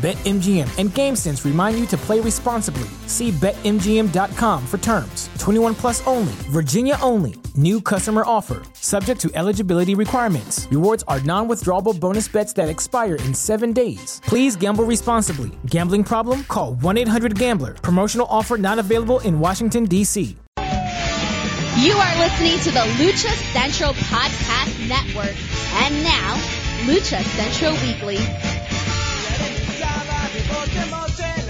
BetMGM and GameSense remind you to play responsibly. See BetMGM.com for terms. 21 plus only, Virginia only. New customer offer, subject to eligibility requirements. Rewards are non withdrawable bonus bets that expire in seven days. Please gamble responsibly. Gambling problem? Call 1 800 Gambler. Promotional offer not available in Washington, D.C. You are listening to the Lucha Central Podcast Network. And now, Lucha Central Weekly. I'm Come on,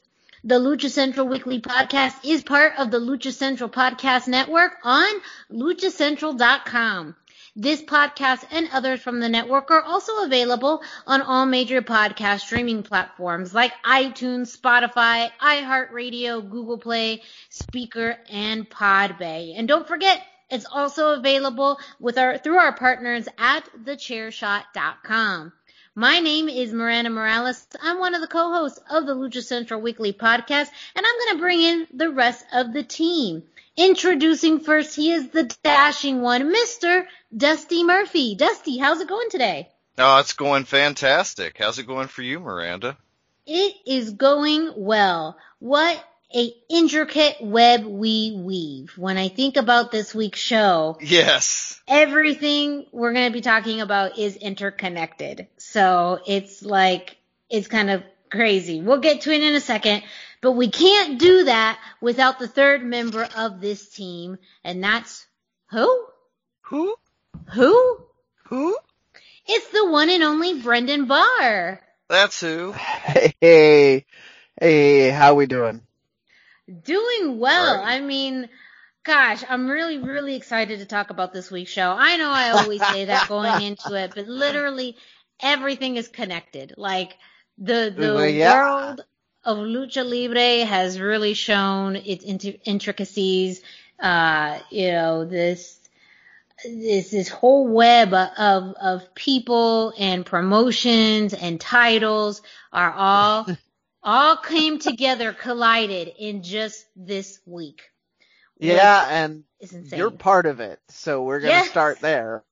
The Lucha Central Weekly Podcast is part of the Lucha Central Podcast Network on luchacentral.com. This podcast and others from the network are also available on all major podcast streaming platforms like iTunes, Spotify, iHeartRadio, Google Play, Spreaker, and Podbay. And don't forget, it's also available with our through our partners at thechairshot.com. My name is Miranda Morales. I'm one of the co-hosts of the Lucha Central Weekly podcast, and I'm going to bring in the rest of the team. Introducing first, he is the dashing one, Mr. Dusty Murphy. Dusty, how's it going today? Oh, it's going fantastic. How's it going for you, Miranda? It is going well. What a intricate web we weave. When I think about this week's show, Yes. everything we're going to be talking about is interconnected. So it's like, it's kind of crazy. We'll get to it in a second, but we can't do that without the third member of this team, and that's who? Who? Who? Who? It's the one and only Brendan Barr. That's who. Hey, hey, how we doing? Doing well. Right. I mean, gosh, I'm really, really excited to talk about this week's show. I know I always say that going into it, but literally everything is connected. Like the the yeah. world of lucha libre has really shown its intricacies. Uh, you know, this this this whole web of of people and promotions and titles are all all came together, collided in just this week. Yeah, and you're part of it, so we're gonna Yes. start there.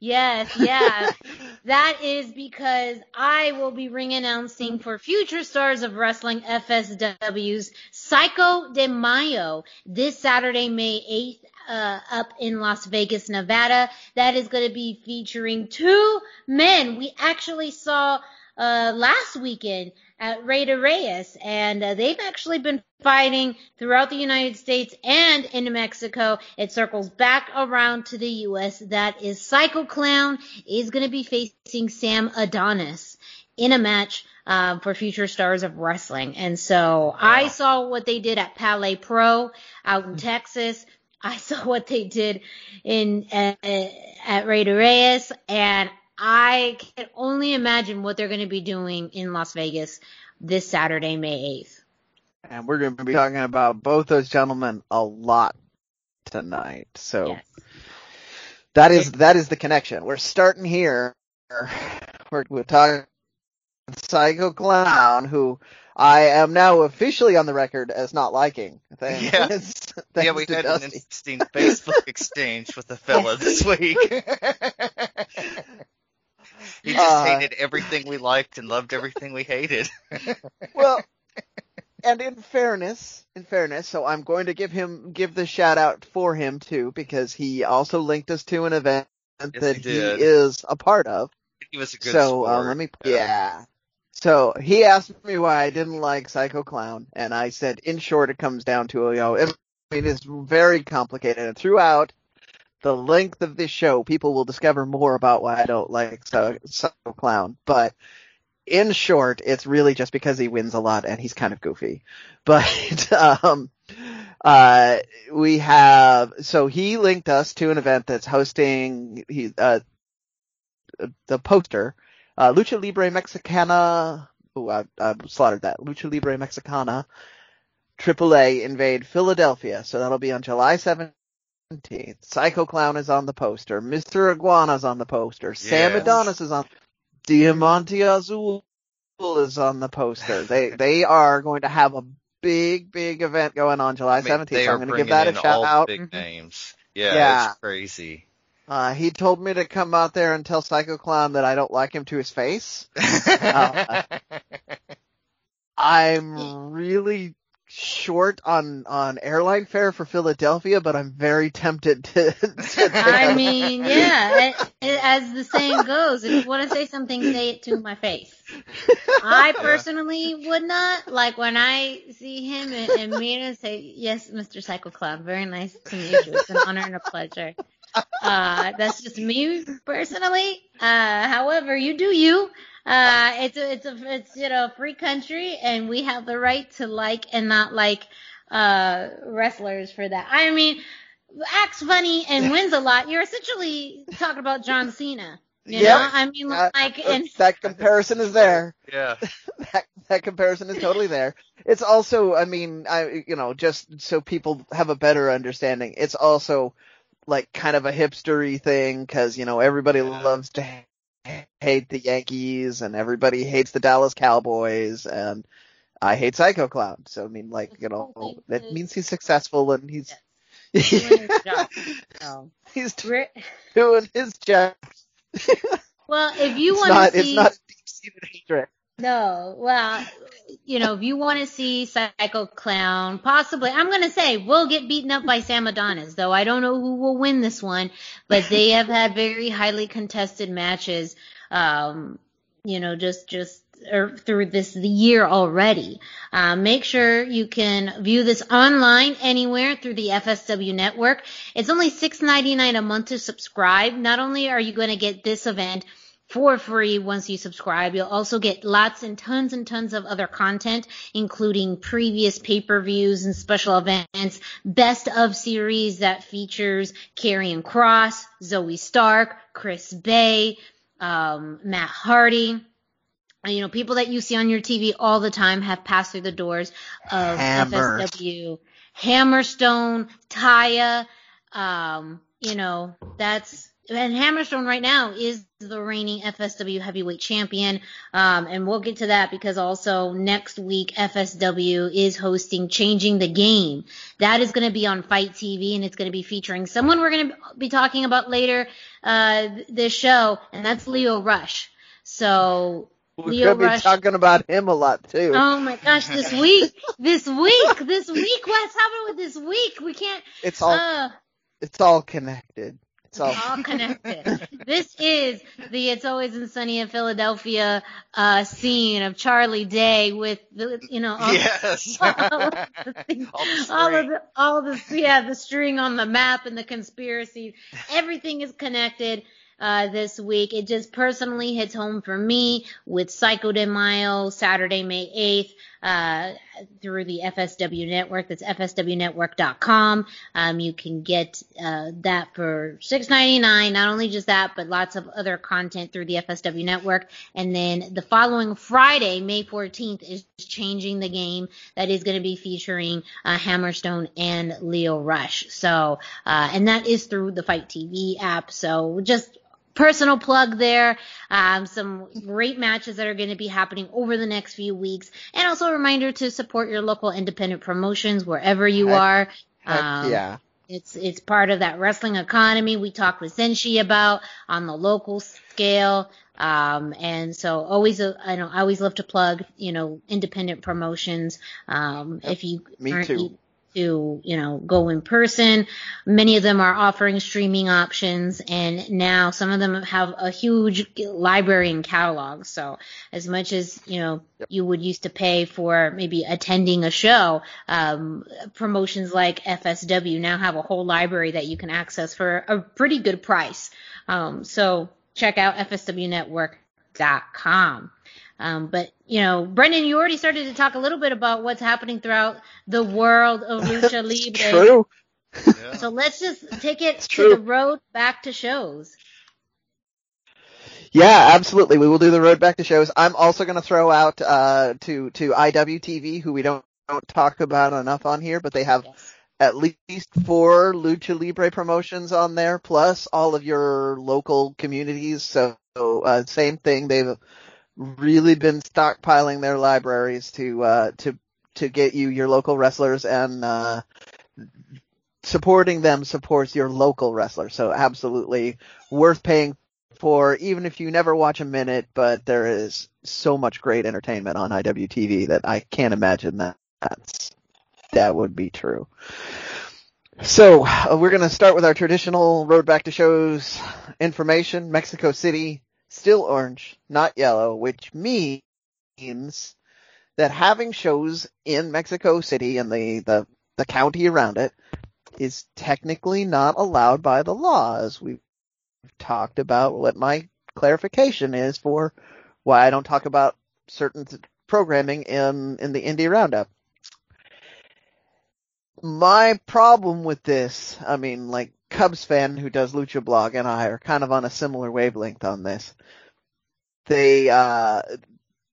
Yes, yeah. that is because I will be ring announcing for future stars of wrestling FSW's Psycho de Mayo this Saturday, May 8th, uh, up in Las Vegas, Nevada. That is going to be featuring two men we actually saw uh, last weekend at Rey Reyes, and uh, they've actually been fighting throughout the United States and in Mexico. It circles back around to the U.S. That is Psycho Clown is going to be facing Sam Adonis in a match um, for future stars of wrestling. And so I saw what they did at Palais Pro out in Texas. I saw what they did in uh, at Rey Reyes, and I can only imagine what they're going to be doing in Las Vegas this Saturday, May 8th. And we're gonna be talking about both those gentlemen a lot tonight. So Yes. That is that is the connection. We're starting here. We're, we're talking Psycho Clown, who I am now officially on the record as not liking. Thanks, Yeah. thanks yeah, we to had an interesting Facebook exchange with the fella this week. he just Uh, hated everything we liked and loved everything we hated. Well, and in fairness, in fairness, so I'm going to give him give the shout out for him too because he also linked us to an event Yes, that he he is a part of. He was a good so um, sport. let me yeah. So he asked me why I didn't like Psycho Clown, and I said, in short, it comes down to you know, it, it is very complicated, and throughout the length of this show, people will discover more about why I don't like Psy- Psycho Clown. But in short, it's really just because he wins a lot and he's kind of goofy. But um, uh, we have so he linked us to an event that's hosting he uh the poster uh, Lucha Libre Mexicana. Oh, I, I slaughtered that. Lucha Libre Mexicana. AAA invade Philadelphia. So that'll be on July 17th. Psycho Clown is on the poster. Mr. Iguana's on the poster. Sam Yes. Adonis is on. Diamante Azul is on the poster. They they are going to have a big big event going on July I mean, 17th. so I'm going to give that a shout out. big Mhm. names. Yeah, Yeah. it's crazy. Uh, he told me to come out there and tell Psycho Clown that I don't like him to his face. Uh, I'm really short on on airline fare for Philadelphia, but I'm very tempted to. to I mean, yeah, as the saying goes, if you want to say something, say it to my face. I personally would not like when I see him and, and meet him say, "Yes, Mr. Psycho Clown, very nice to meet you. It's an honor and a pleasure." Uh, that's just me personally. Uh, however, you do you. Uh, it's a, it's a, it's you know, a free country, and we have the right to like and not like uh wrestlers for that. I mean, acts funny and wins a lot. You're essentially talking about John Cena. You Yep. know, I mean, Uh, like, and that comparison is there. yeah. That, that comparison is totally there. It's also, I mean, I you know, just so people have a better understanding. It's also like kind of a hipstery thing because you know everybody Yeah. loves to ha- hate the Yankees and everybody hates the Dallas Cowboys and I hate Psycho Clown. So I mean, like you know, that means he's successful and he's doing his job. So. he's doing his job. Well, if you it's want to it's see, not deep seated hatred. No, well, you know, if you want to see Psycho Clown, possibly, I'm gonna say we'll get beaten up by Sam Adonis, though I don't know who will win this one, but they have had very highly contested matches, um, you know, just just or through this year already. Uh, make sure you can view this online anywhere through the FSW network. It's only $6.99 a month to subscribe. Not only are you going to get this event for free once you subscribe, you'll also get lots and tons and tons of other content, including previous pay-per-views and special events, best of series that features Karrion Kross, Zoey Stark, Chris Bey, um, Matt Hardy. You know, people that you see on your TV all the time have passed through the doors of Hammers. FSW. Hammerstone, Taya, um, you know, that's, and Hammerstone right now is the reigning FSW heavyweight champion. Um, and we'll get to that because also next week FSW is hosting Changing the Game. That is going to be on FITE TV and it's going to be featuring someone we're going to be talking about later, uh, this show, and that's Leo Rush. So We're Leo gonna be Rush- talking about him a lot too. Oh my gosh, this week, this week, this week, what's happening with this week? We can't, it's all uh, it's all connected. It's all connected. this is the It's Always in Sunny in Philadelphia, uh, scene of Charlie Day with the, you know, all, yes. all of the All the all of the, all the, yeah, the string on the map and the conspiracies. Everything is connected. uh, this week. It just personally hits home for me with Psycho de Mayo Saturday, May 8th, uh, through the FSW network. That's fswnetwork.com. Um, you can get, uh, that for $6.99. Not only just that, but lots of other content through the FSW network. And then the following Friday, May 14th is changing the game that is going to be featuring, uh, Hammerstone and Leo Rush. So, uh, and that is through the FITE TV app. So just personal plug there. Um, some great matches that are going to be happening over the next few weeks, and also a reminder to support your local independent promotions wherever you Heck- are. Heck Um, yeah. It's it's part of that wrestling economy we talked with Senshi about on the local scale. Um, and so always, uh, I know, I always love to plug, you know, independent promotions. Um, if you me too. To, you know, go in person, many of them are offering streaming options and now some of them have a huge library and catalog. So as much as, you know, you would used to pay for maybe attending a show, um, promotions like FSW now have a whole library that you can access for a pretty good price. Um, so check out fswnetwork.com. Um, but you know, Brendan, you already started to talk a little bit about what's happening throughout the world of lucha libre. true. Yeah. So let's just take it It's to true. the road back to shows. Yeah, absolutely. We will do the road back to shows. I'm also going to throw out uh, to to IWTV, who we don't don't talk about enough on here, but they have Yes. at least four lucha libre promotions on there, plus all of your local communities. So uh, same thing. They've really been stockpiling their libraries to uh, to to get you your local wrestlers and uh, supporting them supports your local wrestler. So absolutely worth paying for, even if you never watch a minute. But there is so much great entertainment on IWTV that I can't imagine that that's that would be true. So uh, we're going to start with our traditional road back to shows information. Mexico City still orange, not yellow, which means that having shows in Mexico City and the, the, the county around it is technically not allowed by the laws. we've talked about what my clarification is for why I don't talk about certain programming in, in the Indie Roundup. My problem with this, I mean, like Cubs fan who does Lucha Blog and I are kind of on a similar wavelength on this. They, uh,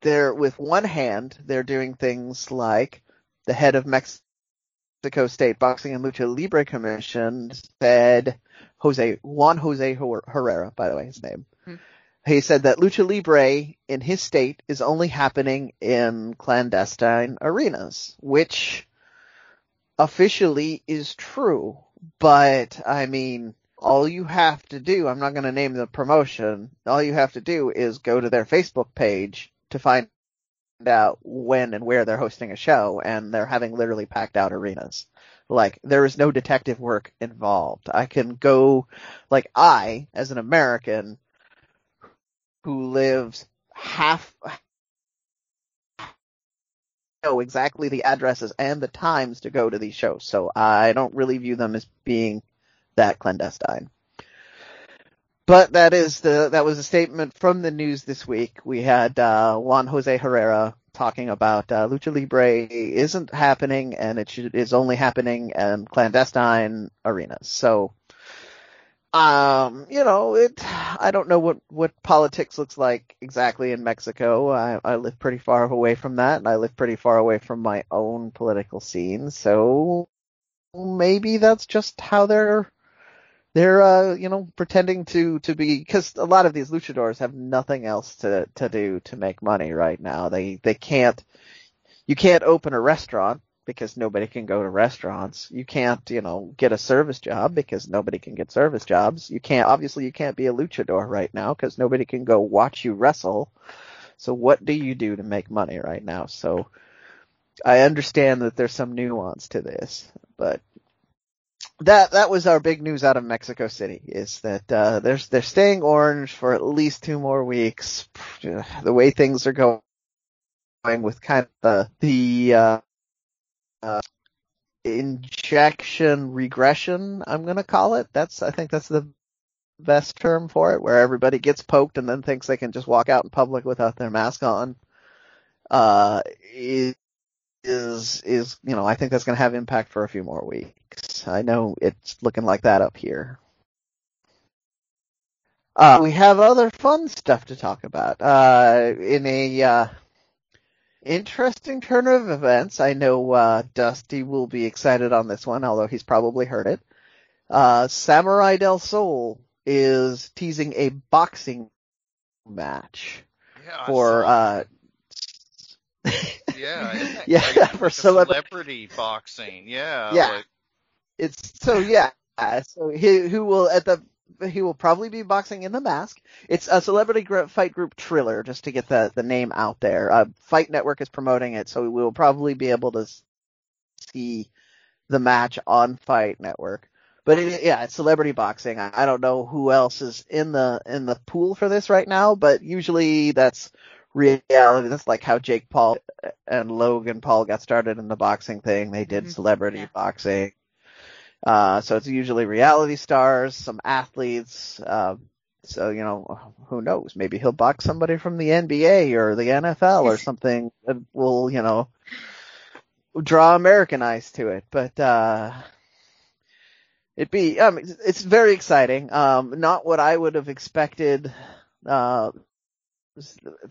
they're with one hand, they're doing things like the head of Mexico State Boxing and Lucha Libre Commission said, Jose, Juan Jose Herrera, by the way, his name. Hmm. He said that Lucha Libre in his state is only happening in clandestine arenas, which officially is true. But, I mean, all you have to do, I'm not going to name the promotion, all you have to do is go to their Facebook page to find out when and where they're hosting a show, and they're having literally packed out arenas. Like, there is no detective work involved. I can go, like, I, as an American, who lives half, know exactly the addresses and the times to go to these shows, so I don't really view them as being that clandestine. But that is the that was a statement from the news this week. We had uh, Juan Jose Herrera talking about uh, lucha libre isn't happening and it should, is only happening in clandestine arenas. So, um, you know, it. I don't know what what politics looks like exactly in Mexico. I, I live pretty far away from that, and I live pretty far away from my own political scene. So maybe that's just how they're they're uh you know pretending to to be because a lot of these luchadors have nothing else to to do to make money right now they they can't you can't open a restaurant because nobody can go to restaurants. You can't you know get a service job because nobody can get service jobs. You can't obviously you can't be a luchador right now because nobody can go watch you wrestle. So what do you do to make money right now? So i understand that there's some nuance to this but that that was our big news out of Mexico City is that uh, they're they're staying orange for at least two more weeks. The way things are going with kind of the the uh, uh, injection regression, I'm gonna call it. That's I think that's the best term for it, where everybody gets poked and then thinks they can just walk out in public without their mask on, uh, is, is, you know, I think that's to have impact for a few more weeks. I know it's looking like that up here. Uh, we have other fun stuff to talk about. Uh, in a, uh, interesting turn of events, I know, uh, Dusty will be excited on this one, although he's probably heard it. Uh, Samurai Del Sol is teasing a boxing match Yeah, for, uh, Yeah, Yeah, crazy? for Like a celebrity boxing. Yeah. Yeah. like- it's so yeah. So he who will at the he will probably be boxing in the mask. It's a celebrity gr- fight group Triller, just to get the the name out there. Uh, fight Network is promoting it, so we will probably be able to see the match on Fight Network. But it, yeah, it's celebrity boxing. I, I don't know who else is in the in the pool for this right now, but usually that's reality. That's like how Jake Paul and Logan Paul got started in the boxing thing. They did Mhm. celebrity Yeah. boxing. Uh, so it's usually reality stars, some athletes. Um, so you know, who knows? Maybe he'll box somebody from the NBA or the NFL or something that will, you know, draw American eyes to it. But uh, it'd be, um, it's- it's very exciting. Um, not what I would have expected. Uh,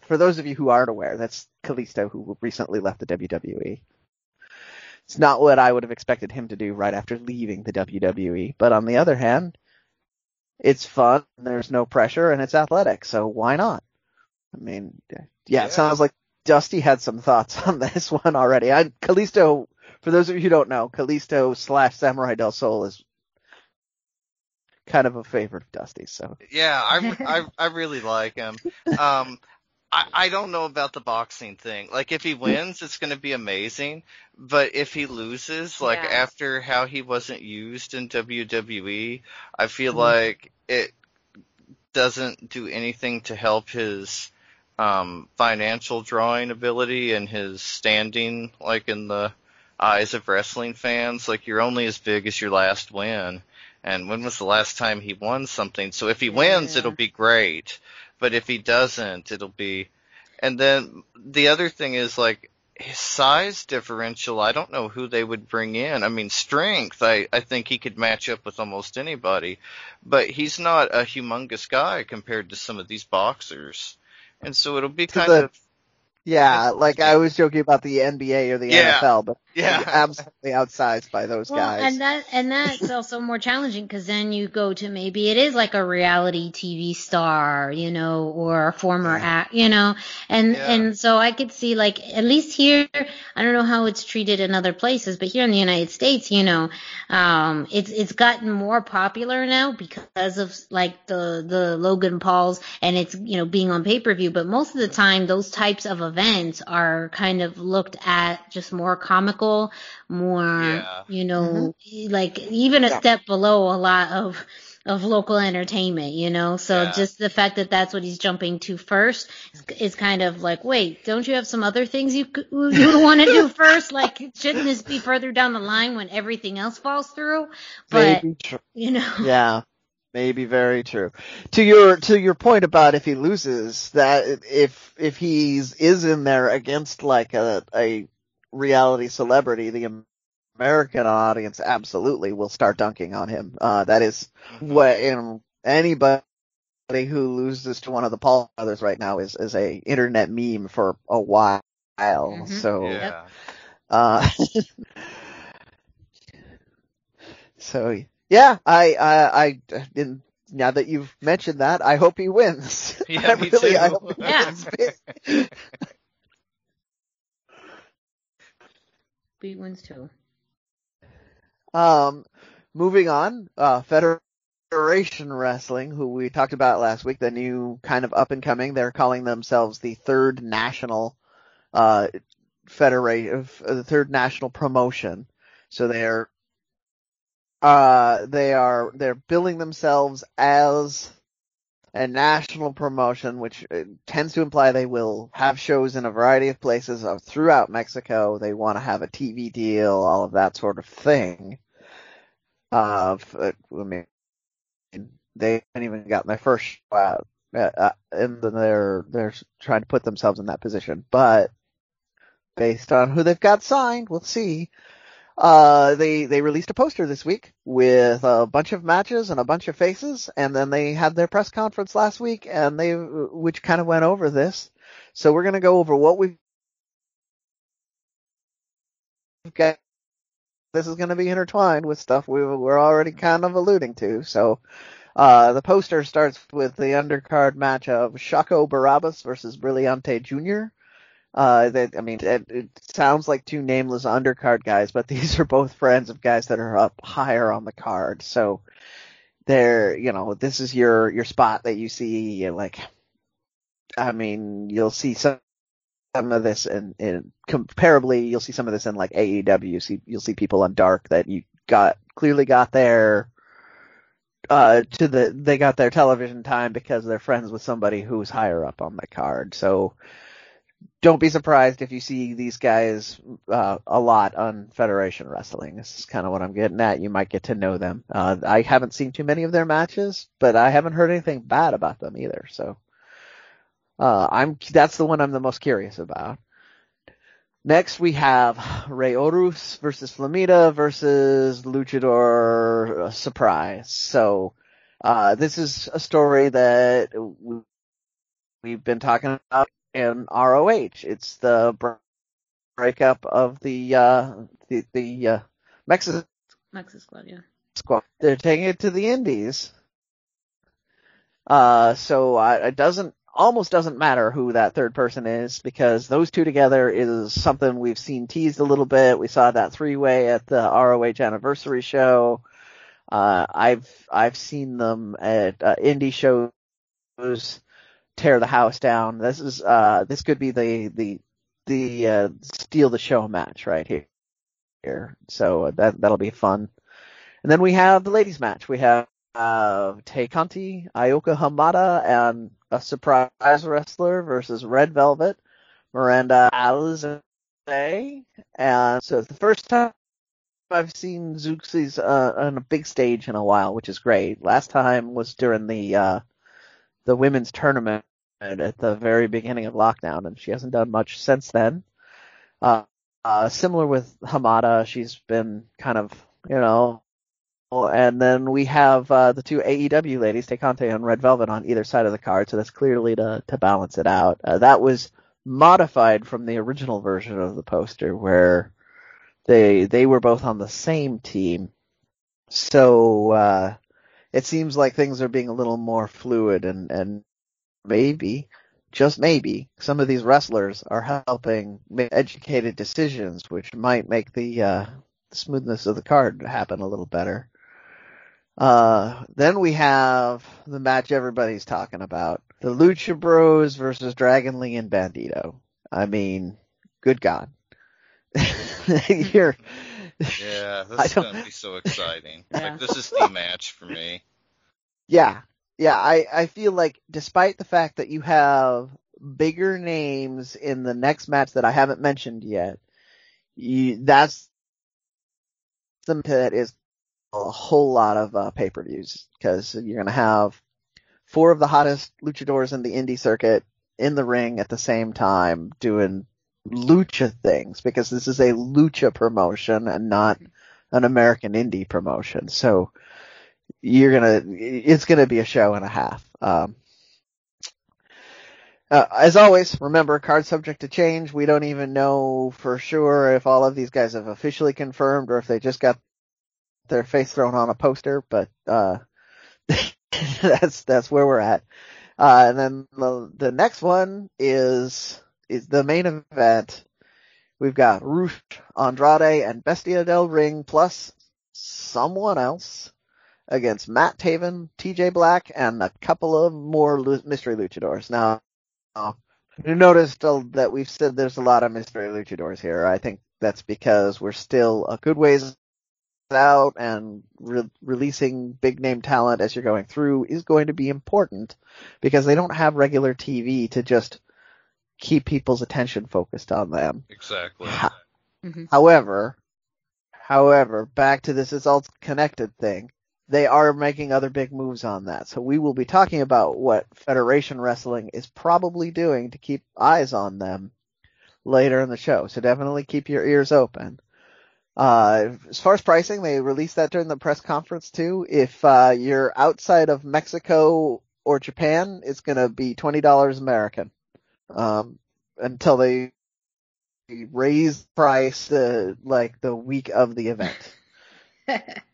for those of you who aren't aware, that's Kalisto who recently left the WWE. It's not what I would have expected him to do right after leaving the WWE. But on the other hand, it's fun, there's no pressure, and it's athletic, so why not? I mean, yeah, Yeah. it sounds like Dusty had some thoughts on this one already. I, Kalisto, for those of you who don't know, Kalisto slash Samurai Del Sol is kind of a favorite of Dusty's, so. Yeah, I, I, I really like him. Um, I, I don't know about the boxing thing. Like, if he wins, it's going to be amazing. But if he loses, like Yeah. after how he wasn't used in WWE, I feel Mhm. like it doesn't do anything to help his um, financial drawing ability and his standing, like in the eyes of wrestling fans. Like, you're only as big as your last win. And when was the last time he won something? So if he wins, Yeah. it'll be great. But if he doesn't, it'll be. And then the other thing is like his size differential. I don't know who they would bring in. I mean, strength. I I think he could match up with almost anybody. But he's not a humongous guy compared to some of these boxers. And so it'll be kind the- of Yeah, like I was joking about the NBA or the Yeah. NFL, but yeah. absolutely outsized by those Well, guys. and that and that's also more challenging because then you go to maybe it is like a reality TV star, you know, or a former act, you know, and Yeah. and so I could see like at least here, I don't know how it's treated in other places, but here in the United States, you know, um, it's it's gotten more popular now because of like the the Logan Pauls and it's you know being on pay per view, but most of the time those types of events are kind of looked at just more comical, more Yeah. you know mm-hmm. like even a Yeah. step below a lot of of local entertainment, you know. So Yeah. just the fact that that's what he's jumping to first is, is kind of like, wait, don't you have some other things you could, you would want to do first? Like, shouldn't this be further down the line when everything else falls through? But Maybe tr- you know, yeah, maybe very true. To your to your point about if he loses, that if if he's is in there against like a a reality celebrity, the American audience absolutely will start dunking on him. Uh, that is what you know, anybody who loses to one of the Paul brothers right now is is a internet meme for a while. Mhm. So Yeah. uh, so yeah, I, I, I, didn't, now that you've mentioned that, I hope he wins. Yeah, I me really, I hope he Yeah. wins big. Beat wins too. Um, moving on, uh, Federation Wrestling, who we talked about last week, the new kind of up and coming, they're calling themselves the third national, uh, federation, uh, the third national promotion. So they're, uh, they are, they're billing themselves as a national promotion, which uh, tends to imply they will have shows in a variety of places uh, throughout Mexico. They want to have a TV deal, all of that sort of thing. Uh, uh, I mean, they haven't even gotten their first show uh, uh, and then they're they're trying to put themselves in that position. But based on who they've got signed, we'll see. Uh, they they released a poster this week with a bunch of matches and a bunch of faces, and then they had their press conference last week, and they which kind of went over this. So we're gonna go over what we've got. This is gonna be intertwined with stuff we we're already kind of alluding to. So. Uh, the poster starts with the undercard match of Shaco Barabbas versus Brillante Jr. Uh, that I mean, it, it, sounds like two nameless undercard guys, but these are both friends of guys that are up higher on the card. So they're, you know, this is your your spot that you see. Like, I mean, you'll see some some of this in, in comparably, you'll see some of this in like AEW. You see, you'll see people on Dark that you got clearly got there uh to the they got their television time because they're friends with somebody who's higher up on the card. So don't be surprised if you see these guys uh, a lot on Federation Wrestling. This is kind of what I'm getting at. You might get to know them. Uh, I haven't seen too many of their matches, but I haven't heard anything bad about them either. So uh, I'm that's the one I'm the most curious about. Next we have Rey Horus versus Flamita versus Luchador Surprise. So uh, this is a story that we've been talking about in ROH. It's the breakup of the uh, the the uh, Squad, yeah. Squad. They're taking it to the Indies. Uh, so uh, it doesn't almost doesn't matter who that third person is because those two together is something we've seen teased a little bit. We saw that three way at the ROH anniversary show. Uh, I've I've seen them at uh, indie shows tear the house down. This is uh this could be the the the uh, steal the show match right here. Here, so uh, that that'll be fun. And then we have the ladies match. We have uh, Tay Conti, Ayaka Hamada, and a surprise wrestler versus Red Velvet, Miranda Alizé. And so it's the first time I've seen Zeuxis uh, on a big stage in a while, which is great. Last time was during the uh, the women's tournament at the very beginning of lockdown, and she hasn't done much since then. Uh, uh, similar with Hamada, she's been kind of, you know, and then we have uh, the two AEW ladies, Tay Conti and Red Velvet, on either side of the card, so that's clearly to to balance it out. Uh, that was modified from the original version of the poster, where they they were both on the same team. So uh, it seems like things are being a little more fluid and and maybe, just maybe, some of these wrestlers are helping make educated decisions, which might make the uh, smoothness of the card happen a little better. Uh, then we have the match everybody's talking about. The Lucha Bros versus Dragon Lee and Bandito. I mean, good God. You're, yeah, this is gonna be so exciting. Yeah. Like this is the match for me. Yeah, yeah, I, I feel like despite the fact that you have bigger names in the next match that I haven't mentioned yet, you, that's the that is a whole lot of uh, pay-per-views because you're going to have four of the hottest luchadors in the indie circuit in the ring at the same time doing lucha things because this is a lucha promotion and not an American indie promotion. So you're gonna it's gonna be a show and a half. Um, uh, as always, remember card subject to change. We don't even know for sure if all of these guys have officially confirmed or if they just got their face thrown on a poster, but uh, that's that's where we're at. Uh, and then the, the next one is is the main event. We've got Rush Andrade and Bestia del Ring plus someone else against Matt Taven, TJ Black, and a couple of more mystery luchadors. Now, you noticed that we've said there's a lot of mystery luchadors here. I think that's because we're still a good ways out and re- releasing big name talent as you're going through is going to be important because they don't have regular TV to just keep people's attention focused on them. Exactly. mm-hmm. However, however, back to this is all connected thing they are making other big moves on that. So we will be talking about what Federation Wrestling is probably doing to keep eyes on them later in the show. So definitely keep your ears open. Uh, as far as pricing, they released that during the press conference too. If, uh, you're outside of Mexico or Japan, it's gonna be $20 American. Um, until they raise the price, uh, like the week of the event.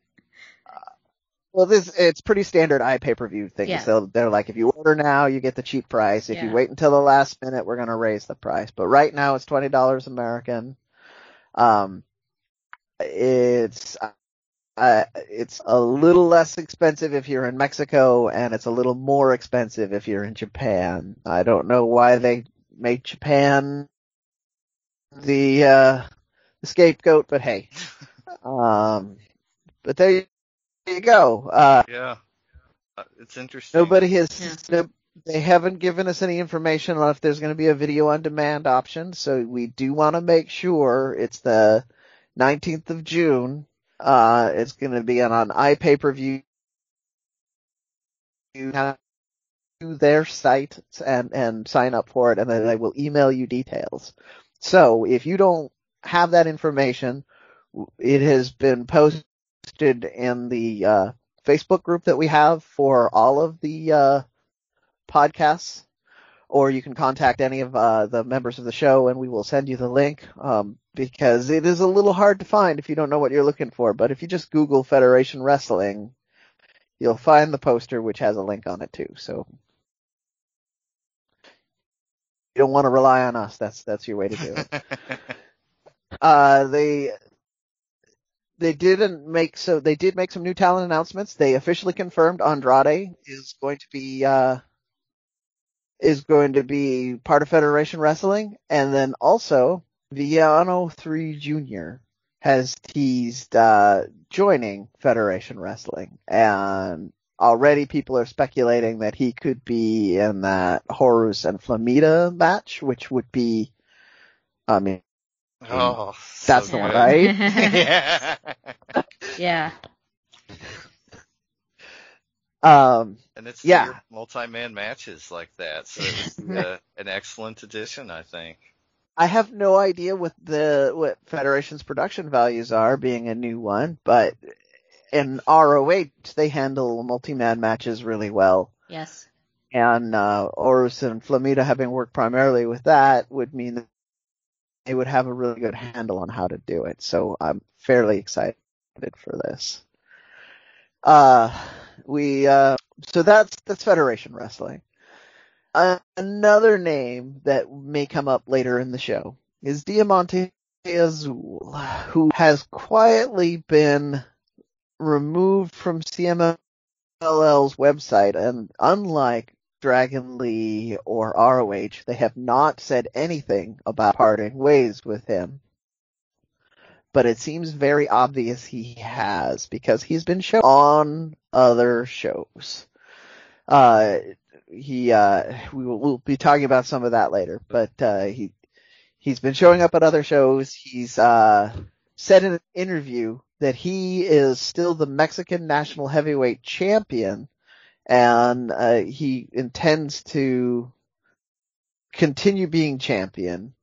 Well, this it's pretty standard iPay per view thing. Yeah. So they're like, if you order now, you get the cheap price. If you wait until the last minute, we're gonna raise the price. But right now, it's twenty dollars American. Um, it's uh, it's a little less expensive if you're in Mexico, and it's a little more expensive if you're in Japan. I don't know why they made Japan the uh, the scapegoat, but hey, um, but there you go. Uh, Yeah. Uh, It's interesting. Nobody has. Yeah. no- they haven't given us any information on if there's going to be a video on demand option. So we do want to make sure it's the 19th of June. Uh, it's going to be on, on iPay per view. You have to do their site and, and sign up for it and then they will email you details. So if you don't have that information, it has been posted in the, uh, Facebook group that we have for all of the uh, podcasts, or you can contact any of uh, the members of the show and we will send you the link um, because it is a little hard to find if you don't know what you're looking for. But if you just Google Federation Wrestling, you'll find the poster which has a link on it too. So you don't want to rely on us. That's that's your way to do it. Uh, they they didn't make so they did make some new talent announcements. They officially confirmed Andrade is going to be uh is going to be part of Federation Wrestling, and then also Villano Three Jr. has teased uh joining Federation Wrestling, and already people are speculating that he could be in that Horus and Flamita match, which would be, I mean, oh, that's so the one, right? yeah. yeah. Um, And it's Yeah. yeah. multi-man matches like that, so it's uh, an excellent addition, I think. I have no idea what the what Federation's production values are, being a new one, but in ROH they handle multi-man matches really well, Yes. and uh, Horus and Flamita having worked primarily with that would mean that they would have a really good handle on how to do it. So I'm fairly excited for this. Uh, we uh, so that's that's Federation Wrestling. Uh, another name that may come up later in the show is Diamante Azul, who has quietly been removed from CMLL's website, and unlike Dragon Lee or ROH, they have not said anything about parting ways with him. But it seems very obvious he has because he's been shown on other shows. Uh, he, uh, we will we'll be talking about some of that later, but, uh, he, he's been showing up at other shows. He's, uh, said in an interview that he is still the Mexican national heavyweight champion and, uh, he intends to continue being champion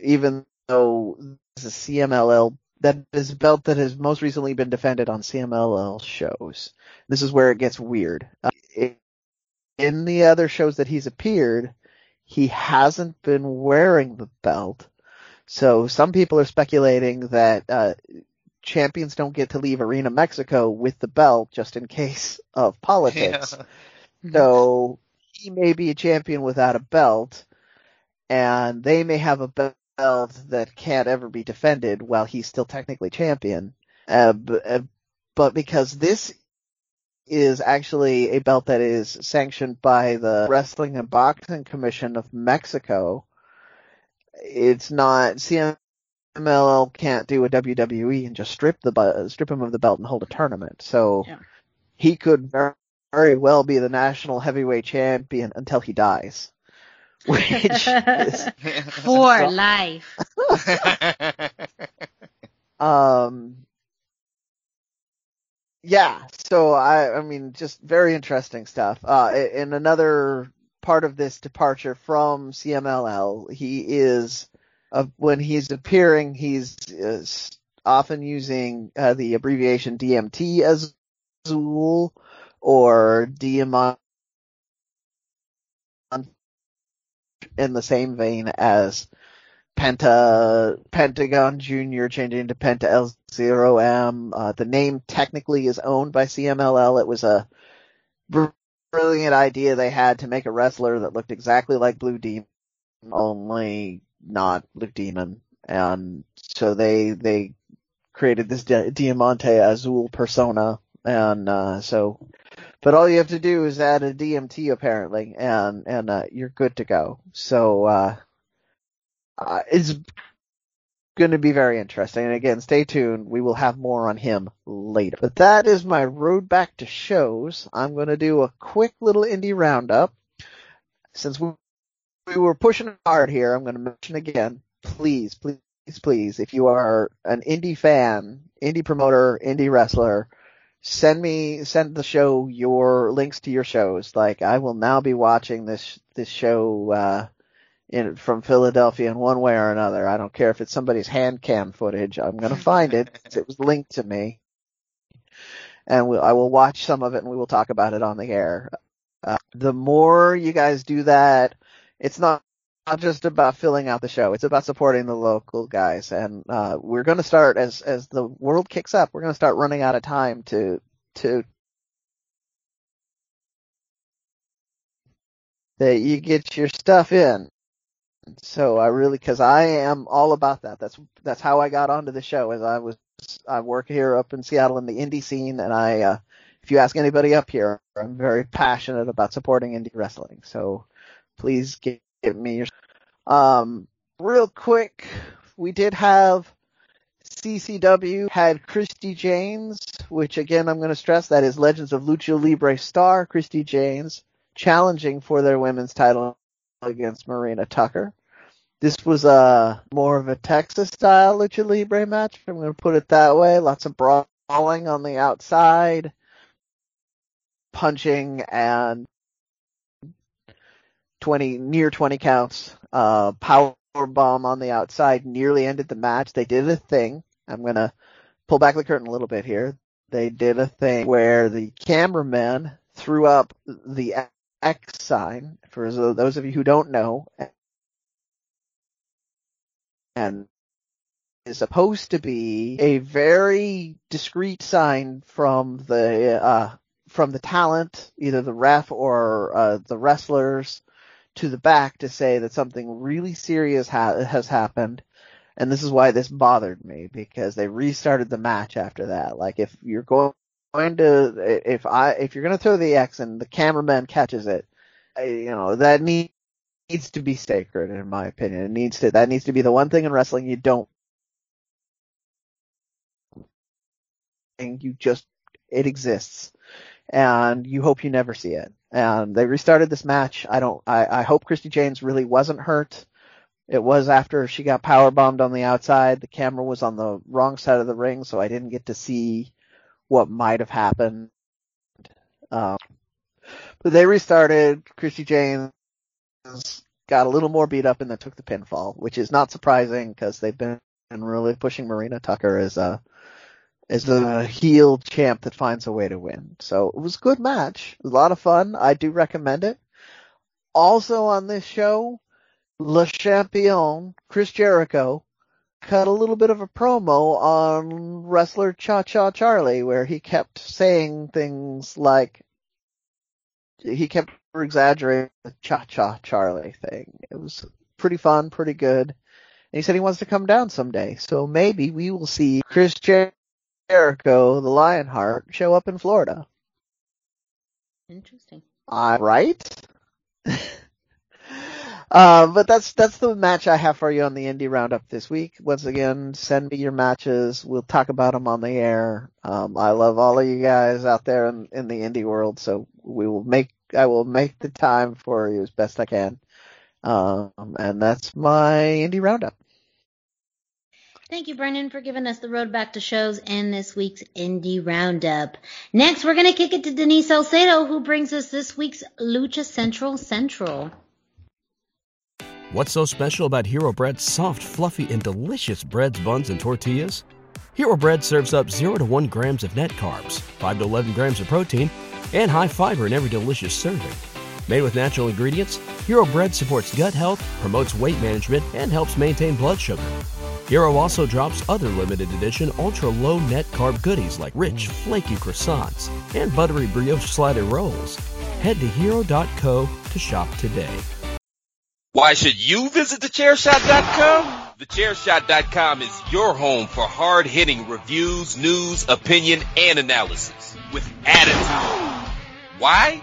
even though this is CMLL that is a belt that has most recently been defended on CMLL shows. This is where it gets weird. Uh, in the other shows that he's appeared, he hasn't been wearing the belt. So some people are speculating that uh, champions don't get to leave Arena Mexico with the belt just in case of politics. Yeah. So he may be a champion without a belt, and they may have a belt that can't ever be defended while he's still technically champion. Uh, b- uh, but because this is actually a belt that is sanctioned by the Wrestling and Boxing Commission of Mexico, it's not CMLL can't do a WWE and just strip the strip him of the belt and hold a tournament. So Yeah. he could very, very well be the national heavyweight champion until he dies. Which is, For life. um, yeah, so I, I mean, just very interesting stuff. Uh, in another part of this departure from CMLL, he is, when he's appearing, he's uh, often using uh, the abbreviation DMT as Azul or Diamant in the same vein as Penta Pentagon Junior changing to Penta El Zero M. Uh, the name technically is owned by CMLL. It was a brilliant idea they had to make a wrestler that looked exactly like Blue Demon, only not Luke Demon, and so they they created this Diamante Azul persona, and uh, so but all you have to do is add a DMT apparently, and and uh, you're good to go. So uh, uh, it's going to be very interesting. And again, stay tuned. We will have more on him later. But that is my road back to shows. I'm going to do a quick little indie roundup. Since we, we were pushing hard here, I'm going to mention again, please, please, please, if you are an indie fan, indie promoter, indie wrestler, send me send the show your links to your shows. Like I will now be watching this this show uh in from Philadelphia in one way or another. I don't care if it's somebody's hand cam footage. I'm gonna find it. it was linked to me, and we, I will watch some of it and we will talk about it on the air. Uh, the more you guys do that, it's not not just about filling out the show. It's about supporting the local guys. And uh, we're going to start as as the world kicks up. We're going to start running out of time to to that you get your stuff in. So I really, because I am all about that. That's that's how I got onto the show. As I was, I work here up in Seattle in the indie scene, and I, uh, if you ask anybody up here, I'm very passionate about supporting indie wrestling. So please give, give me your um, real quick, we did have CCW had Christy Janes, which again I'm going to stress that is Legends of Lucha Libre star Christy Janes challenging for their women's title against Marina Tucker. This was a more of a Texas style Lucha Libre match. I'm going to put it that way. Lots of brawling on the outside, punching and 20 near 20 counts. Uh, power bomb on the outside nearly ended the match. They did a thing. I'm gonna pull back the curtain a little bit here. They did a thing where the cameraman threw up the X sign for those of you who don't know, and is supposed to be a very discreet sign from the uh, from the talent, either the ref or uh, the wrestlers, to the back to say that something really serious ha- has happened. And this is why this bothered me because they restarted the match after that. Like if you're going to, if I, if you're going to throw the X and the cameraman catches it, you know, that needs to be sacred in my opinion. It needs to, that needs to be the one thing in wrestling you don't, And you just, it exists and you hope you never see it. And they restarted this match. I don't, I, I hope Christy Janes really wasn't hurt. It was after she got power bombed on the outside. The camera was on the wrong side of the ring, so I didn't get to see what might have happened. Um, but they restarted. Christy Janes got a little more beat up and then took the pinfall, which is not surprising because they've been really pushing Marina Tucker as a is the heel champ that finds a way to win. So it was a good match. a lot of fun. I do recommend it. Also on this show, Le Champion, Chris Jericho, cut a little bit of a promo on wrestler Cha Cha Charlie where he kept saying things like, he kept exaggerating the Cha Cha Charlie thing. It was pretty fun, pretty good. And he said he wants to come down someday. So maybe we will see Chris Jericho Jericho, the Lionheart, show up in Florida. Interesting. All right. uh, but that's that's the match I have for you on the indie roundup this week. Once again, send me your matches. We'll talk about them on the air. Um, I love all of you guys out there in, in the indie world, so we will make I will make the time for you as best I can. Um, and that's my indie roundup. Thank you, Brendan, for giving us the road back to shows and this week's Indie Roundup. Next, we're going to kick it to Denise Salcedo, who brings us this week's Lucha Central Central. What's so special about Hero Bread's soft, fluffy, and delicious breads, buns, and tortillas? Hero Bread serves up 0 to 1 grams of net carbs, 5 to 11 grams of protein, and high fiber in every delicious serving. Made with natural ingredients, Hero Bread supports gut health, promotes weight management, and helps maintain blood sugar. Hero also drops other limited edition ultra low net carb goodies like rich, flaky croissants and buttery brioche slider rolls. Head to hero.co to shop today. Why should you visit thechairshot.com? Thechairshot.com is your home for hard hitting reviews, news, opinion, and analysis with attitude. Why?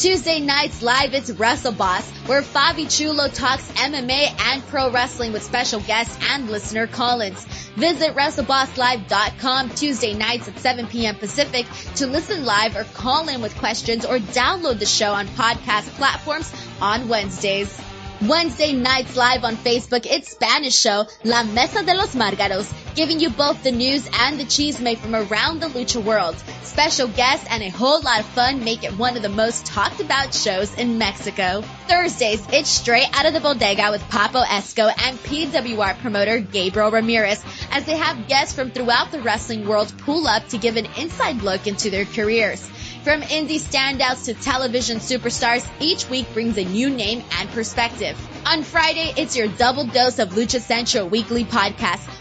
Tuesday nights live it's Wrestle Boss, where Fabi Chulo talks MMA and pro wrestling with special guests and listener call-ins. Visit WrestleBossLive.com Tuesday nights at 7 p.m. Pacific to listen live or call in with questions or download the show on podcast platforms on Wednesdays. Wednesday nights live on Facebook, it's Spanish show La Mesa de los Margaros, giving you both the news and the cheese made from around the lucha world. Special guests and a whole lot of fun make it one of the most talked about shows in Mexico. Thursdays, it's straight out of the bodega with Papo Esco and PWR promoter Gabriel Ramirez as they have guests from throughout the wrestling world pull up to give an inside look into their careers. From indie standouts to television superstars, each week brings a new name and perspective. On Friday, it's your double dose of Lucha Central weekly podcast.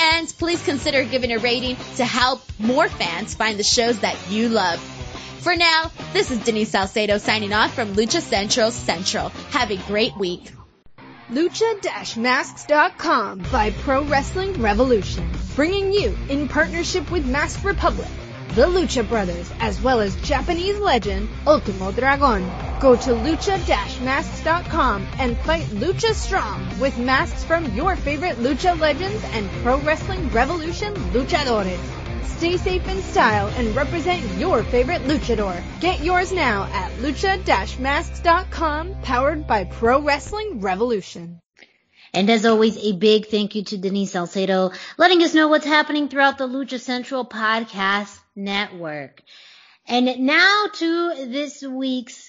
And please consider giving a rating to help more fans find the shows that you love. For now, this is Denise Salcedo signing off from Lucha Central Central. Have a great week. Lucha-Masks.com by Pro Wrestling Revolution, bringing you in partnership with Mask Republic the Lucha Brothers, as well as Japanese legend Ultimo Dragon. Go to lucha-masks.com and fight Lucha Strong with masks from your favorite Lucha legends and Pro Wrestling Revolution luchadores. Stay safe in style and represent your favorite luchador. Get yours now at lucha-masks.com, powered by Pro Wrestling Revolution. And as always, a big thank you to Denise Salcedo, letting us know what's happening throughout the Lucha Central podcast network. And now to this week's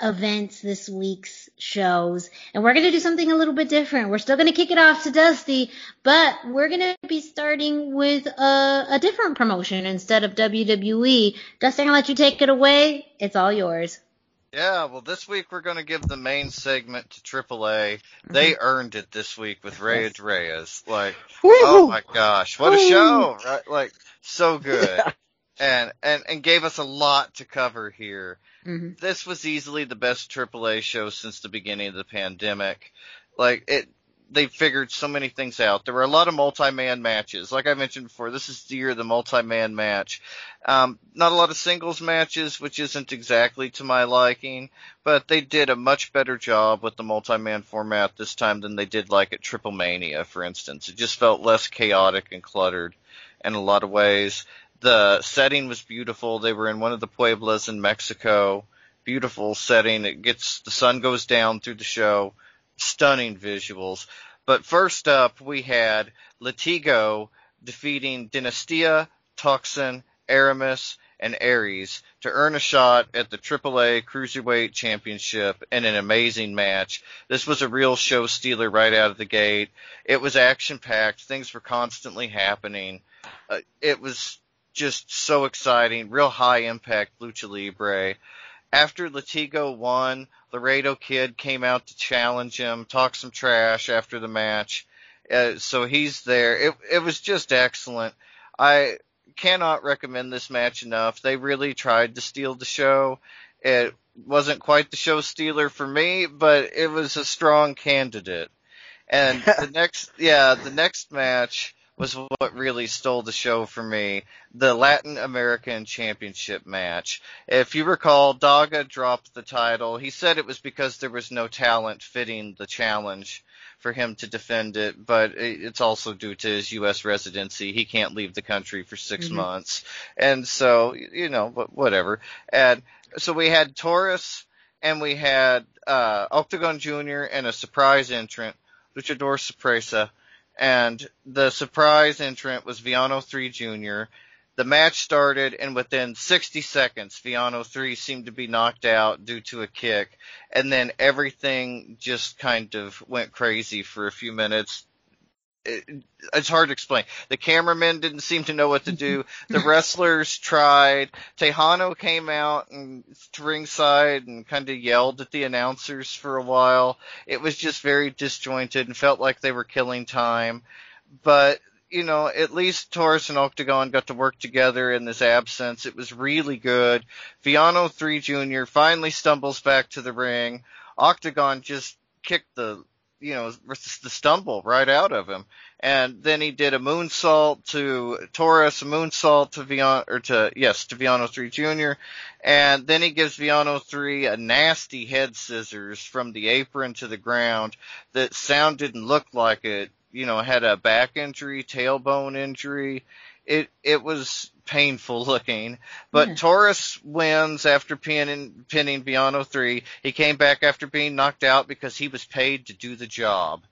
events, this week's shows. And we're going to do something a little bit different. We're still going to kick it off to Dusty, but we're going to be starting with a, a different promotion instead of WWE. Dusty, I'm going to let you take it away. It's all yours. Yeah, well, this week we're going to give the main segment to AAA. They Mm-hmm. earned it this week with Rey de Reyes. Like, oh my gosh, what a show! Right? Like, so good, Yeah. and and and gave us a lot to cover here. Mhm. This was easily the best AAA show since the beginning of the pandemic. Like it, they figured so many things out. There were a lot of multi-man matches. Like I mentioned before, this is the year of the multi-man match. Um, not a lot of singles matches, which isn't exactly to my liking, but they did a much better job with the multi-man format this time than they did like at Triple Mania, for instance. It just felt less chaotic and cluttered in a lot of ways. The setting was beautiful. They were in one of the pueblos in Mexico beautiful setting. It gets the sun goes down through the show, stunning visuals. But first up, we had Latigo defeating Dinastia, Toxin, Aramis, and Arez to earn a shot at the AAA Cruiserweight Championship in an amazing match. This was a real show stealer right out of the gate. It was action packed. Things were constantly happening. Uh, it was just so exciting. Real high impact lucha libre. After Latigo won, Laredo Kid came out to challenge him, talk some trash after the match. Uh, so he's there. It it was just excellent. I cannot recommend this match enough. They really tried to steal the show. It wasn't quite the show stealer for me, but it was a strong candidate. And the next, yeah, the next match was what really stole the show for me. The Latin American Championship match. If you recall, Daga dropped the title. He said it was because there was no talent fitting the challenge for him to defend it, but it's also due to his U.S. residency. He can't leave the country for 6 mm-hmm. months. And so, you know, but whatever. And so we had Taurus and we had, uh, Octagon Jr. and a surprise entrant, Luchador Sorpresa. And the surprise entrant was Villano 3 Jr the match started, and within 60 seconds, Viano 3 seemed to be knocked out due to a kick, and then everything just kind of went crazy for a few minutes. It, it's hard to explain. The cameramen didn't seem to know what to do. The wrestlers tried. Tejano came out and to ringside and kind of yelled at the announcers for a while. It was just very disjointed and felt like they were killing time. But you know, at least Taurus and Octagon got to work together in this absence. It was really good. Villano 3 Jr. finally stumbles back to the ring. Octagon just kicked the, you know, the stumble right out of him. And then he did a moonsault to Taurus, a moonsault to Villano, or to, yes, to Villano 3 Jr. And then he gives Villano 3 a nasty head scissors from the apron to the ground that sound didn't look like it you know, had a back injury, tailbone injury. It it was painful looking. But yeah. Taurus wins after pinning pinning Villano three. He came back after being knocked out because he was paid to do the job.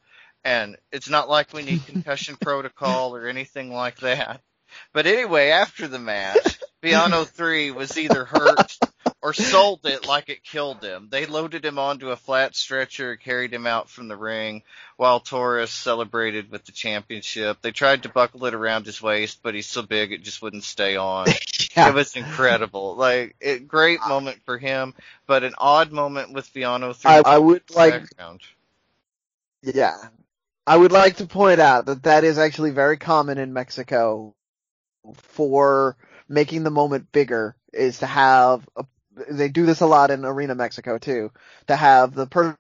And it's not like we need concussion protocol or anything like that. But anyway, after the match, Villano three was either hurt or sold it like it killed him. They loaded him onto a flat stretcher, carried him out from the ring, while Taurus celebrated with the championship. They tried to buckle it around his waist, but he's so big it just wouldn't stay on. yeah. It was incredible. Like, it, great uh, moment for him, but an odd moment with through I, I would like, background. yeah. I would like to point out that that is actually very common in Mexico for making the moment bigger is to have a they do this a lot in Arena Mexico too, to have the person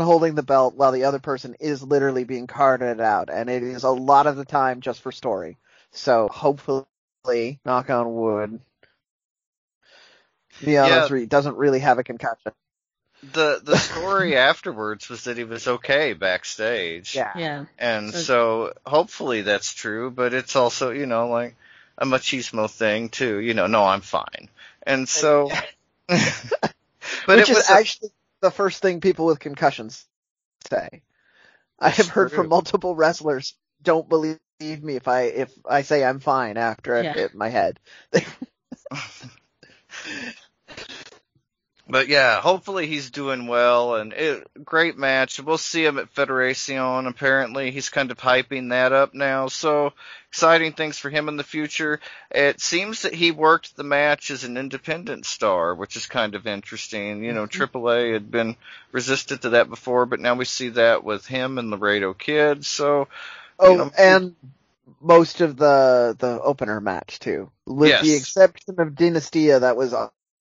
holding the belt while the other person is literally being carted out, and it is a lot of the time just for story. So hopefully, knock on wood, Villano yeah. 3 doesn't really have a concussion. The the story afterwards was that he was okay backstage. Yeah. Yeah. And so, so hopefully that's true, but it's also, you know, like a machismo thing too. You know, no, I'm fine. And so, but which is a, actually the first thing people with concussions say. I have heard true. from multiple wrestlers, don't believe me if I if I say I'm fine after I yeah. hit my head. But yeah, hopefully he's doing well and it, great match. We'll see him at Federacion. Apparently he's kind of hyping that up now. So exciting things for him in the future. It seems that he worked the match as an independent star, which is kind of interesting. You know, mm-hmm. AAA had been resistant to that before, but now we see that with him and Laredo Kid. So, oh, know, and most of the the opener match too, with yes. the exception of Dinastia, that was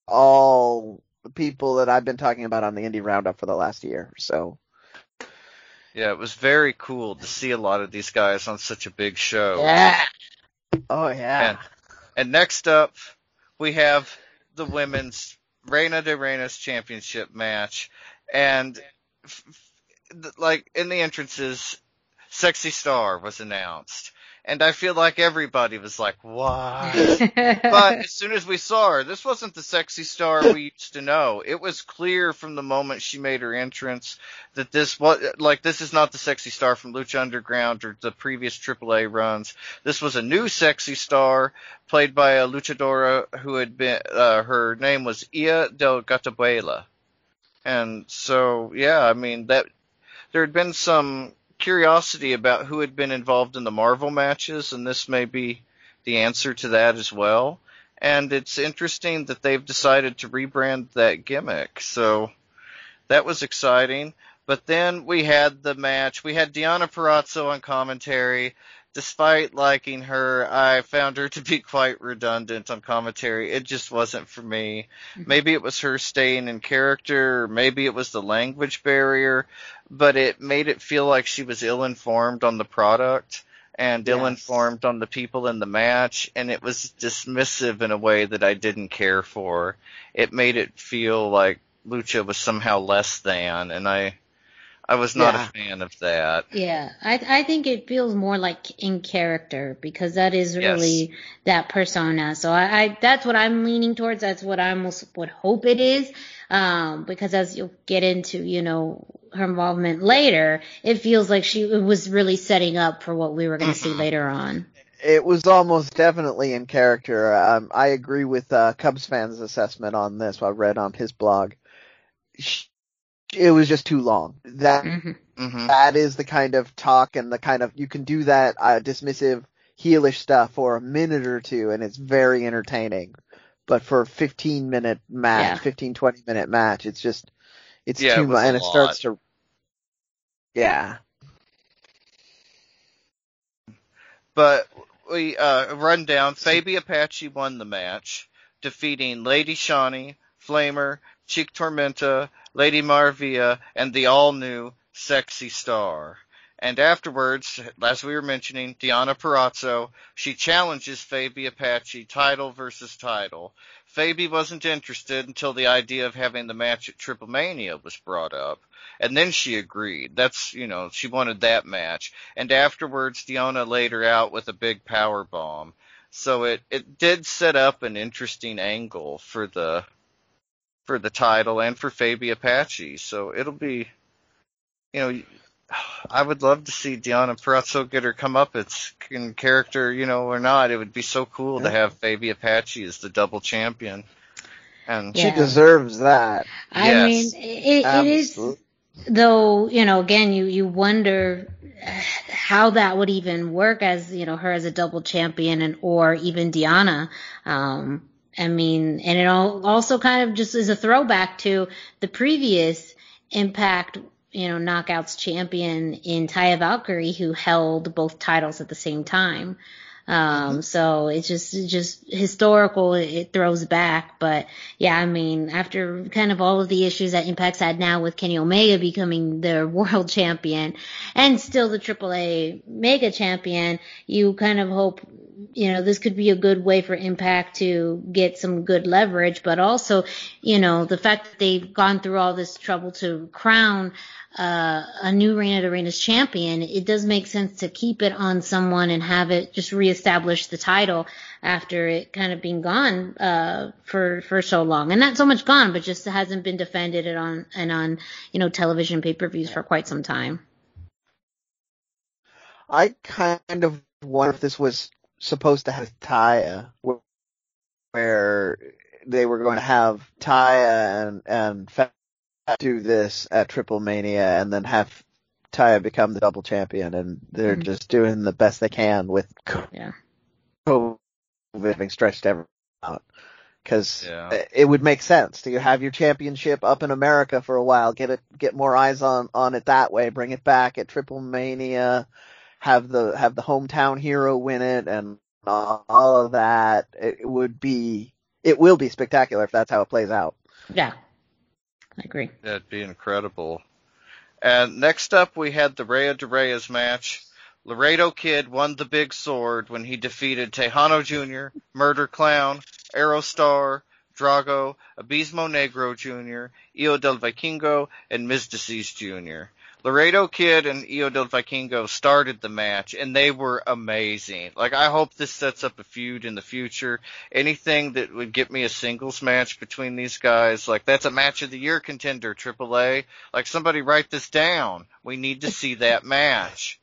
all people that I've been talking about on the indie roundup for the last year. So yeah, it was very cool to see a lot of these guys on such a big show. Yeah. Oh yeah. And, and next up, we have the women's Reina de Reinas championship match, and f- f- like in the entrances, Sexy Star was announced, and I feel like everybody was like, "What?" but as soon as we saw her, this wasn't the sexy star we used to know. It was clear from the moment she made her entrance that this was like this is not the sexy star from Lucha Underground or the previous AAA runs. This was a new sexy star played by a luchadora who had been uh, her name was Ia del Gatabuela. And so, yeah, I mean that there had been some curiosity about who had been involved in the Marvel matches, and this may be the answer to that as well. And it's interesting that they've decided to rebrand that gimmick. So that was exciting. But then we had the match. We had Deonna Purrazzo on commentary. Despite liking her, I found her to be quite redundant on commentary. It just wasn't for me. Mm-hmm. Maybe it was her staying in character, or maybe it was the language barrier, but it made it feel like she was ill-informed on the product and Yes. ill-informed on the people in the match, and it was dismissive in a way that I didn't care for. It made it feel like Lucha was somehow less than, and I, I was not Yeah. a fan of that. Yeah, I I think it feels more like in character because that is really that persona. So I, I that's what I'm leaning towards. That's what I almost would hope it is. Um, because as you'll get into, you know, her involvement later, it feels like she was really setting up for what we were going to see later on. It was almost definitely in character. Um, I agree with uh, Cubs fans' assessment on this. I read on his blog. Sh- It was just too long. That hmm hmm that is the kind of talk and the kind of you can do that uh, dismissive heelish stuff for a minute or two and it's very entertaining but for a 15 minute match Yeah. 15 20 minute match it's just it's Yeah, too was much and it starts to yeah But we uh, run down. Faby Apache won the match, defeating Lady Shani, Flammer, Chik Tormenta, Lady Maravilla, and the all-new Sexy Star. And afterwards, as we were mentioning, Deonna Purrazzo, she challenges Faby Apache title versus title. Faby wasn't interested until the idea of having the match at Triple Mania was brought up. And then she agreed. That's, you know, she wanted that match. And afterwards, Deonna laid her out with a big power bomb. So it, it did set up an interesting angle for the, for the title and for Faby Apache. So it'll be, you know, I would love to see Deonna Purrazzo get her come up its in character, you know, or not. It would be so cool to have Fabi Apache as the double champion. And Yeah. she deserves that I Yes. mean, it, it is though you know again you you wonder uh, how that would even work as you know her as a double champion and or even Deonna um I mean and it all also kind of just is a throwback to the previous impact you know knockouts champion in Taya Valkyrie who held both titles at the same time um so it's just it's just historical it, it throws back but yeah, I mean, after kind of all of the issues that Impact's had now with Kenny Omega becoming their world champion and still the AAA mega champion, you kind of hope, you know, this could be a good way for Impact to get some good leverage, but also, you know, the fact that they've gone through all this trouble to crown uh, a new Reina de Reinas champion, it does make sense to keep it on someone and have it just reestablish the title after it kind of being gone uh, for for so long, and not so much gone, but just hasn't been defended and on and on you know television pay per views for quite some time. I kind of wonder if this was supposed to have Taya, where they were going to have Taya and and do this at Triple Mania, and then have Taya become the double champion, and they're Mhm. just doing the best they can with Yeah. COVID having stretched everything out. Because Yeah. it would make sense to have your championship up in America for a while, get it, get more eyes on on it that way, bring it back at Triple Mania, have the have the hometown hero win it, and all of that. It would be, it will be spectacular if that's how it plays out. Yeah, I agree. That'd be incredible. And next up, we had the Rey de Reyes match. Laredo Kid won the big sword when he defeated Tejano Jr., Murder Clown, Aerostar, Drago, Abismo Negro Jr., Hijo del Vikingo, and Myzteziz Jr. Laredo Kid and Hijo del Vikingo started the match, and they were amazing. Like, I hope this sets up a feud in the future. Anything that would get me a singles match between these guys, like, that's a match of the year contender, AAA. Like, somebody write this down. We need to see that match.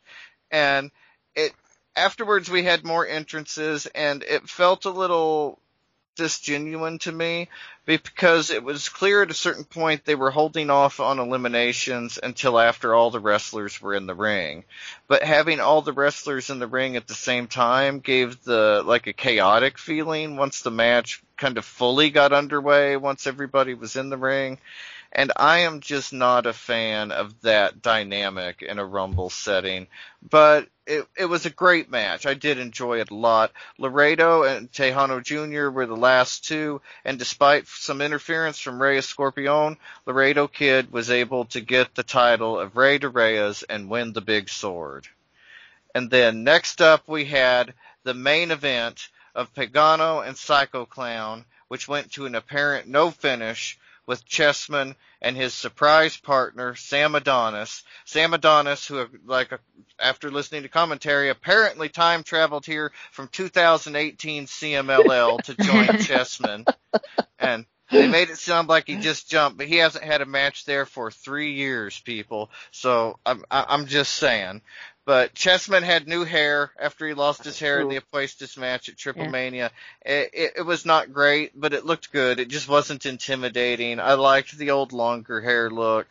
And it, afterwards we had more entrances, and it felt a little disgenuine to me because it was clear at a certain point they were holding off on eliminations until after all the wrestlers were in the ring. But having all the wrestlers in the ring at the same time gave the like a chaotic feeling once the match kind of fully got underway once everybody was in the ring. And I am just not a fan of that dynamic in a Rumble setting. But it, it was a great match. I did enjoy it a lot. Laredo and Tejano Jr. were the last two, and despite some interference from Rey Escorpion, Laredo Kid was able to get the title of Rey de Reyes and win the big sword. And then next up we had the main event of Pagano and Psycho Clown, which went to an apparent no finish with Chessman and his surprise partner Sam Adonis. Sam Adonis, who like after listening to commentary, apparently time traveled here from 2018 CMLL to join Chessman, and they made it sound like he just jumped, but he hasn't had a match there for three years, people. So I'm I'm just saying. But Chessman had new hair after he lost his hair in the Apuestas match at Triple yeah. Mania. It, it, it, was not great, but it looked good. It just wasn't intimidating. I liked the old longer hair look,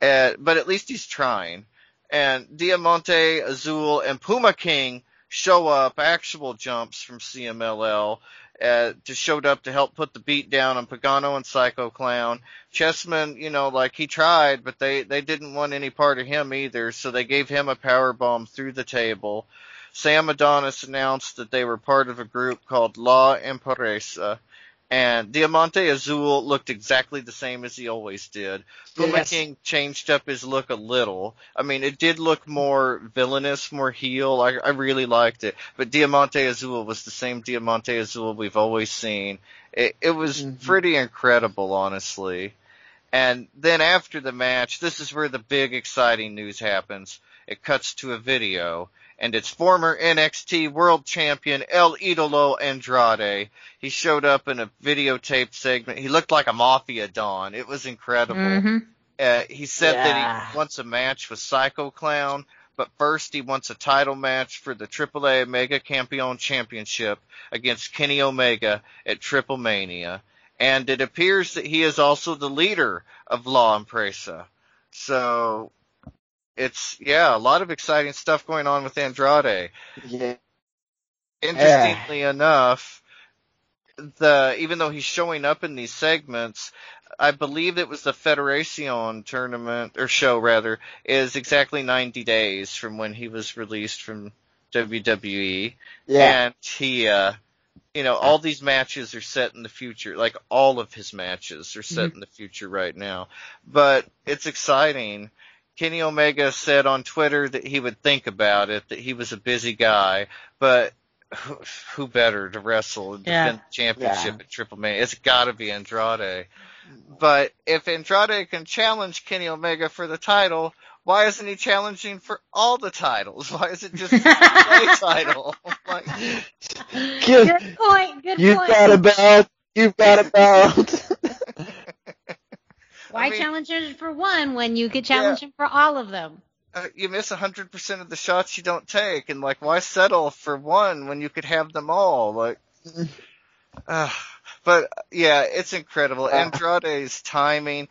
uh, but at least he's trying. And Diamante Azul and Puma King show up, actual jumps from CMLL, uh, just showed up to help put the beat down on Pagano and Psycho Clown. Chessman, you know, like he tried, but they they didn't want any part of him either, so they gave him a power bomb through the table. Sam Adonis announced that they were part of a group called La Empresa, and Diamante Azul looked exactly the same as he always did. Puma yes. King changed up his look a little. I mean, it did look more villainous, more heel. I, I really liked it. But Diamante Azul was the same Diamante Azul we've always seen. It, it was mm-hmm. pretty incredible, honestly. And then after the match, this is where the big exciting news happens. It cuts to a video and its former NXT World Champion El Idolo Andrade. He showed up in a videotaped segment. He looked like a mafia don. It was incredible. Mm-hmm. Uh, he said yeah. that he wants a match with Psycho Clown, but first he wants a title match for the AAA Mega Campeon Championship against Kenny Omega at Triple Mania. And it appears that he is also the leader of La Empresa. So it's yeah, a lot of exciting stuff going on with Andrade. Yeah. Interestingly yeah. enough, the even though he's showing up in these segments, I believe it was the Federacion tournament or show rather is exactly 90 days from when he was released from WWE. Yeah. And he uh you know, all these matches are set in the future. Like all of his matches are set mm-hmm. in the future right now. But it's exciting Kenny Omega said on Twitter that he would think about it, that he was a busy guy, but who, who better to wrestle and defend yeah. the championship yeah. at Triple Mania? It's got to be Andrade. But if Andrade can challenge Kenny Omega for the title, why isn't he challenging for all the titles? Why is it just a title? like, good point. Good you've point. Got about. You've got a belt. Why I mean, challenge him for one when you could challenge yeah. him for all of them? Uh, you miss 100% of the shots you don't take, and like, why settle for one when you could have them all? Like, uh, but yeah, it's incredible. Andrade's timing.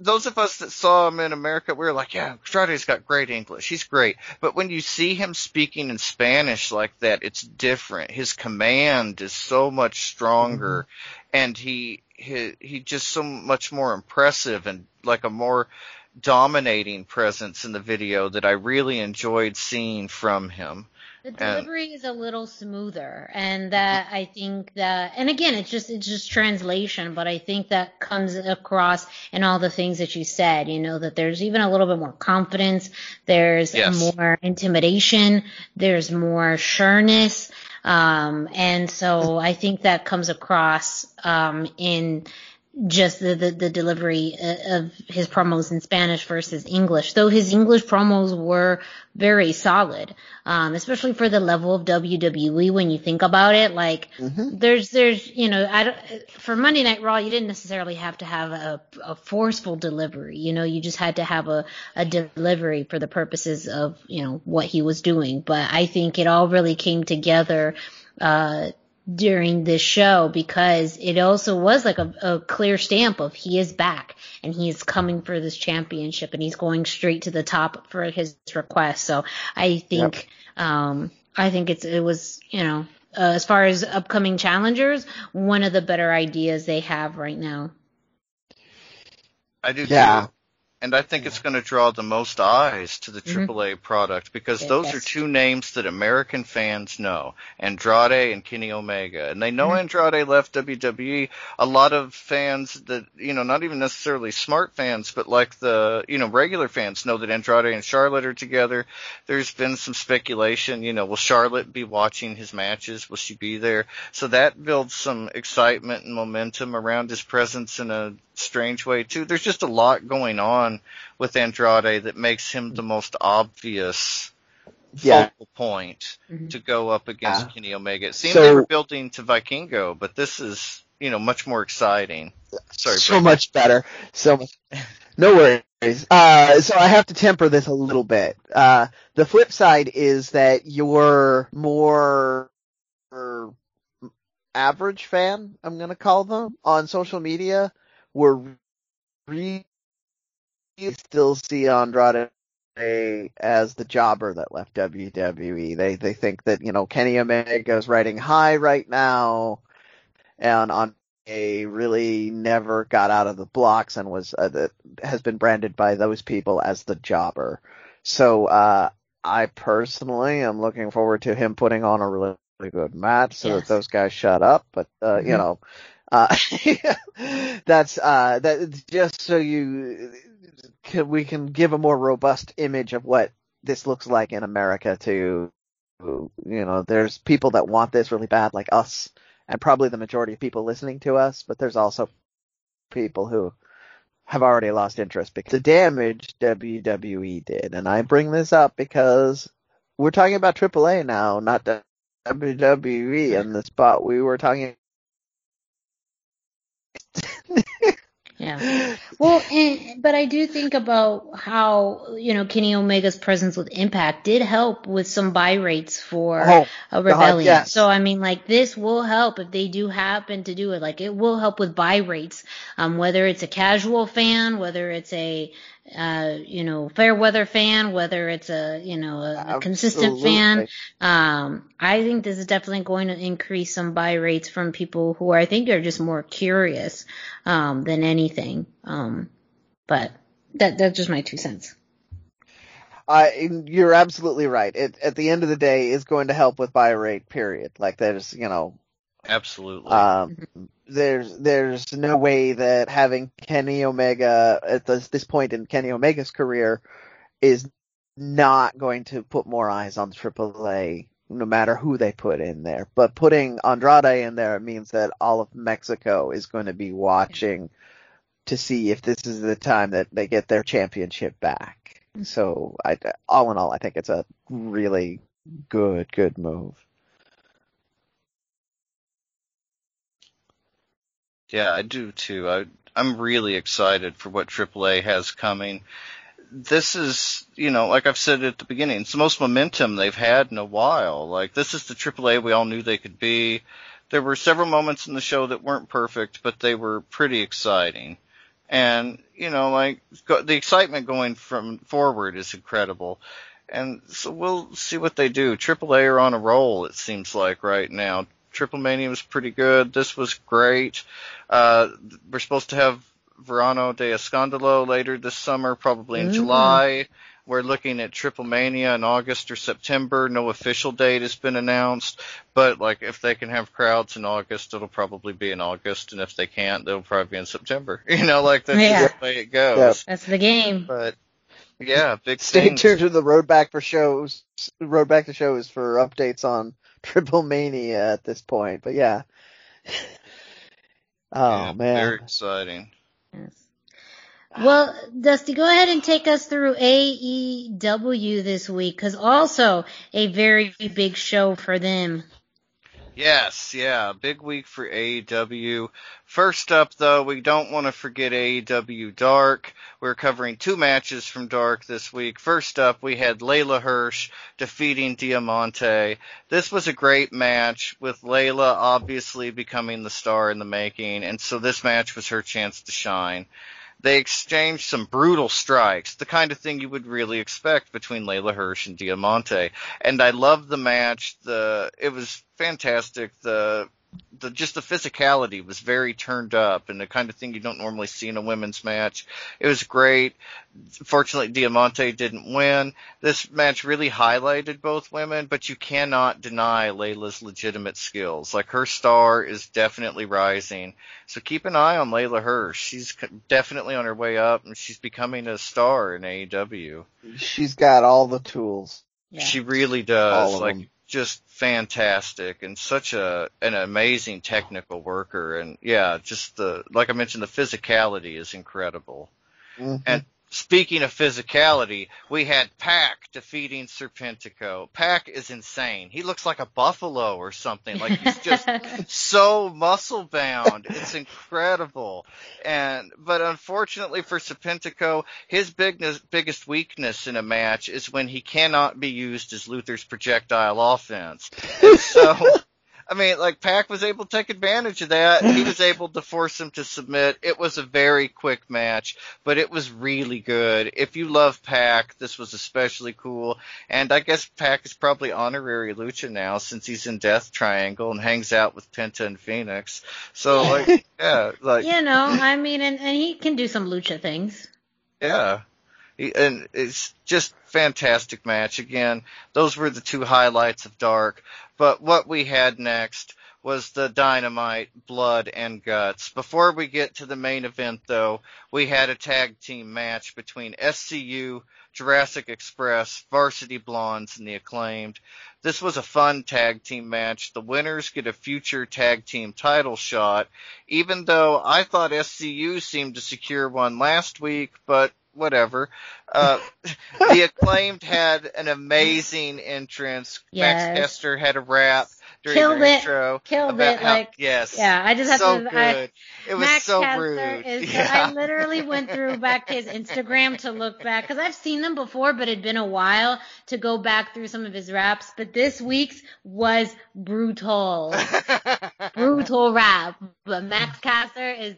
Those of us that saw him in America, we were like, yeah, Andrade's got great English. He's great. But when you see him speaking in Spanish like that, it's different. His command is so much stronger, mm-hmm. and he he he just so much more impressive and like a more dominating presence in the video that I really enjoyed seeing from him. The delivery and, is a little smoother, and that I think that, and again, it's just it's just translation, but I think that comes across in all the things that you said. You know that there's even a little bit more confidence, there's yes. more intimidation, there's more sureness, um, and so I think that comes across um, in just the, the, the delivery uh, of his promos in Spanish versus English, though his English promos were very solid, um, especially for the level of WWE when you think about it. Like, mm-hmm. there's, there's, you know, I don't, for Monday Night Raw, you didn't necessarily have to have a, a forceful delivery. You know, you just had to have a, a delivery for the purposes of, you know, what he was doing. But I think it all really came together, uh, during this show because it also was like a, a, clear stamp of he is back and he is coming for this championship and he's going straight to the top for his request. So I think, yep. um, I think it's, it was, you know, uh, as far as upcoming challengers, one of the better ideas they have right now. I do yeah. Too and I think it's going to draw the most eyes to the mm-hmm. AAA product because those are two names that American fans know, Andrade and Kenny Omega. And they know mm-hmm. Andrade left WWE. A lot of fans that, you know, not even necessarily smart fans, but like the, you know, regular fans know that Andrade and Charlotte are together. There's been some speculation, you know, will Charlotte be watching his matches? Will she be there? So that builds some excitement and momentum around his presence in a strange way too. There's just a lot going on with Andrade that makes him the most obvious yeah. focal point mm-hmm. to go up against yeah. Kenny Omega. It seemed so, they were building to Vikingo, but this is you know much more exciting. Sorry, so much better. So much. No worries. Uh, so I have to temper this a little bit. Uh, the flip side is that you're more average fan, I'm gonna call them, on social media were really still see Andrade as the jobber that left WWE. They they think that you know Kenny Omega is riding high right now, and on a really never got out of the blocks and was uh, that has been branded by those people as the jobber. So uh, I personally am looking forward to him putting on a really, really good match so yes. that those guys shut up. But uh, mm-hmm. you know, uh, that's uh, that just so you can, we can give a more robust image of what this looks like in America. To you know, there's people that want this really bad, like us, and probably the majority of people listening to us. But there's also people who have already lost interest because the damage WWE did. And I bring this up because we're talking about AAA now, not WWE. And the spot we were talking yeah. Well, and, but I do think about how, you know, Kenny Omega's presence with Impact did help with some buy rates for oh, a rebellion. God, yes. So, I mean, like this will help if they do happen to do it. Like it will help with buy rates. Um, whether it's a casual fan, whether it's a, uh, you know, fair weather fan, whether it's a, you know, a, a consistent fan. Um, I think this is definitely going to increase some buy rates from people who I think are just more curious, um, than anything. Um, but that, that's just my two cents. Uh, you're absolutely right. It, at the end of the day, is going to help with buy rate, period. Like there's, you know, Absolutely. Um, there's there's no way that having Kenny Omega at this, this point in Kenny Omega's career is not going to put more eyes on AAA, no matter who they put in there. But putting Andrade in there means that all of Mexico is going to be watching to see if this is the time that they get their championship back. So, I, all in all, I think it's a really good, good move. Yeah, I do too. I, I'm really excited for what AAA has coming. This is, you know, like I've said at the beginning, it's the most momentum they've had in a while. Like this is the AAA we all knew they could be. There were several moments in the show that weren't perfect, but they were pretty exciting. And, you know, like the excitement going from forward is incredible. And so we'll see what they do. AAA are on a roll, it seems like right now. Triple Mania was pretty good. This was great. Uh, we're supposed to have Verano de Escandalo later this summer, probably in mm. July. We're looking at Triple Mania in August or September. No official date has been announced, but like if they can have crowds in August, it'll probably be in August, and if they can't, it'll probably be in September. You know, like that's yeah. the way it goes. Yep. That's the game. But yeah, big. Stay things. tuned to the road back for shows. Road back to shows for updates on Triple Mania at this point. But yeah. Oh Yeah, man. Very exciting. Yes. Well, Dusty, go ahead and take us through AEW this week, because also a very big show for them. Yes, yeah, big week for AEW. First up, though, we don't want to forget AEW Dark. We're covering two matches from Dark this week. First up, we had Leyla Hirsch defeating Diamante. This was a great match with Leyla obviously becoming the star in the making, and so this match was her chance to shine. They exchanged some brutal strikes, the kind of thing you would really expect between Leyla Hirsch and Diamante. And I loved the match. The it was fantastic. The the just the physicality was very turned up and the kind of thing you don't normally see in a women's match. It was great. Fortunately, Diamante didn't win. This match really highlighted both women, but you cannot deny Leyla's legitimate skills. Like her star is definitely rising. So keep an eye on Leyla Hirsch. She's definitely on her way up and she's becoming a star in AEW. She's got all the tools. Yeah. She really does. All of like them. Just fantastic and such a an amazing technical worker and yeah, just the like I mentioned the physicality is incredible. Mhm. And speaking of physicality, we had Pac defeating Serpentico. Pac is insane. He looks like a buffalo or something. Like he's just so muscle bound. It's incredible. And but unfortunately for Serpentico, his bigness, biggest weakness in a match is when he cannot be used as Luther's projectile offense. And so I mean, like Pac was able to take advantage of that. He was able to force him to submit. It was a very quick match, but it was really good. If you love Pac, this was especially cool. And I guess Pac is probably honorary Lucha now since he's in Death Triangle and hangs out with Penta and Phoenix. So like, yeah, like you know, I mean, and, and he can do some lucha things. yeah. And it's just fantastic match. Again, those were the two highlights of Dark. But what we had next was the Dynamite, Blood, and Guts. Before we get to the main event though, we had a tag team match between SCU, Jurassic Express, Varsity Blondes, and the Acclaimed. This was a fun tag team match. The winners get a future tag team title shot, even though I thought SCU seemed to secure one last week, but whatever. Uh, the acclaimed had an amazing entrance. Yes. Max Caster had a rap during Killed their it. intro. Killed it, how- like- yes, Yeah, I just have so to. good. I, it was Max so Caster rude. Is, yeah. I literally went through back to his Instagram to look back because I've seen them before, but it'd been a while to go back through some of his raps. But this week's was brutal, brutal rap. But Max Caster is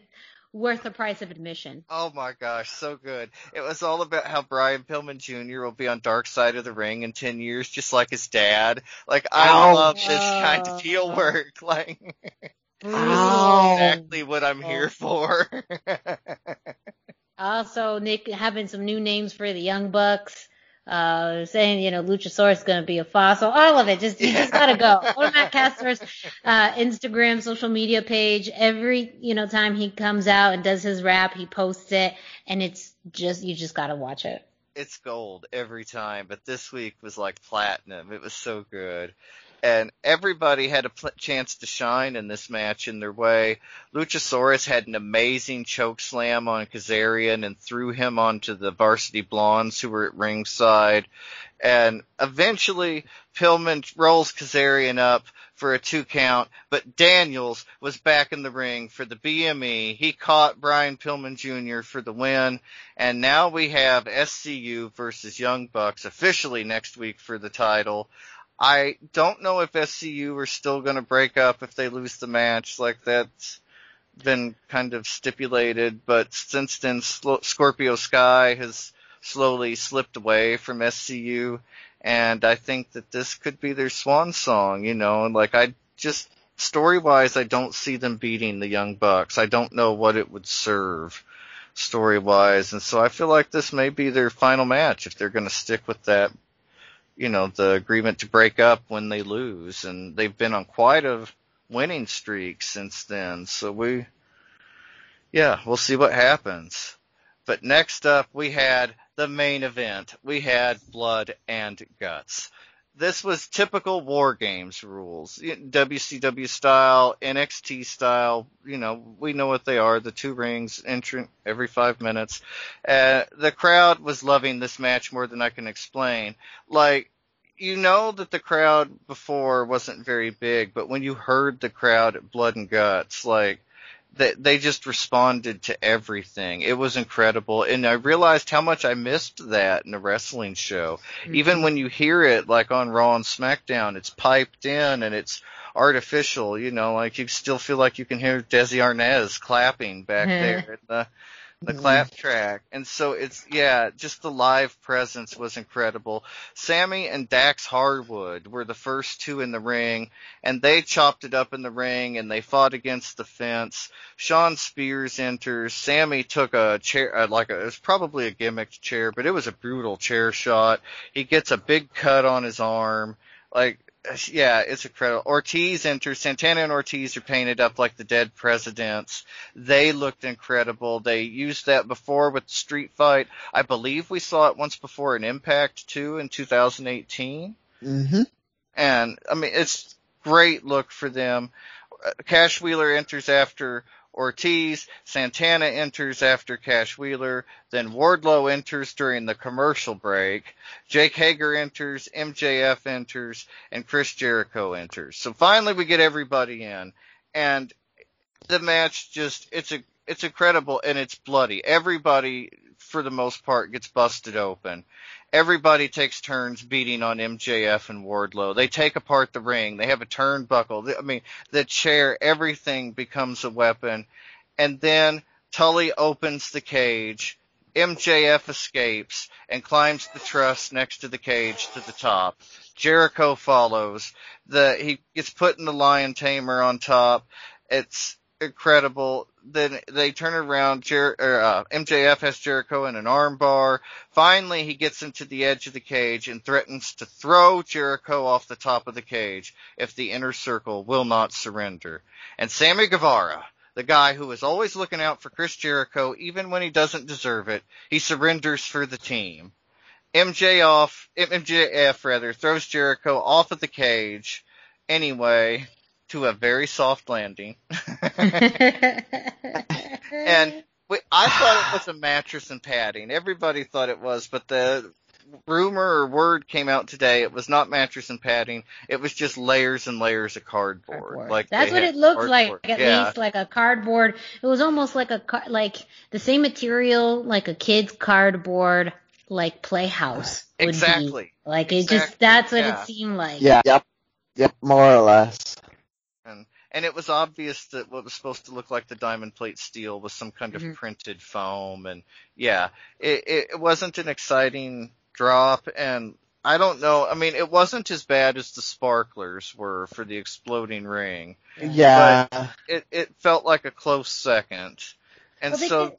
worth the price of admission. Oh my gosh, so good. It was all about how Brian Pillman Jr. will be on Dark Side of the Ring in 10 years, just like his dad. Like, I Ouch. love this kind of heel work. Like, Ow. exactly what I'm here oh. for. Also, Nick having some new names for the Young Bucks. Uh, saying, you know, Luchasaurus is going to be a fossil. All of it. Just, you just gotta go. Go to Max Caster's, uh, Instagram, social media page. Every, you know, time he comes out and does his rap, he posts it and it's just, you just gotta watch it. it's gold every time, but this week was like platinum. It was so good. And everybody had a pl- chance to shine in this match in their way. Luchasaurus had an amazing choke slam on Kazarian and threw him onto the varsity blondes who were at ringside. And eventually Pillman rolls Kazarian up for a two count, but Daniels was back in the ring for the BME. He caught Brian Pillman Jr. for the win. And now we have SCU versus Young Bucks officially next week for the title. I don't know if SCU are still going to break up if they lose the match. Like that's been kind of stipulated, but since then Scorpio Sky has slowly slipped away from SCU, and I think that this could be their swan song. You know, like I just story wise, I don't see them beating the Young Bucks. I don't know what it would serve story wise, and so I feel like this may be their final match if they're going to stick with that you know, the agreement to break up when they lose. And they've been on quite a winning streak since then. So we, yeah, we'll see what happens. But next up, we had the main event. We had blood and guts. This was typical war games rules, WCW style, NXT style. You know, we know what they are. The two rings, entrant every five minutes. Uh, the crowd was loving this match more than I can explain. Like, you know that the crowd before wasn't very big, but when you heard the crowd at Blood and Guts, like, they, they just responded to everything. It was incredible. And I realized how much I missed that in a wrestling show. Mm-hmm. Even when you hear it like on Raw and SmackDown, it's piped in and it's artificial, you know, like you still feel like you can hear Desi Arnaz clapping back there in the the mm-hmm. clap track. And so it's, yeah, just the live presence was incredible. Sammy and Dax Harwood were the first two in the ring and they chopped it up in the ring and they fought against the fence. Shawn Spears enters. Sammy took a chair, uh, like a, it was probably a gimmicked chair, but it was a brutal chair shot. He gets a big cut on his arm. Like, yeah, it's incredible. Ortiz enters. Santana and Ortiz are painted up like the dead presidents. They looked incredible. They used that before with the street fight. I believe we saw it once before in Impact too in 2018. Mm-hmm. And I mean, it's great look for them. Cash Wheeler enters after Ortiz, Santana enters after Cash Wheeler, then Wardlow enters during the commercial break, Jake Hager enters, MJF enters, and Chris Jericho enters. So finally we get everybody in, and the match just, it's a, it's incredible and it's bloody. Everybody, for the most part, gets busted open everybody takes turns beating on MJF and Wardlow. They take apart the ring. They have a turnbuckle. I mean, the chair, everything becomes a weapon. And then Tully opens the cage. MJF escapes and climbs the truss next to the cage to the top. Jericho follows. The he gets put in the lion tamer on top. It's incredible. Then they turn around. Jer- or, uh, MJF has Jericho in an armbar. Finally, he gets into the edge of the cage and threatens to throw Jericho off the top of the cage if the inner circle will not surrender. And Sammy Guevara, the guy who is always looking out for Chris Jericho, even when he doesn't deserve it, he surrenders for the team. MJ off, MJF rather, throws Jericho off of the cage. Anyway, to a very soft landing. and we, I thought it was a mattress and padding. Everybody thought it was, but the rumor or word came out today. It was not mattress and padding. It was just layers and layers of cardboard. cardboard. Like that's what it looked cardboard. like. At yeah. least like a cardboard. It was almost like a like the same material like a kid's cardboard like playhouse. exactly. Be. Like exactly. it just that's what yeah. it seemed like. Yeah. Yep. Yep. More or less and and it was obvious that what was supposed to look like the diamond plate steel was some kind of mm-hmm. printed foam and yeah it, it wasn't an exciting drop and I don't know. I mean, it wasn't as bad as the sparklers were for the exploding ring. Yeah. it it felt like a close second. And well, so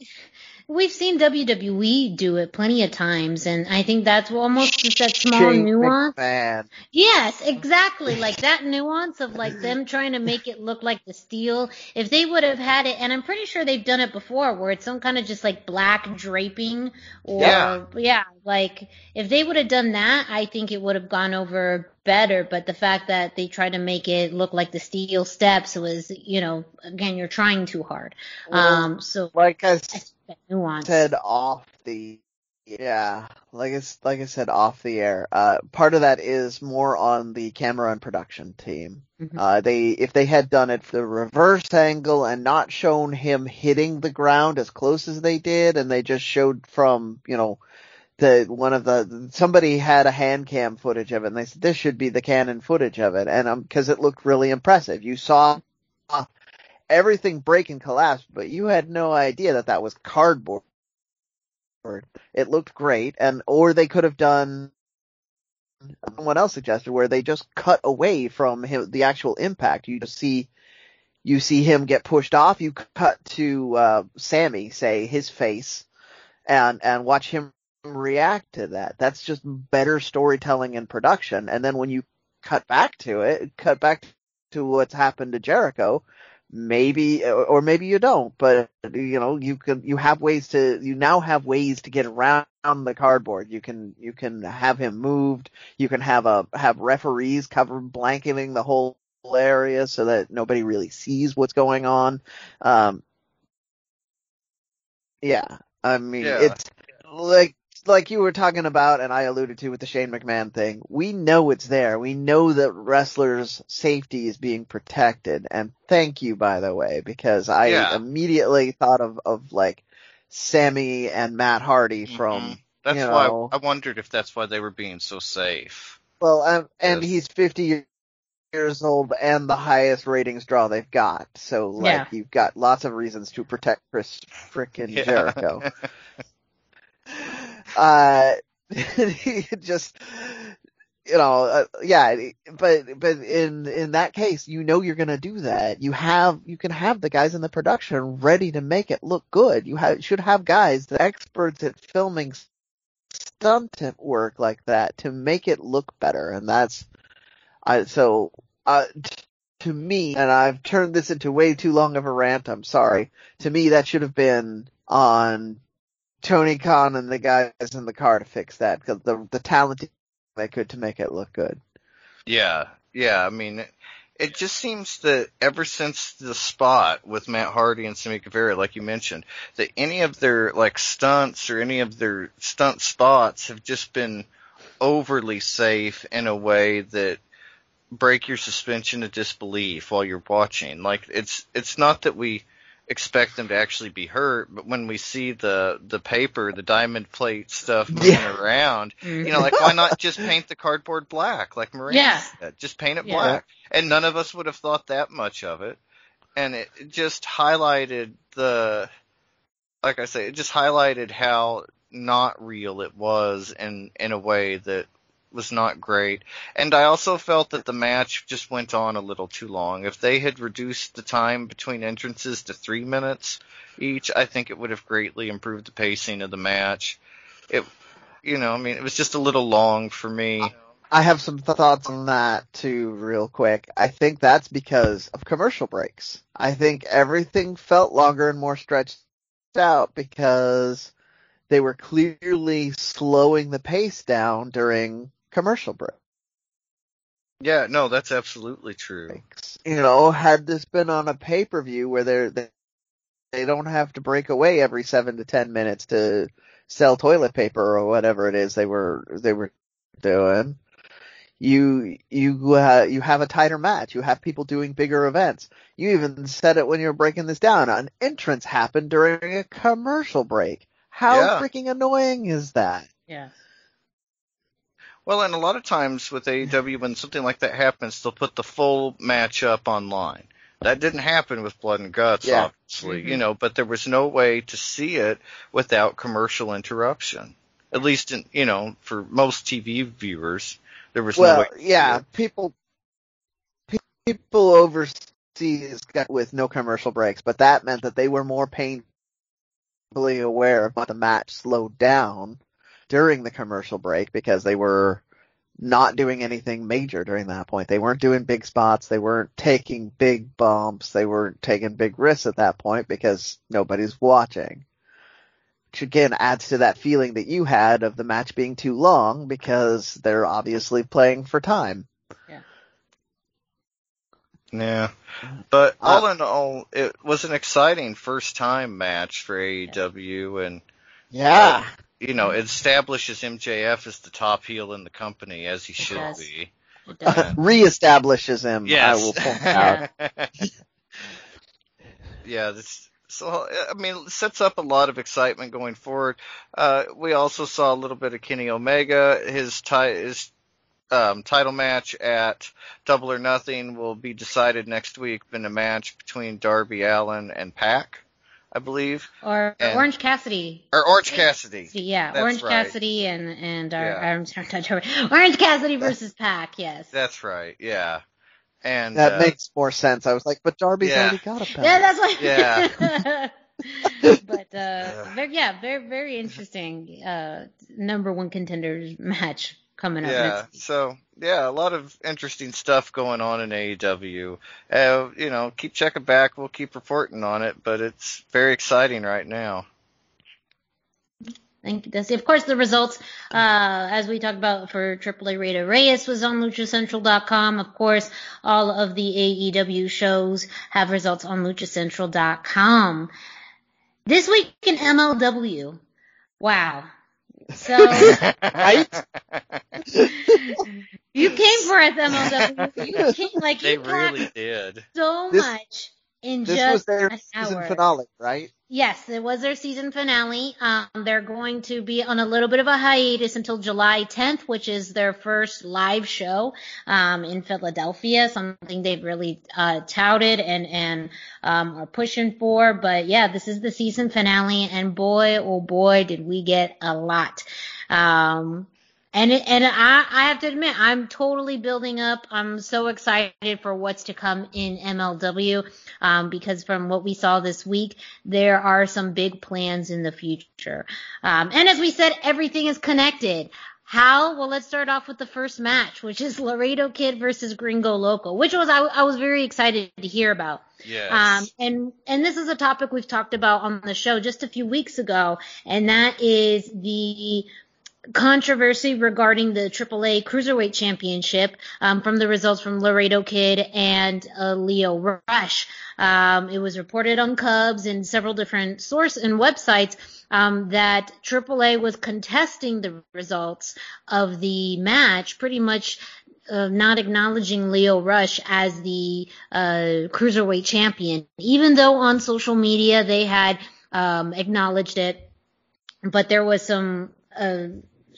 we've seen WWE do it plenty of times, and I think that's almost just that small Shane nuance. McMahon. Yes, exactly. like that nuance of like them trying to make it look like the steel. If they would have had it, and I'm pretty sure they've done it before, where it's some kind of just like black draping, or yeah, yeah like if they would have done that, I think it would have gone over better. But the fact that they tried to make it look like the steel steps was, you know, again, you're trying too hard. Well, um, so like I, I said off the yeah, like I, like I said off the air, uh, part of that is more on the camera and production team. Mm-hmm. Uh, they, if they had done it the reverse angle and not shown him hitting the ground as close as they did, and they just showed from, you know, the one of the somebody had a hand cam footage of it and they said this should be the canon footage of it and um because it looked really impressive you saw everything break and collapse but you had no idea that that was cardboard it looked great and or they could have done someone else suggested where they just cut away from him the actual impact you just see you see him get pushed off you cut to uh sammy say his face and and watch him react to that. That's just better storytelling and production. And then when you cut back to it, cut back to what's happened to Jericho, maybe, or maybe you don't, but you know, you can, you have ways to, you now have ways to get around the cardboard. You can you can have him moved. You can have a have referees cover blanketing the whole area so that nobody really sees what's going on. Um, yeah, I mean Yeah. it's like like you were talking about and I alluded to with the Shane McMahon thing. We know it's there. We know that wrestlers' safety is being protected. And thank you by the way because I Yeah. immediately thought of of like Sammy and Matt Hardy from Mhm. That's you why know- I wondered if that's why they were being so safe. Well, um, and he's 50 years old and the highest ratings draw they've got. So, like, Yeah. you've got lots of reasons to protect Chris frickin' Yeah. Jericho. uh, just, you know, uh, yeah, but, but in, in that case, you know you're gonna do that. You have, you can have the guys in the production ready to make it look good. You have, should have guys, the experts at filming stunt work like that to make it look better. And that's, I, so, uh, to me, and I've turned this into way too long of a rant, I'm sorry. To me, that should have been on Tony Khan and the guys in the car to fix that because the, the talent they could to make it look good. Yeah, yeah. I mean, it, just seems that ever since the spot with Matt Hardy and Sammy Guevara, like you mentioned, that any of their like stunts or any of their stunt spots have just been overly safe in a way that break your suspension of disbelief while you're watching. Like it's it's not that we expect them to actually be hurt, but when we see the the paper, the diamond plate stuff moving Yeah. around, mm-hmm. you know, like why not just paint the cardboard black like Miranda Yeah. said? Just paint it Yeah. black. And none of us would have thought that much of it. And it it just highlighted the like I say, it just highlighted how not real it was in in a way that was not great. And I also felt that the match just went on a little too long. If they had reduced the time between entrances to three minutes each, I think it would have greatly improved the pacing of the match. It, you know, I mean, it was just a little long for me. I have some th- thoughts on that too, real quick. I think that's because of commercial breaks. I think everything felt longer and more stretched out because they were clearly slowing the pace down during commercial break. Yeah, no, that's absolutely true. You know, had this been on a pay-per-view where they're, they they don't have to break away every seven to ten minutes to sell toilet paper or whatever it is they were they were doing. You you uh, you have a tighter match. You have people doing bigger events. You even said it when you were breaking this down. An entrance happened during a commercial break. How Yeah. freaking annoying is that? Yeah. Well, and a lot of times with AEW, when something like that happens, they'll put the full match up online. That didn't happen with Blood and Guts, Yeah. obviously, Mhm. you know, but there was no way to see it without commercial interruption. At least, in, you know, for most TV viewers, there was no way. yeah, people people overseas got with no commercial breaks, but that meant that they were more painfully aware of what the match slowed down during the commercial break because they were not doing anything major during that point. They weren't doing big spots. They weren't taking big bumps. They weren't taking big risks at that point because nobody's watching. Which again adds to that feeling that you had of the match being too long because they're obviously playing for time. Yeah. Yeah. But Uh, all in all, it was an exciting first time match for AEW and Yeah. You know, it establishes MJF as the top heel in the company as he should does. be. It does. Reestablishes him, Yes. I will point out. yeah, this so I mean it sets up a lot of excitement going forward. Uh, we also saw a little bit of Kenny Omega. His ti- his um, title match at Double or Nothing will be decided next week in a match between Darby Allin and Pac, I believe, Or And- Orange Cassidy. or Orange Cassidy. Yeah, That's Orange right. Cassidy and and our, Yeah. I'm sorry, not Orange Cassidy versus Pac. Yes. That's right. Yeah, and That uh, makes more sense. I was like, but Darby's Yeah. already got a belt. Yeah, that's what. Yeah. but uh, very, yeah, very very interesting. Uh, number one contenders match coming up Yeah. So yeah, a lot of interesting stuff going on in AEW. Uh, you know, keep checking back. We'll keep reporting on it, but it's very exciting right now. Thank you, Dusty. Of course, the results, uh, as we talked about for AAA de Reyes was on LuchaCentral.com. Of course, all of the AEW shows have results on LuchaCentral.com. This week in MLW, wow. So, right? you came for us, MLW. You came, like, They you packed really did. so This- much in This just was their an season hour. finale, right? Yes, it was their season finale. Um, they're going to be on a little bit of a hiatus until July 10th, which is their first live show um, in Philadelphia. Something they've really uh, touted and and um, are pushing for. But yeah, this is the season finale, and boy, oh boy, did we get a lot. Um, and it, and I, I have to admit, I'm totally building up. I'm so excited for what's to come in MLW um, because from what we saw this week, there are some big plans in the future. Um, and as we said, everything is connected. How? Well, let's start off with the first match, which is Laredo Kid versus Gringo Loco, which was I, I was very excited to hear about. Yes. Um, and and this is a topic we've talked about on the show just a few weeks ago, and that is the controversy regarding the AAA Cruiserweight Championship um, from the results from Laredo Kid and uh, Lio Rush. Um, it was reported on Cubs and several different source and websites um, that AAA was contesting the results of the match, pretty much uh, not acknowledging Lio Rush as the uh, cruiserweight champion, even though on social media they had um, acknowledged it. But there was some uh,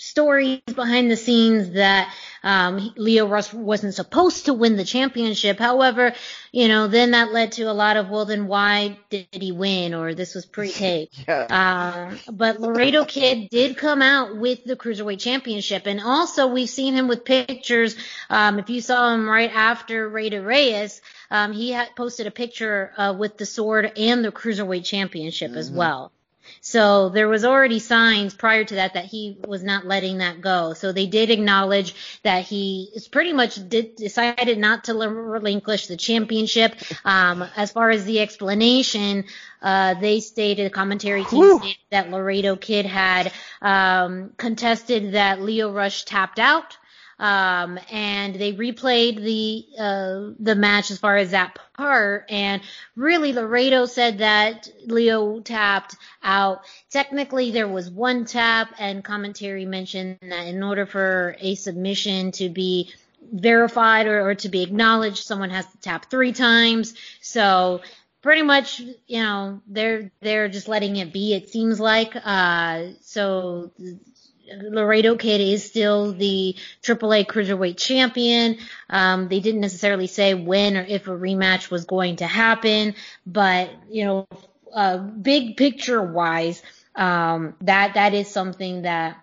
stories behind the scenes that um, Lio Rush wasn't supposed to win the championship. However, you know, then that led to a lot of, well, then why did he win? Or this was pre-tape. Yeah. Uh, but Laredo Kid did come out with the Cruiserweight Championship. And also we've seen him with pictures. Um, if you saw him right after Rey de Reyes, um, he had posted a picture, uh, with the sword and the Cruiserweight Championship as well. So there was already signs prior to that that he was not letting that go. So they did acknowledge that he is pretty much did, decided not to relinquish the championship. Um, as far as the explanation, uh, they stated, the commentary team Whew. stated that Laredo Kid had um, contested that Lio Rush tapped out. Um, and they replayed the uh, the match as far as that part, and really Laredo said that Lio tapped out. Technically, there was one tap, and commentary mentioned that in order for a submission to be verified or, or to be acknowledged, someone has to tap three times. So pretty much, you know, they're they're just letting it be. It seems like. Uh, so Laredo Kid is still the AAA Cruiserweight champion. Um, they didn't necessarily say when or if a rematch was going to happen, but you know, uh, big picture wise, um, that that is something that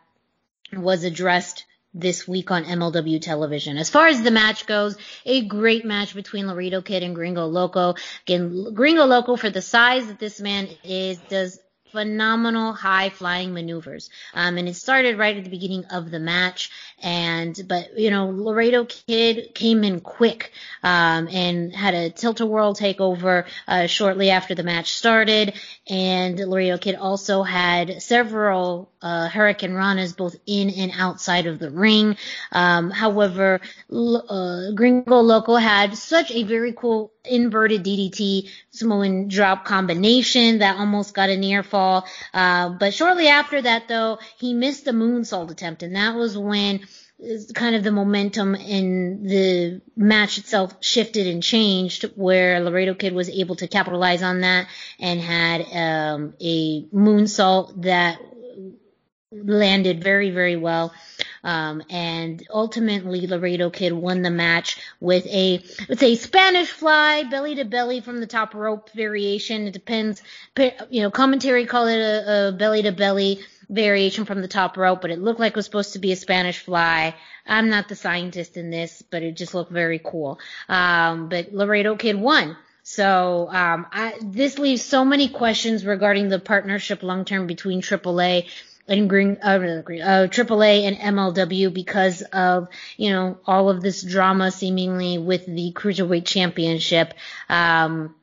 was addressed this week on MLW television. As far as the match goes, a great match between Laredo Kid and Gringo Loco. Again, Gringo Loco, for the size that this man is, does phenomenal high flying maneuvers. Um, and it started right at the beginning of the match. And, but, you know, Laredo Kid came in quick, um, and had a tilt-a-whirl takeover, uh, shortly after the match started. And Laredo Kid also had several, uh, Hurricanranas both in and outside of the ring. Um, however, uh, Gringo Loco had such a very cool inverted DDT Samoan drop combination that almost got a near fall. Uh, but shortly after that though, he missed a moonsault attempt and that was when kind of the momentum in the match itself shifted and changed where Laredo Kid was able to capitalize on that and had um, a moonsault that landed very, very well. Um, and ultimately Laredo Kid won the match with a, it's a Spanish fly, belly to belly from the top rope variation. It depends, you know, commentary call it a, a belly to belly variation from the top rope, but it looked like it was supposed to be a Spanish fly. I'm not the scientist in this, but it just looked very cool. Um, but Laredo Kid won. So um, I, this leaves so many questions regarding the partnership long term between AAA and Green, uh, uh, AAA and MLW because of, you know, all of this drama seemingly with the Cruiserweight Championship. Um,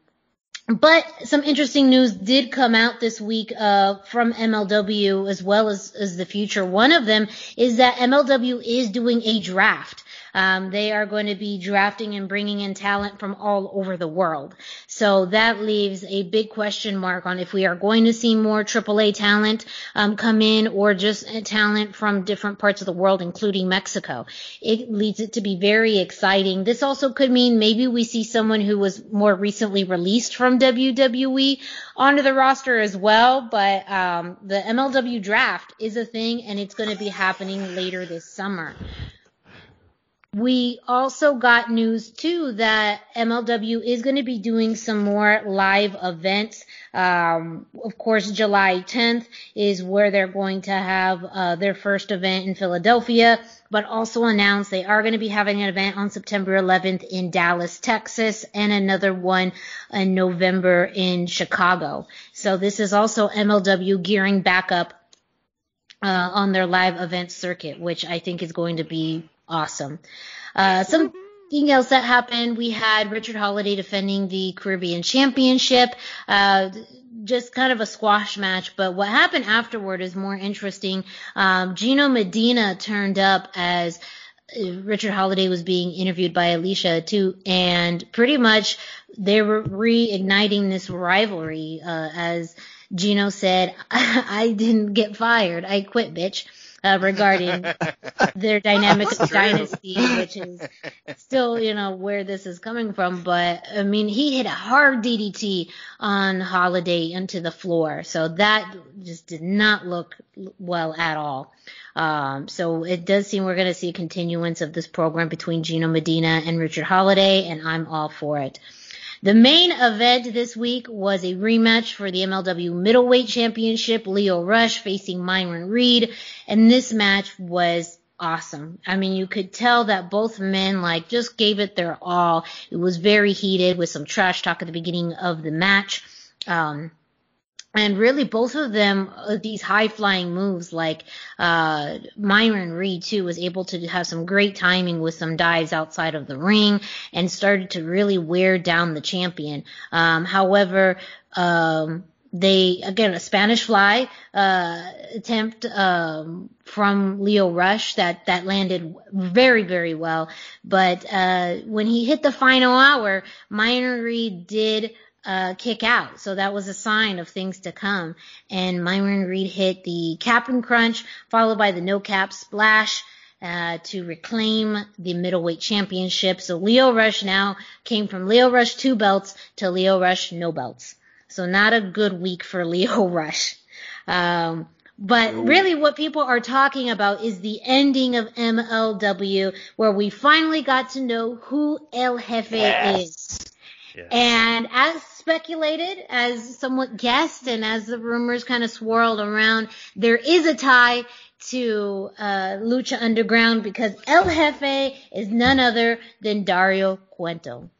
but some interesting news did come out this week uh, from MLW as well as, as the future. One of them is that MLW is doing a draft. Um, they are going to be drafting and bringing in talent from all over the world. So that leaves a big question mark on if we are going to see more AAA talent um, come in or just talent from different parts of the world, including Mexico. It leads it to be very exciting. This also could mean maybe we see someone who was more recently released from WWE onto the roster as well. But um, the MLW draft is a thing, and it's going to be happening later this summer. We also got news too that MLW is going to be doing some more live events. Um, of course, July 10th is where they're going to have uh, their first event in Philadelphia, but also announced they are going to be having an event on September 11th in Dallas, Texas, and another one in November in Chicago. So this is also MLW gearing back up uh, on their live event circuit, which I think is going to be awesome. Uh, something else that happened, we had Richard Holliday defending the Caribbean Championship. Uh, just kind of a squash match, but what happened afterward is more interesting. Um, Gino Medina turned up as uh, Richard Holliday was being interviewed by Alicia too, and pretty much they were reigniting this rivalry uh, as Gino said, "I didn't get fired, I quit, bitch." Uh, regarding their dynamic dynasty, which is still, you know, where this is coming from. But I mean, he hit a hard DDT on Holliday into the floor, so that just did not look well at all. Um, so it does seem we're going to see a continuance of this program between Gino Medina and Richard Holliday, and I'm all for it. The main event this week was a rematch for the MLW Middleweight Championship. Lio Rush facing Myron Reed. And this match was awesome. I mean, you could tell that both men like just gave it their all. It was very heated with some trash talk at the beginning of the match. Um, and really both of them uh, these high flying moves like uh Myron Reed too was able to have some great timing with some dives outside of the ring and started to really wear down the champion. Um however um they again a Spanish fly uh, attempt um, from Lio Rush that that landed very very well, but uh, when he hit the final hour, Myron Reed did uh, kick out. So that was a sign of things to come. And Myron Reed hit the cap and crunch, followed by the no cap splash. Uh, to reclaim the middleweight championship. So Lio Rush now came from Lio Rush two belts to Lio Rush no belts. So not a good week for Lio Rush. Um, but really what people are talking about is the ending of MLW where we finally got to know who El Jefe yes. is. Yes. And as speculated, as somewhat guessed, and as the rumors kind of swirled around, there is a tie to uh, Lucha Underground because El Jefe is none other than Dario Cueto.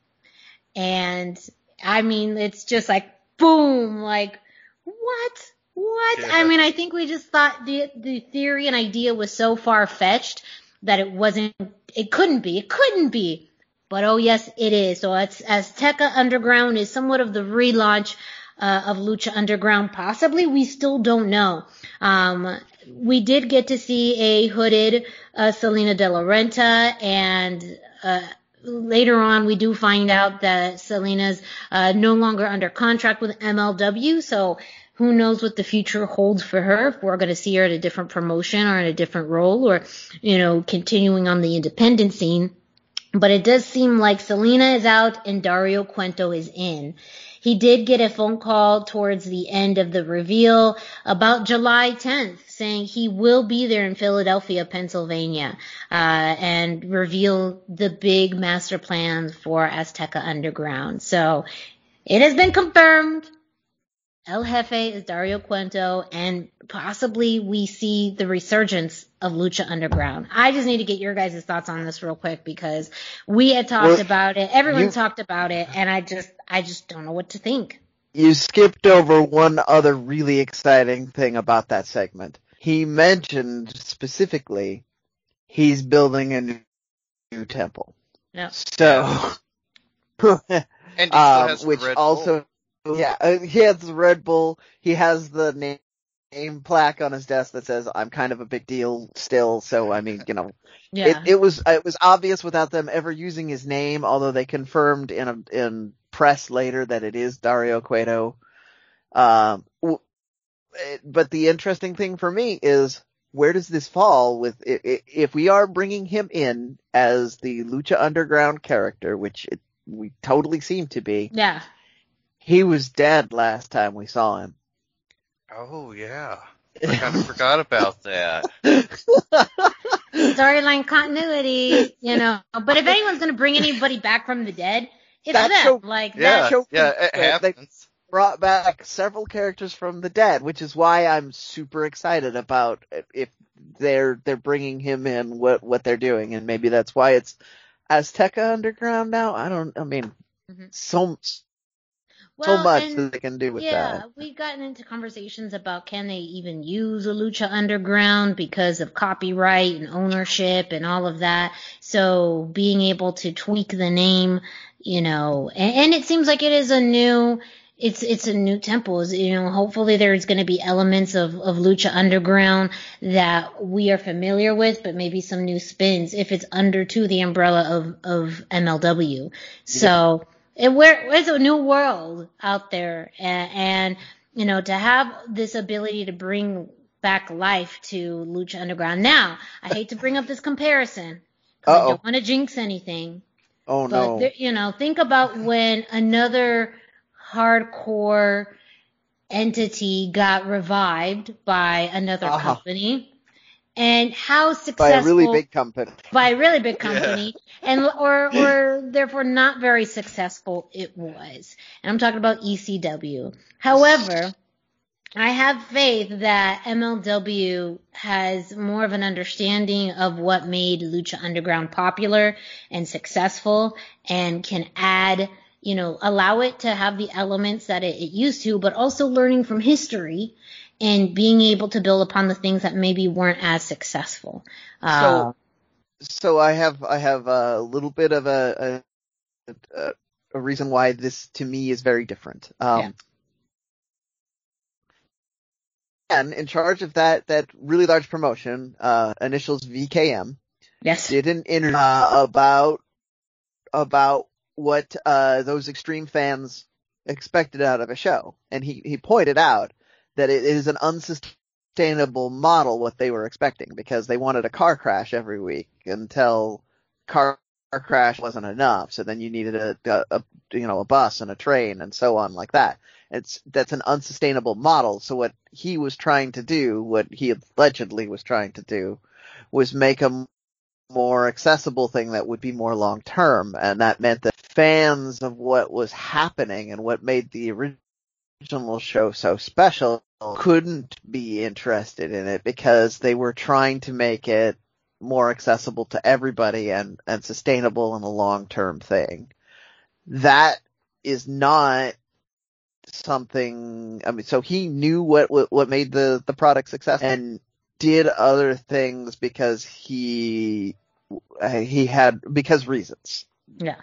And I mean, it's just like boom, like what? What? Yeah. I mean, I think we just thought the the theory and idea was so far fetched that it wasn't, it couldn't be, it couldn't be. But oh yes, it is. So it's Azteca Underground is somewhat of the relaunch uh, of Lucha Underground. Possibly, we still don't know. Um, we did get to see a hooded uh, Salina De La Renta, and uh, later on we do find out that Salina's uh, no longer under contract with MLW. So who knows what the future holds for her? If we're going to see her at a different promotion or in a different role, or you know, continuing on the independent scene. But it does seem like Salina is out and Dario Cueto is in. He did get a phone call towards the end of the reveal about July 10th saying he will be there in Philadelphia, Pennsylvania, uh, and reveal the big master plans for Azteca Underground. So it has been confirmed. El Jefe is Dario Cueto, and possibly we see the resurgence of Lucha Underground. I just need to get your guys' thoughts on this real quick because we had talked well, about it, everyone you, talked about it, and I just, I just don't know what to think. You skipped over one other really exciting thing about that segment. He mentioned specifically he's building a new, new temple. No. So, and um, which also yeah, uh, he has the Red Bull. He has the name, name plaque on his desk that says, "I'm kind of a big deal still." So I mean, you know, Yeah. it, it was it was obvious without them ever using his name, although they confirmed in a, in press later that it is Dario Cueto. Um, it- but the interesting thing for me is where does this fall with if we are bringing him in as the Lucha Underground character, which it, we totally seem to be. yeah. He was dead last time we saw him. Oh yeah, I kind of forgot about that. Storyline continuity, you know. But if anyone's gonna bring anybody back from the dead, it's That's them. so- like Yeah, that. show- yeah, it they- happens. brought back several characters from the dead, which is why I'm super excited about if they're they're bringing him in what what they're doing, and maybe that's why it's Azteca Underground now. I don't. I mean, Mhm. so so much that they can do with yeah, that. we've gotten into conversations about can they even use a Lucha Underground because of copyright and ownership and all of that. So being able to tweak the name, you know, and, and it seems like it is a new, it's it's a new temple. Is You know, hopefully there's going to be elements of of Lucha Underground that we are familiar with, but maybe some new spins if it's under to the umbrella of of MLW. So it where it's a new world out there and, and you know to have this ability to bring back life to lucha underground now i hate to bring up this comparison 'cause i don't want to jinx anything Oh but no! there, you know think about when another hardcore entity got revived by another Uh-huh. company and how successful By a really big company. by a really big company and or or therefore not very successful it was. And I'm talking about ECW. However, I have faith that MLW has more of an understanding of what made Lucha Underground popular and successful and can add, you know, allow it to have the elements that it, it used to, but also learning from history and being able to build upon the things that maybe weren't as successful. Uh, So, so I have I have a little bit of a a, a, reason why this to me is very different. Um, Yeah. And in charge of that that really large promotion, uh, initials VKM, yes. did an interview uh, about about what uh, those extreme fans expected out of a show, and he he pointed out that it is an unsustainable model what they were expecting because they wanted a car crash every week until car crash wasn't enough, so then you needed a, a, a you know a bus and a train and so on like that. It's that's an unsustainable model. So what he was trying to do, what he allegedly was trying to do, was make a more accessible thing that would be more long term, and that meant that fans of what was happening and what made the original show so special couldn't be interested in it because they were trying to make it more accessible to everybody and and sustainable and a long term thing. That is not something. I mean, so he knew what what, what made the the product successful and did other things because he he had because reasons Yeah.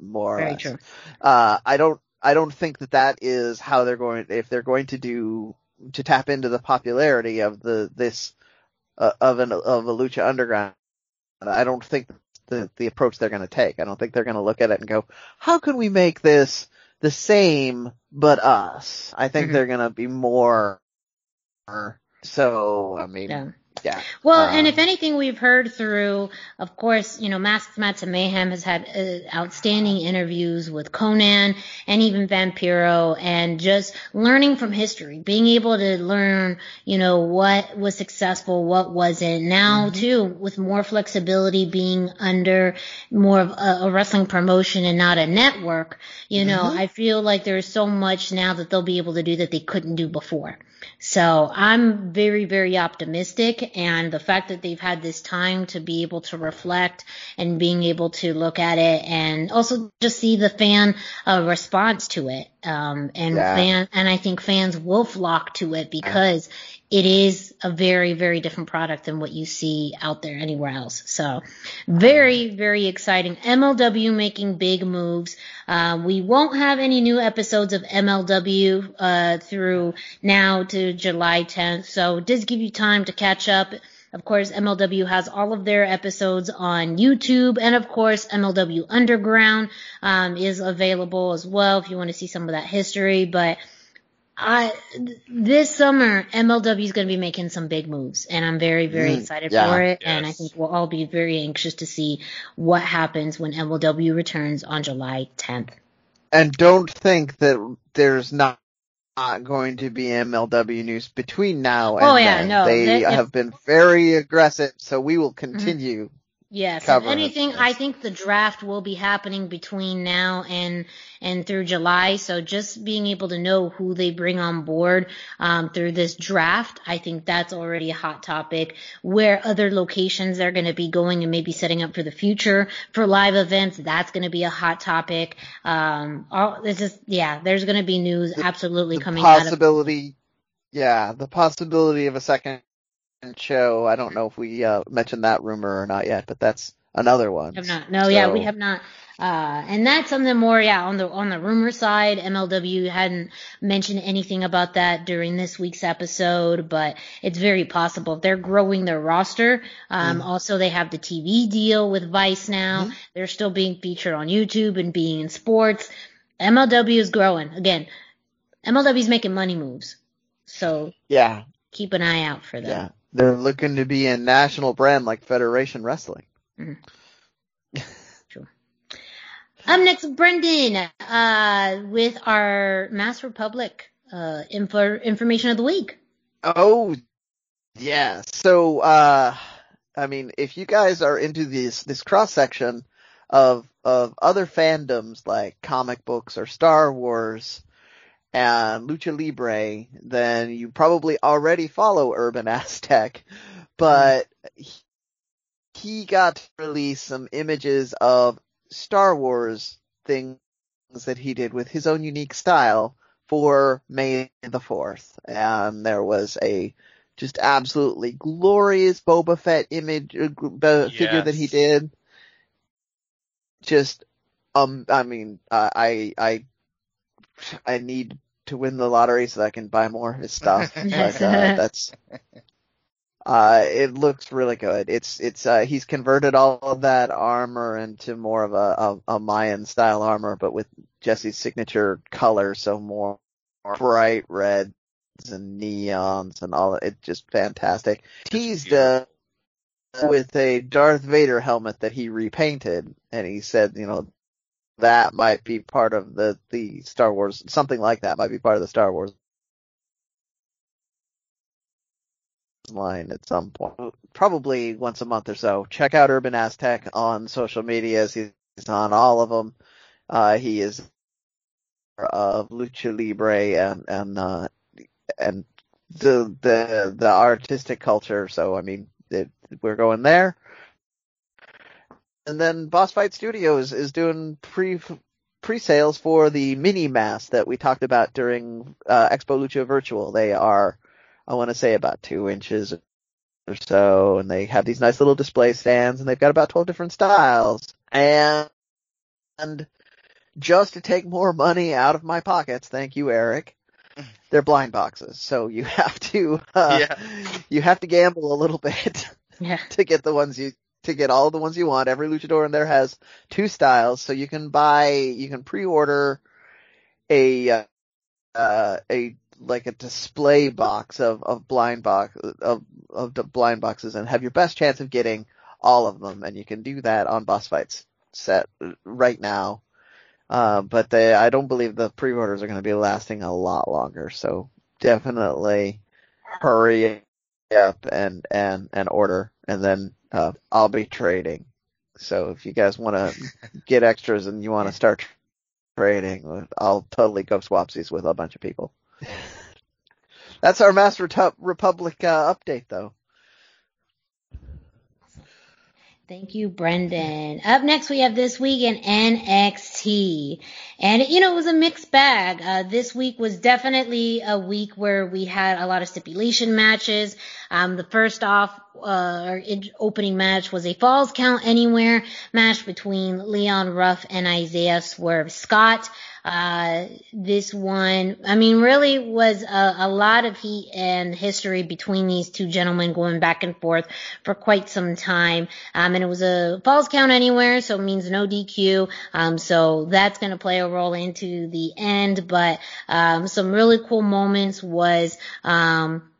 more or Very true. Uh, I don't I don't think that that is how they're going if they're going to do to tap into the popularity of the this uh, of an of a lucha underground. I don't think the the approach they're going to take. I don't think they're going to look at it and go, how can we make this the same but us? I think Mhm. they're going to be more. So I mean, Yeah. Yeah. Well, Uh, and if anything, we've heard through, of course, you know, Masks, Mats, and Mayhem has had uh, outstanding interviews with Konnan and even Vampiro, and just learning from history, being able to learn, you know, what was successful, what wasn't. Now, too, with more flexibility, being under more of a, a wrestling promotion and not a network, you know, I feel like there's so much now that they'll be able to do that they couldn't do before. So I'm very, very optimistic and the fact that they've had this time to be able to reflect and being able to look at it and also just see the fan uh, response to it. Um, and Yeah. fan, and I think fans will flock to it because it is a very, very different product than what you see out there anywhere else. So very, very exciting. MLW making big moves. Uh, we won't have any new episodes of MLW, uh, through now to July 10th. So it does give you time to catch up. Of course, MLW has all of their episodes on YouTube, and of course, MLW Underground um, is available as well if you want to see some of that history. But I this summer MLW is going to be making some big moves, and I'm very very Mm, excited yeah. for it. Yes. And I think we'll all be very anxious to see what happens when MLW returns on July 10th. And don't think that there's not, not going to be MLW news between now and Oh, yeah, then. no, They that- if- have been very aggressive, so we will continue. Yes, if anything. I think the draft will be happening between now and and through July. So just being able to know who they bring on board um, through this draft, I think that's already a hot topic. Where other locations they're going to be going and maybe setting up for the future for live events, that's going to be a hot topic. Um, all, this is yeah, there's going to be news absolutely The coming out of possibility, yeah, the possibility of a second show. I don't know if we uh, mentioned that rumor or not yet, but that's another one. Have not. No, yeah, we have not. Uh, and that's something more, yeah, on the on the rumor side. MLW hadn't mentioned anything about that during this week's episode, but it's very possible they're growing their roster. Um, also they have the TV deal with Vice now. They're still being featured on YouTube and beIN Sports. MLW is growing again. MLW is making money moves, so Yeah, keep an eye out for them. yeah. They're looking to be a national brand like Federacion Wrestling. Sure. Up next, Brendan, uh, with our Mask Republic, uh, info, information of the week. Oh, yeah. So, uh, I mean, if you guys are into this, this cross section of, of other fandoms like comic books or Star Wars and Lucha Libre, then you probably already follow Urban Aztec, but he, he got to release some images of Star Wars things that he did with his own unique style for May the 4th. And there was a just absolutely glorious Boba Fett image, uh, uh, figure that he did. Just, um, I mean, uh, I, I, I need to win the lottery so that I can buy more of his stuff. but, uh, that's, uh, it looks really good. It's, it's, uh, he's converted all of that armor into more of a, a, a Mayan style armor, but with Jesse's signature color, so more bright reds and neons and all. It's just fantastic. Teased, uh, with a Darth Vader helmet that he repainted, and he said, you know, that might be part of the, the Star Wars, something like that might be part of the Star Wars line at some point, probably once a month or so. Check out Urban Aztec on social medias. He's on all of them. Uh, he is of Lucha Libre and, and, uh, and the, the, the artistic culture. So, I mean, it, we're going there. And then Boss Fight Studios is doing pre, pre-sales for the mini mask that we talked about during, uh, Expo Lucha Virtual. They are, I want to say about two inches or so, and they have these nice little display stands, and they've got about 12 different styles. And, and just to take more money out of my pockets, thank you, Eric, they're blind boxes. So you have to, uh, Yeah. you have to gamble a little bit Yeah. to get the ones you, to get all the ones you want. Every luchador in there has two styles, so you can buy, you can pre-order a, uh, uh, a, like a display box of, of blind box, of, of the blind boxes and have your best chance of getting all of them. And you can do that on Boss Fights set right now. Uh, but they, I don't believe the pre-orders are going to be lasting a lot longer. So definitely hurry up and, and, and order. And then, uh, I'll be trading. So if you guys want to get extras and you want to start trading, I'll totally go swapsies with a bunch of people. That's our Mask Republic uh, update, though. Thank you, Brendan. Up next, we have this week in NXT. And, you know, it was a mixed bag. Uh, this week was definitely a week where we had a lot of stipulation matches. Um, the first off, uh, opening match was a Falls Count Anywhere match between Leon Ruff and Isaiah Swerve Scott. Uh, this one, I mean, really was a, a, lot of heat and history between these two gentlemen going back and forth for quite some time. Um, and it was a falls count anywhere, so it means no DQ. Um, so that's going to play a role into the end, but, um, some really cool moments was, um,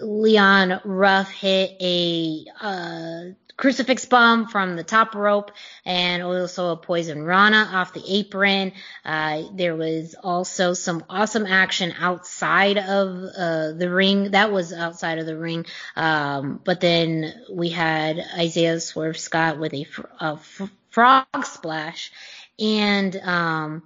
Leon Ruff hit a, uh, crucifix bomb from the top rope and also a poison rana off the apron. Uh, there was also some awesome action outside of uh, the ring. That was outside of the ring. Um, but then we had Isaiah Swerve Scott with a, frog splash and um,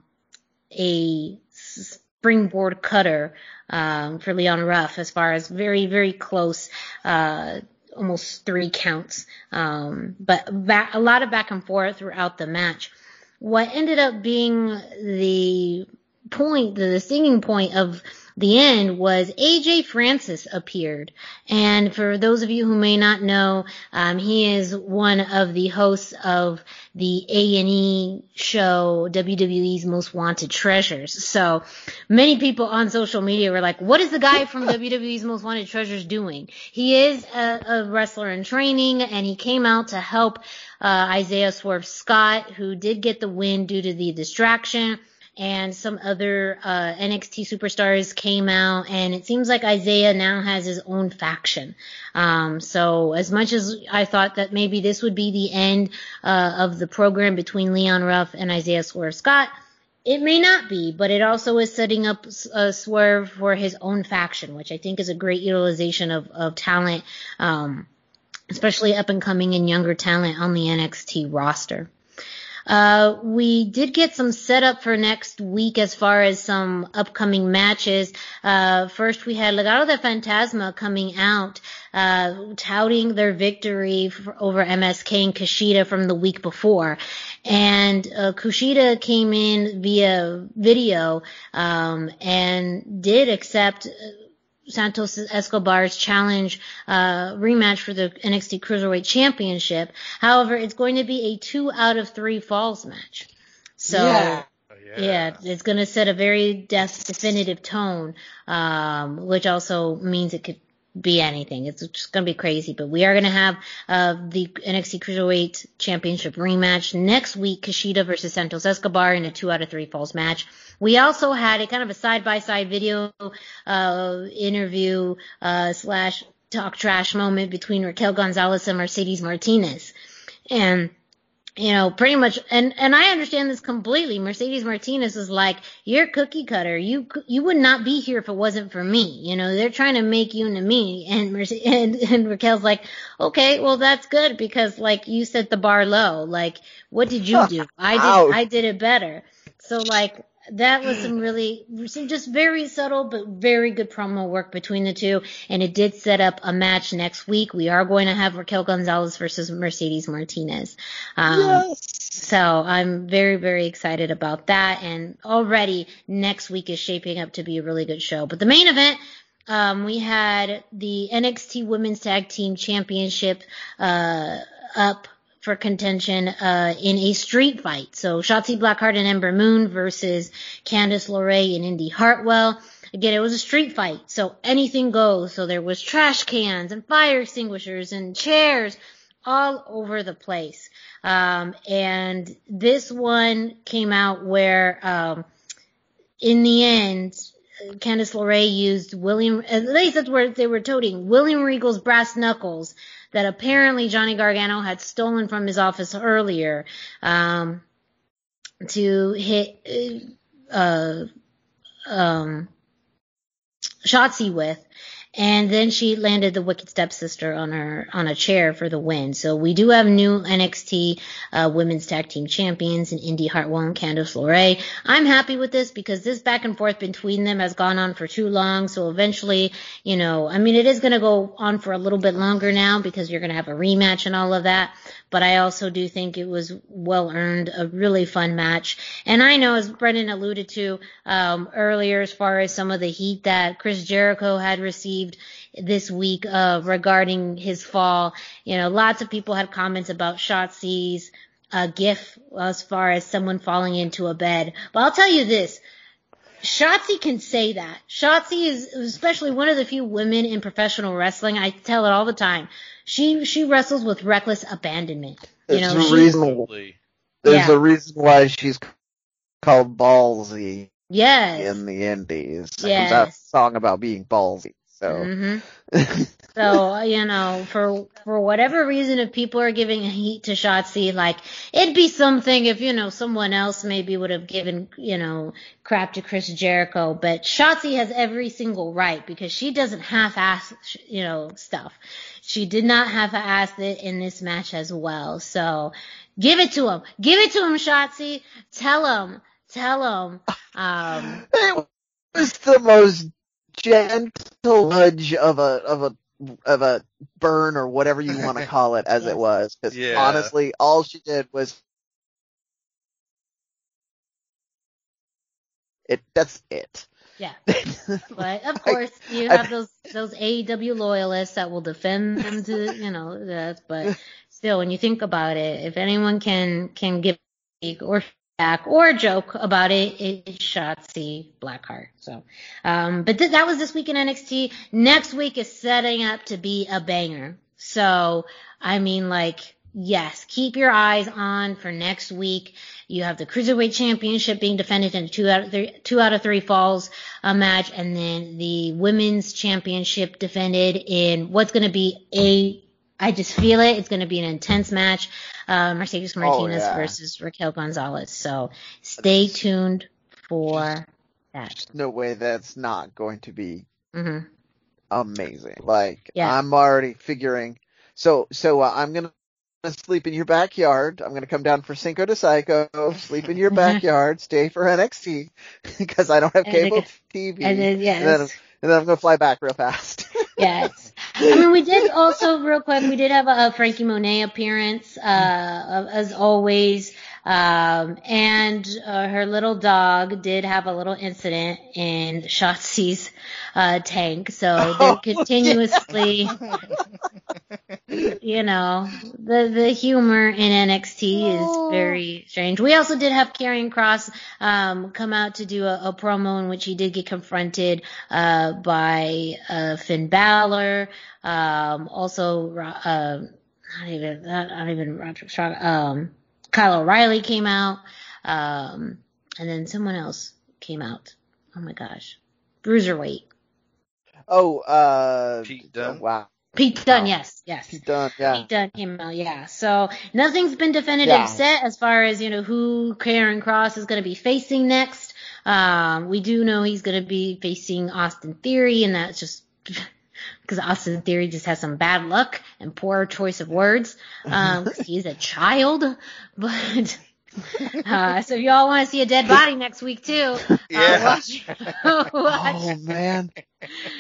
a springboard cutter um, for Leon Ruff as far as very, very close uh, almost three counts. Um, but back, a lot of back and forth throughout the match. What ended up being the point, the singing point of the end was AJ Francis appeared. And for those of you who may not know, um, he is one of the hosts of the A&E show WWE's Most Wanted Treasures. So many people on social media were like, what is the guy from WWE's Most Wanted Treasures doing? He is a, a wrestler in training and he came out to help uh, Isaiah Swerve Scott, who did get the win due to the distraction and some other uh, NXT superstars came out, and it seems like Isaiah now has his own faction. Um, so as much as I thought that maybe this would be the end uh, of the program between Leon Ruff and Isaiah Swerve Scott, it may not be, but it also is setting up a Swerve for his own faction, which I think is a great utilization of, of talent, um, especially up and coming and younger talent on the NXT roster. Uh, we did get some setup for next week as far as some upcoming matches. Uh, first we had Legado del Fantasma coming out, uh, touting their victory over MSK and Kushida from the week before. And, uh, Kushida came in via video, um, and did accept Santos Escobar's challenge uh, rematch for the NXT Cruiserweight Championship. However, it's going to be a two out of three falls match. So yeah, oh, yeah. yeah it's going to set a very def- definitive tone, um, which also means it could be anything. It's just going to be crazy. But we are going to have uh, the NXT Cruiserweight Championship rematch next week. Kushida versus Santos Escobar in a two out of three falls match. We also had a kind of a side by side video uh, interview uh, slash talk trash moment between Raquel Gonzalez and Mercedes Martinez, and you know, pretty much, and, and I understand this completely. Mercedes Martinez was like, you're cookie cutter. You, you would not be here if it wasn't for me. You know, they're trying to make you into me. And, Mercedes, and, and Raquel's like, okay, well, that's good because like you set the bar low. Like, what did you do? I did, I did it better. So like, that was some really, some just very subtle but very good promo work between the two. And it did set up a match next week. We are going to have Raquel Gonzalez versus Mercedes Martinez. Um, yes. So I'm very, very excited about that. And already next week is shaping up to be a really good show. But the main event, um, we had the NXT Women's Tag Team Championship, uh, up for contention uh, in a street fight. So Shotzi Blackheart and Ember Moon versus Candice LeRae and Indi Hartwell. Again, it was a street fight, so anything goes. So there was trash cans and fire extinguishers and chairs all over the place. Um, and this one came out where, um, in the end, Candice LeRae used William, at least that's where they were toting, William Regal's brass knuckles that apparently Johnny Gargano had stolen from his office earlier um, to hit uh, um, Shotzi with. And then she landed the wicked stepsister on her on a chair for the win. So we do have new NXT uh, women's tag team champions in Indi Hartwell and Candice LeRae. I'm happy with this because this back and forth between them has gone on for too long. So eventually, you know, I mean, it is going to go on for a little bit longer now because you're going to have a rematch and all of that. But I also do think it was well earned, a really fun match. And I know, as Brendan alluded to um, earlier, as far as some of the heat that Chris Jericho had received this week uh, regarding his fall, you know, lots of people had comments about Shotzi's uh, gif as far as someone falling into a bed. But I'll tell you this. Shotzi can say that. Shotzi is especially one of the few women in professional wrestling. I tell it all the time. She she wrestles with reckless abandonment. You It's know, a she, reason. There's Yeah. a reason why she's called ballsy yes. in the Indies. That Yes. comes a song about being ballsy. So hmm So you know, for for whatever reason, if people are giving heat to Shotzi, like it'd be something if you know someone else maybe would have given you know crap to Chris Jericho, but Shotzi has every single right because she doesn't half-ass you know stuff. She did not half-ass it in this match as well. So give it to him, give it to him, Shotzi. Tell him, tell him. Um, it was the most gentle nudge of a of a of a burn or whatever you want to call it as it was. Because Yeah. honestly, all she did was it. That's it. Yeah. But of course, you I- have those those AEW loyalists that will defend them to you know that. But still, when you think about it, if anyone can can give or back or joke about it, it's Shotzi Blackheart. So, um, but th- that was this week in NXT. Next week is setting up to be a banger. So, I mean, like, yes, keep your eyes on for next week. You have the Cruiserweight Championship being defended in a two out of three, two out of three falls uh, match, and then the Women's Championship defended in what's going to be a I just feel it. It's going to be an intense match. Uh, Mercedes Martinez yeah. versus Raquel Gonzalez. So stay tuned for that. No way that's not going to be hmm amazing. Like Yeah. I'm already figuring. So so uh, I'm gonna sleep in your backyard. I'm gonna come down for Cinco de Psycho. Sleep in your backyard. Stay for NXT because I don't have And cable TV. And then and then, yes, and then I'm gonna fly back real fast. yes. I mean, we did also real quick. We did have a, Franky Monet appearance, uh, as always. Um, and uh, her little dog did have a little incident in Shotzi's uh, tank, so they're Oh, continuously, you know, the the humor in NXT is very strange. We also did have Karrion Kross um, come out to do a, a promo in which he did get confronted uh, by uh, Finn Balor, um, also uh, not even not, not even Roderick Strong, um, Kyle O'Reilly came out, um, and then someone else came out. Oh my gosh, Bruiserweight. oh, uh, Pete Dunne? Wow, Pete Dunne, Wow. yes, yes. Pete Dunne. Yeah. Pete Dunne came out, yeah. So nothing's been definitive Yeah. set as far as you know who Karrion Kross is going to be facing next. Um, we do know he's going to be facing Austin Theory, and that's just because Austin Theory just has some bad luck and poor choice of words. Um, 'cause he's a child, but. Uh, so if y'all want to see a dead body next week too, uh, Yeah. watch, watch, Oh man,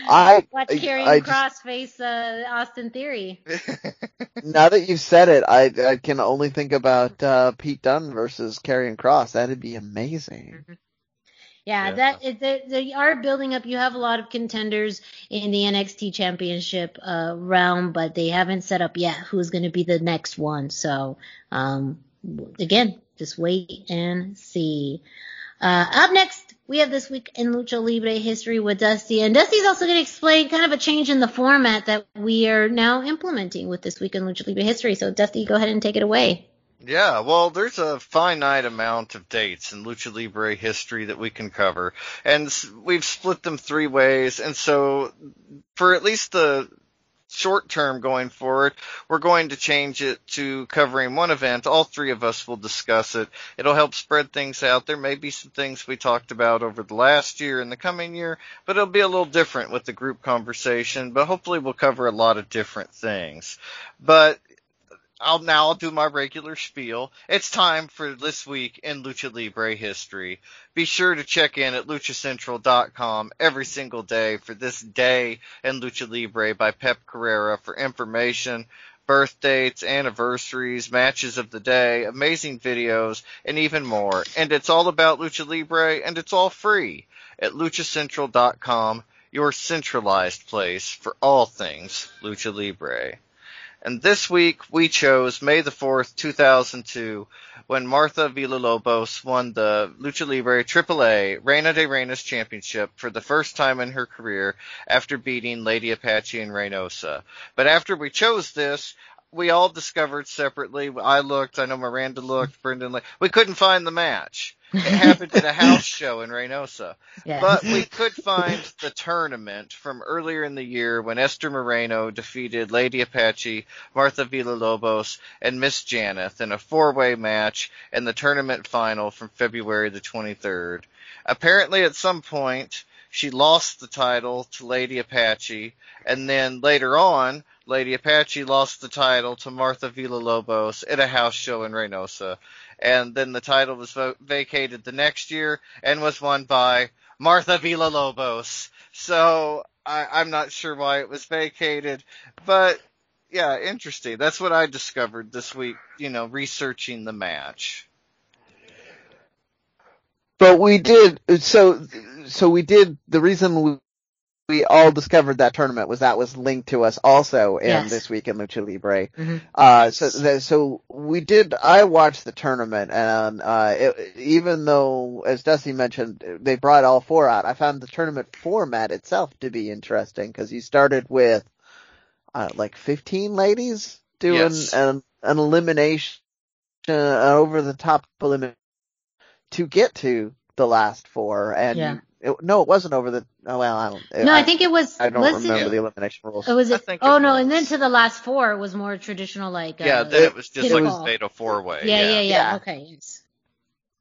I watch I- Karrion Kross face uh, Austin Theory. now that you've said it, I I can only think about uh, Pete Dunne versus Karrion Kross. That'd be amazing. Yeah, Yeah. that they, they are building up. You have a lot of contenders in the NXT Championship uh, realm, but they haven't set up yet who's going to be the next one. So, um, again, just wait and see. Uh, up next, we have this week in Lucha Libre history with Dusty, and Dusty's also going to explain kind of a change in the format that we are now implementing with this week in Lucha Libre history. So, Dusty, go ahead and take it away. Yeah, well, there's a finite amount of dates in Lucha Libre history that we can cover, and we've split them three ways. And so, for at least the short term going forward, we're going to change it to covering one event. All three of us will discuss it. It'll help spread things out. There may be some things we talked about over the last year and the coming year, but it'll be a little different with the group conversation, but hopefully we'll cover a lot of different things. But I'll now I'll do my regular spiel. It's time for this week in Lucha Libre history. Be sure to check in at luchacentral.com every single day for this day in Lucha Libre by Pep Carrera for information, birth dates, anniversaries, matches of the day, amazing videos, and even more. And it's all about Lucha Libre and it's all free at luchacentral.com, your centralized place for all things Lucha Libre. And this week we chose May the 4th, 2002, when Martha Villalobos won the Lucha Libre AAA Reina de Reinas Championship for the first time in her career after beating Lady Apache and Reynosa. But after we chose this, we all discovered separately. I looked, I know Miranda looked, Brendan looked. We couldn't find the match. It happened at a house show in Reynosa. Yeah. But we could find the tournament from earlier in the year when Esther Moreno defeated Lady Apache, Martha Villalobos, and Miss Janeth in a four-way match in the tournament final from February the 23rd. Apparently at some point, she lost the title to Lady Apache, and then later on, Lady Apache lost the title to Martha Villalobos at a house show in Reynosa and then the title was vo- vacated the next year and was won by Martha Villalobos. So I, I'm not sure why it was vacated, but yeah, interesting. That's what I discovered this week, you know, researching the match. But we did so so we did the reason we we all discovered that tournament was that was linked to us also in Yes. this week in Lucha Libre. Mhm. Uh, so th- so we did. I watched the tournament, and uh, it, even though, as Dusty mentioned, they brought all four out, I found the tournament format itself to be interesting because you started with uh, like 15 ladies doing Yes. an an elimination, uh, over the top elimination to get to the last four, and Yeah. it, no, it wasn't over the. Oh well, I don't. No, I think it was. I don't was remember It, the elimination rules. oh, was I it? think Oh it no, was. and then to the last four, was more traditional, like yeah, uh, then it was just like a a ball. fatal four way. yeah, yeah, yeah, Yeah. Okay, yes.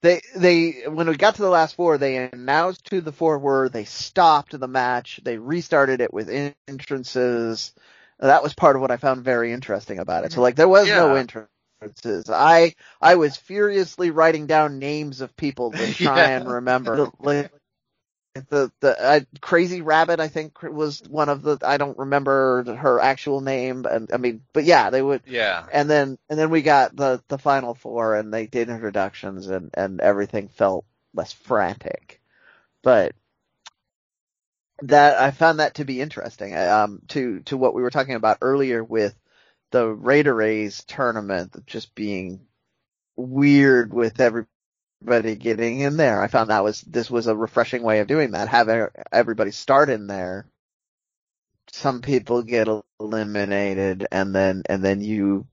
they they when we got to the last four, they announced who the four were. They stopped the match. They restarted it with entrances. That was part of what I found very interesting about it. So like there was no Yeah. Entrances. I I was furiously writing down names of people to try Yeah. and remember. The, the the uh, crazy rabbit I think was one of the I don't remember her actual name and I mean but yeah they would Yeah. and then and then we got the the final four and they did introductions and and everything felt less frantic but that i found that to be interesting um to to what we were talking about earlier with the Rey de Reyes tournament just being weird with everybody getting in there i found that was this was a refreshing way of doing that have everybody start in there some people get eliminated and then and then you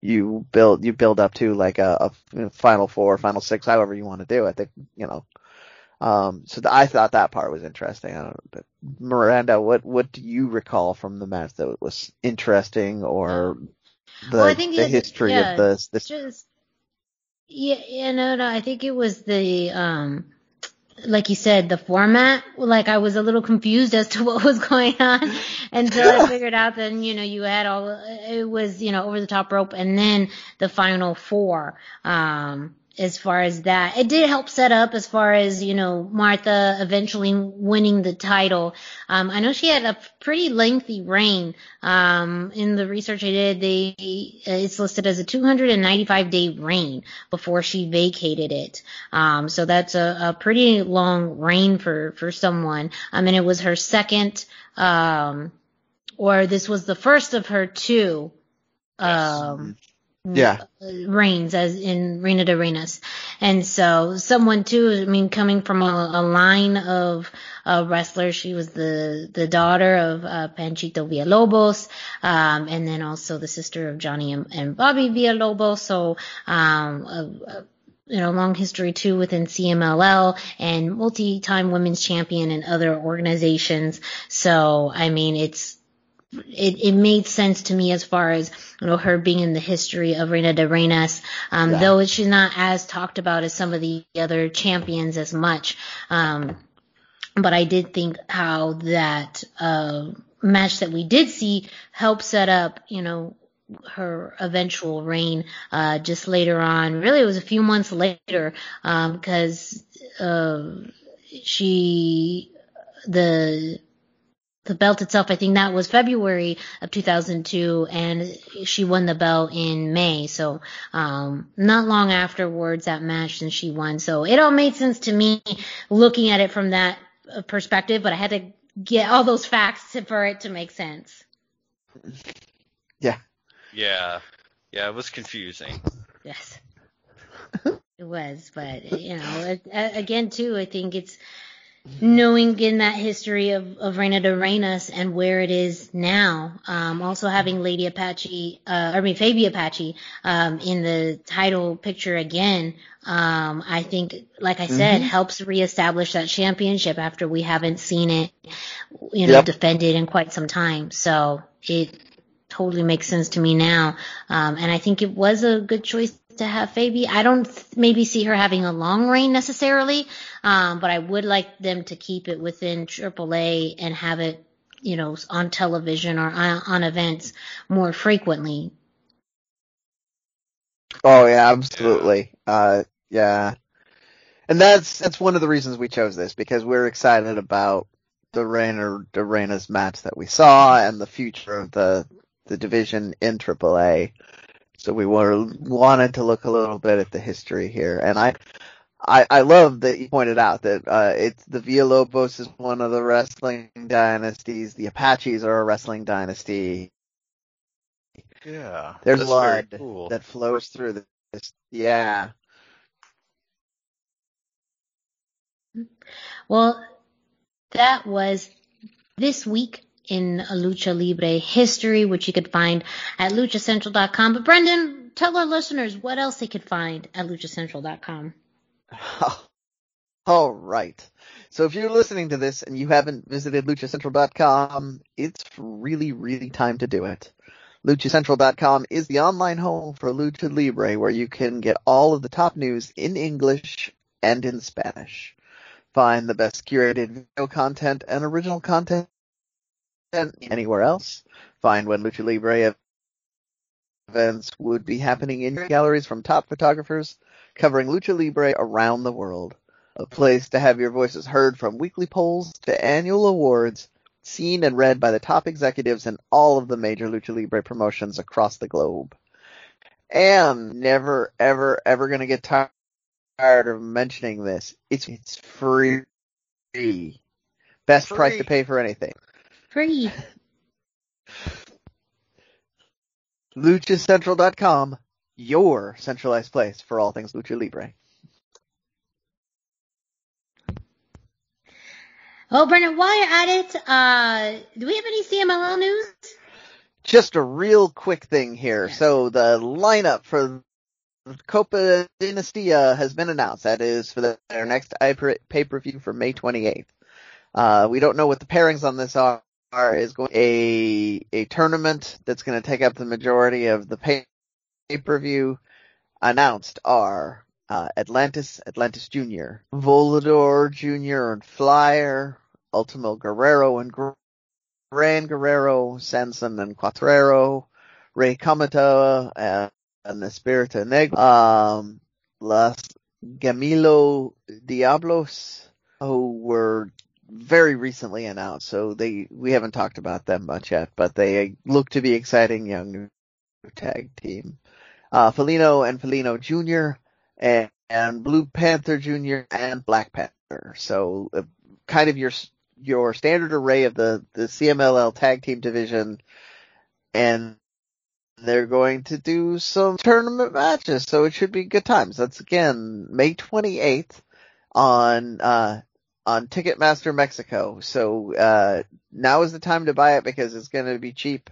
you build you build up to like a, a final four, final six, however you want to do it. They, you know, um, so th- I thought that part was interesting. I don't but Miranda, what what do you recall from the match that was interesting or the Well, the it- history yeah, of this? this Just yeah, yeah, no, no. I think it was the um, like you said, the format. Like I was a little confused as to what was going on until I figured out. Then you know, you had all it was you know over the top rope, and then the final four. Um, as far as that, it did help set up as far as you know Martha eventually winning the title. Um, I know she had a pretty lengthy reign. Um, in the research I did, they uh, it's listed as a 295 day reign before she vacated it. Um, so that's a, a pretty long reign for for someone. I mean, it was her second, um, or this was the first of her two. Um, Yeah. reigns as in Reina de Reinas. And so someone too, I mean, coming from a, a line of uh, wrestlers, she was the, the daughter of uh, Panchito Villalobos, um, and then also the sister of Johnny and, and Bobby Villalobos. So, um, a, a, you know, long history too within CMLL and multi-time women's champion and other organizations. So, I mean, it's, it, it made sense to me as far as you know her being in the history of Reina de Reinas, um, yeah. though she's not as talked about as some of the other champions as much. Um, but I did think how that uh, match that we did see helped set up, you know, her eventual reign uh, just later on. Really, it was a few months later because um, uh, she the the belt itself, I think that was February of 2002, and she won the belt in May. So, um, not long afterwards that match, and she won. So it all made sense to me looking at it from that uh, perspective, but I had to get all those facts for it to make sense. Yeah. Yeah. Yeah, it was confusing. Yes. it was, but you know, again too, I think it's knowing in that history of, of Reina de Reinas and where it is now. Um, also having Lady Apache, uh, I mean, Faby Apache, um, in the title picture again, um, I think, like I said, mm-hmm. helps reestablish that championship after we haven't seen it, you know, yep. defended in quite some time. So it totally makes sense to me now. Um, and I think it was a good choice to have Faby. I don't maybe see her having a long reign necessarily, um, but I would like them to keep it within AAA and have it, you know, on television or on, on events more frequently. Oh yeah, absolutely. Uh, yeah, and that's that's one of the reasons we chose this because we're excited about the Reina de Reinas match that we saw and the future of the the division in AAA. So we were wanted to look a little bit at the history here, and I, I, I love that you pointed out that uh, it's the Villalobos is one of the wrestling dynasties. The Apaches are a wrestling dynasty. Yeah, there's blood cool. that flows through this. Yeah. Well, that was this week in Lucha Libre history, which you could find at luchacentral.com. But Brendan, tell our listeners what else they could find at luchacentral.com. All right. So if you're listening to this and you haven't visited luchacentral.com, it's really, really time to do it. LuchaCentral.com is the online home for Lucha Libre where you can get all of the top news in English and in Spanish. Find the best curated video content and original content anywhere else. Find when Lucha Libre events would be happening in your galleries from top photographers covering Lucha Libre around the world. A place to have your voices heard from weekly polls to annual awards, seen and read by the top executives in all of the major Lucha Libre promotions across the globe. And never, ever, ever gonna get tired of mentioning this. It's, it's free. Best free. price to pay for anything. Free. LuchaCentral.com, your centralized place for all things Lucha Libre. Oh, Brendan, while you're at it, uh, do we have any CMLL news? Just a real quick thing here. So the lineup for Copa Dinastia has been announced. That is for the, their next pay-per-view for May 28th. Uh, we don't know what the pairings on this are, is going a a tournament that's going to take up the majority of the pay per view. Announced are uh, Atlantis, Atlantis Junior, Volador Junior, and Flyer, Ultimo Guerrero and Gran Guerrero, Sanson and Cuatrero, Rey Cometa and, and Espiritu Negro, um, Los Gemelos Diablos, who were very recently announced, so they we haven't talked about them much yet, but they look to be exciting young tag team. Uh, Felino and Felino Jr. and, and Blue Panther Jr. and Black Panther. So uh, kind of your your standard array of the the CMLL tag team division, and they're going to do some tournament matches, so it should be good times. That's again May 28th on uh, on Ticketmaster Mexico. So uh, now is the time to buy it because it's going to be cheap.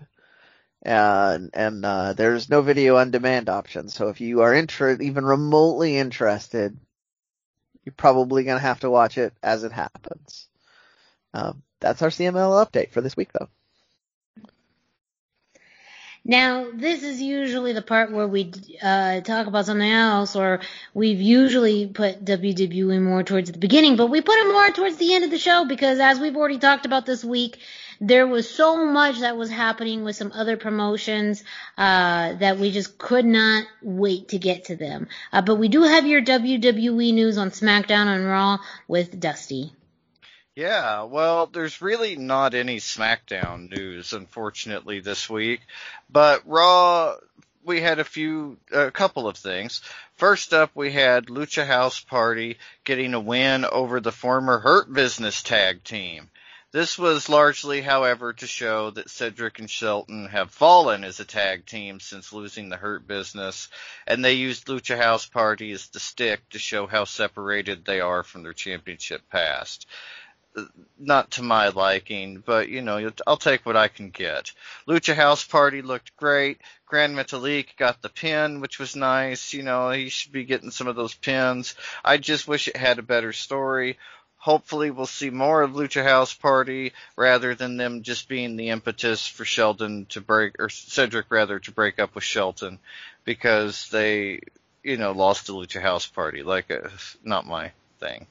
And, and uh, there's no video on demand option. So if you are interested, even remotely interested, you're probably going to have to watch it as it happens. Um, that's our CMLL update for this week, though. Now, this is usually the part where we uh, talk about something else, or we've usually put WWE more towards the beginning, but we put it more towards the end of the show because, as we've already talked about this week, there was so much that was happening with some other promotions uh, that we just could not wait to get to them. Uh, but we do have your WWE news on SmackDown and Raw with Dusty. Yeah, well, there's really not any SmackDown news, unfortunately, this week. But Raw, we had a few, a couple of things. First up, we had Lucha House Party getting a win over the former Hurt Business tag team. This was largely, however, to show that Cedric and Shelton have fallen as a tag team since losing the Hurt Business, and they used Lucha House Party as the stick to show how separated they are from their championship past not to my liking, but you know, I'll take what I can get. Lucha House Party looked great. Gran Metalik got the pin, which was nice. You know, he should be getting some of those pins. I just wish it had a better story. Hopefully, we'll see more of Lucha House Party rather than them just being the impetus for Shelton to break, or Cedric rather, to break up with Shelton because they, you know, lost to Lucha House Party. Like, uh, not my thing.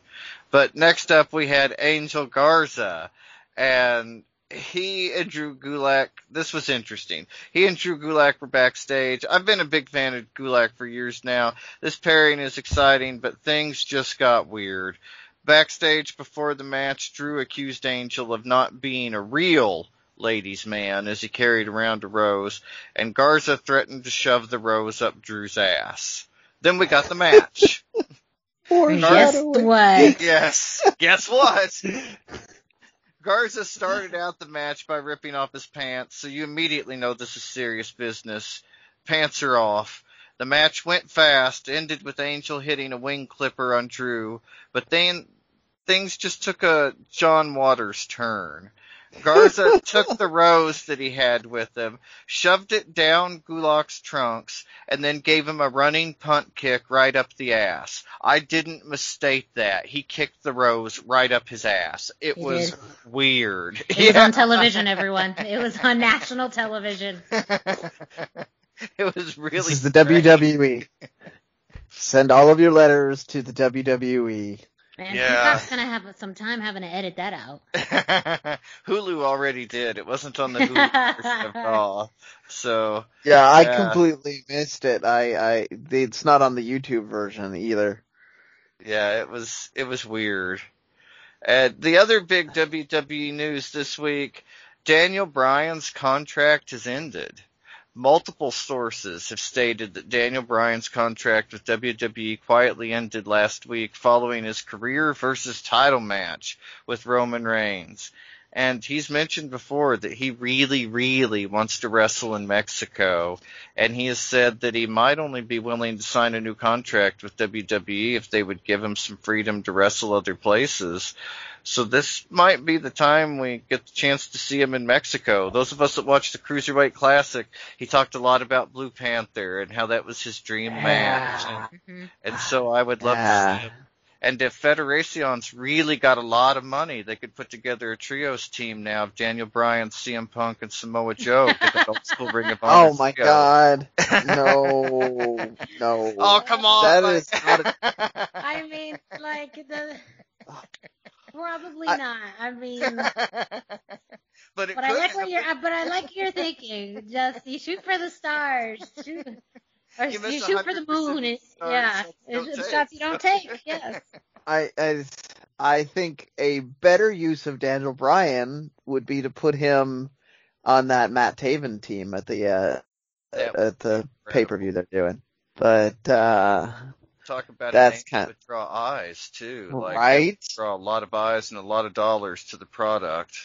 But next up we had Angel Garza and he and Drew Gulak, this was interesting. He and Drew Gulak were backstage. I've been a big fan of Gulak for years now. This pairing is exciting, but things just got weird. Backstage before the match, Drew accused Angel of not being a real ladies man as he carried around a rose, and Garza threatened to shove the rose up Drew's ass. Then we got the match. Guess what? Yes. Guess what? Garza started out the match by ripping off his pants, so you immediately know this is serious business. Pants are off. The match went fast, ended with Angel hitting a wing clipper on Drew, but then things just took a John Waters turn. Garza took the rose that he had with him, shoved it down Gulak's trunks, and then gave him a running punt kick right up the ass. I didn't mistake that. He kicked the rose right up his ass. It He was did. weird. It was on television, everyone. It was on national television. it was really This is the strange. WWE. Send all of your letters to the. WWE. Man, Yeah. Peacock's gonna have some time having to edit that out. Hulu already did. It wasn't on the Hulu version of Raw. So Yeah, I completely missed it. I, I, it's not on the YouTube version either. Yeah, it was it was weird. And the other big WWE news this week, Daniel Bryan's contract has ended. Multiple sources have stated that Daniel Bryan's contract with WWE quietly ended last week following his career versus title match with Roman Reigns. And he's mentioned before that he really, really wants to wrestle in Mexico. And he has said that he might only be willing to sign a new contract with WWE if they would give him some freedom to wrestle other places. So this might be the time we get the chance to see him in Mexico. Those of us that watched the Cruiserweight Classic, he talked a lot about Blue Panther and how that was his dream match. And, Mhm. and so I would love to see him. And if Federacion's really got a lot of money, they could put together a trios team now of Daniel Bryan, CM Punk, and Samoa Joe. Get an old school Ring of oh, Honor Oh my trio. god. No, no. Oh come on! That like- is not I mean, like the probably I- not. I mean, but it but I like what you're. But I like your thinking. Just you shoot for the stars. Shoot. Or You you, shoot for the moon. It, stars, yeah, shots you don't it's take. shots you don't take. Yes. I, I, I think a better use of Daniel Bryan would be to put him on that Matt Taven team at the, uh, That at the pay per view they're doing. But, uh, Talk about That's kind- of draw eyes too. Like, right? draw a lot of eyes and a lot of dollars to the product.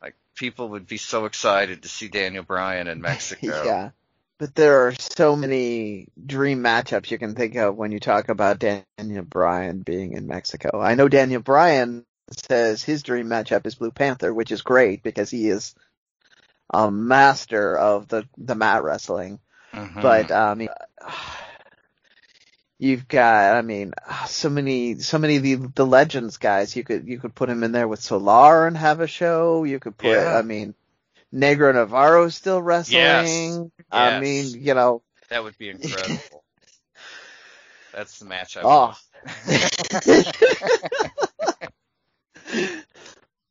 Like people would be so excited to see Daniel Bryan in Mexico. Yeah. But there are so many dream matchups you can think of when you talk about Daniel Bryan being in Mexico. I know Daniel Bryan says his dream matchup is Blue Panther, which is great because he is a master of the, the mat wrestling. Mhm. But, um, you've got, I mean, so many, so many of the, the legends guys. You could, you could put him in there with Solar and have a show. You could put, Yeah. I mean, Negro Navarro's still wrestling. Yes. I Yes. mean, you know, That would be incredible. That's the match I Oh. want.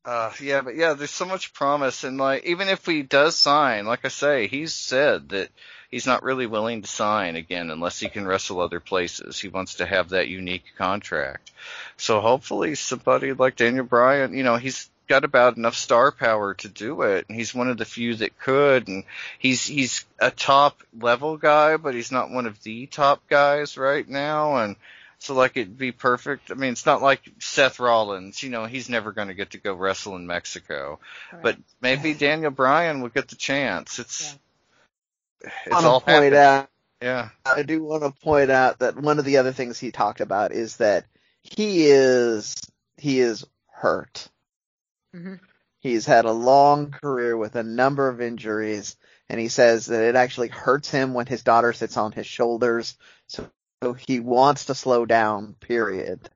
Uh, yeah, but yeah, there's so much promise, and like even if he does sign, like I say, he's said that he's not really willing to sign again unless he can wrestle other places. He wants to have that unique contract. So hopefully somebody like Daniel Bryan, you know, he's got about enough star power to do it, and he's one of the few that could, and he's he's a top level guy, but he's not one of the top guys right now, and so like it'd be perfect. I mean, it's not like Seth Rollins, you know, he's never going to get to go wrestle in Mexico, but maybe Daniel Bryan will get the chance. It's I it's want all point happening. out. Yeah. I do want to point out that one of the other things he talked about is that he is he is hurt. Mhm. He's had a long career with a number of injuries, and he says that it actually hurts him when his daughter sits on his shoulders. So, so he wants to slow down. Period.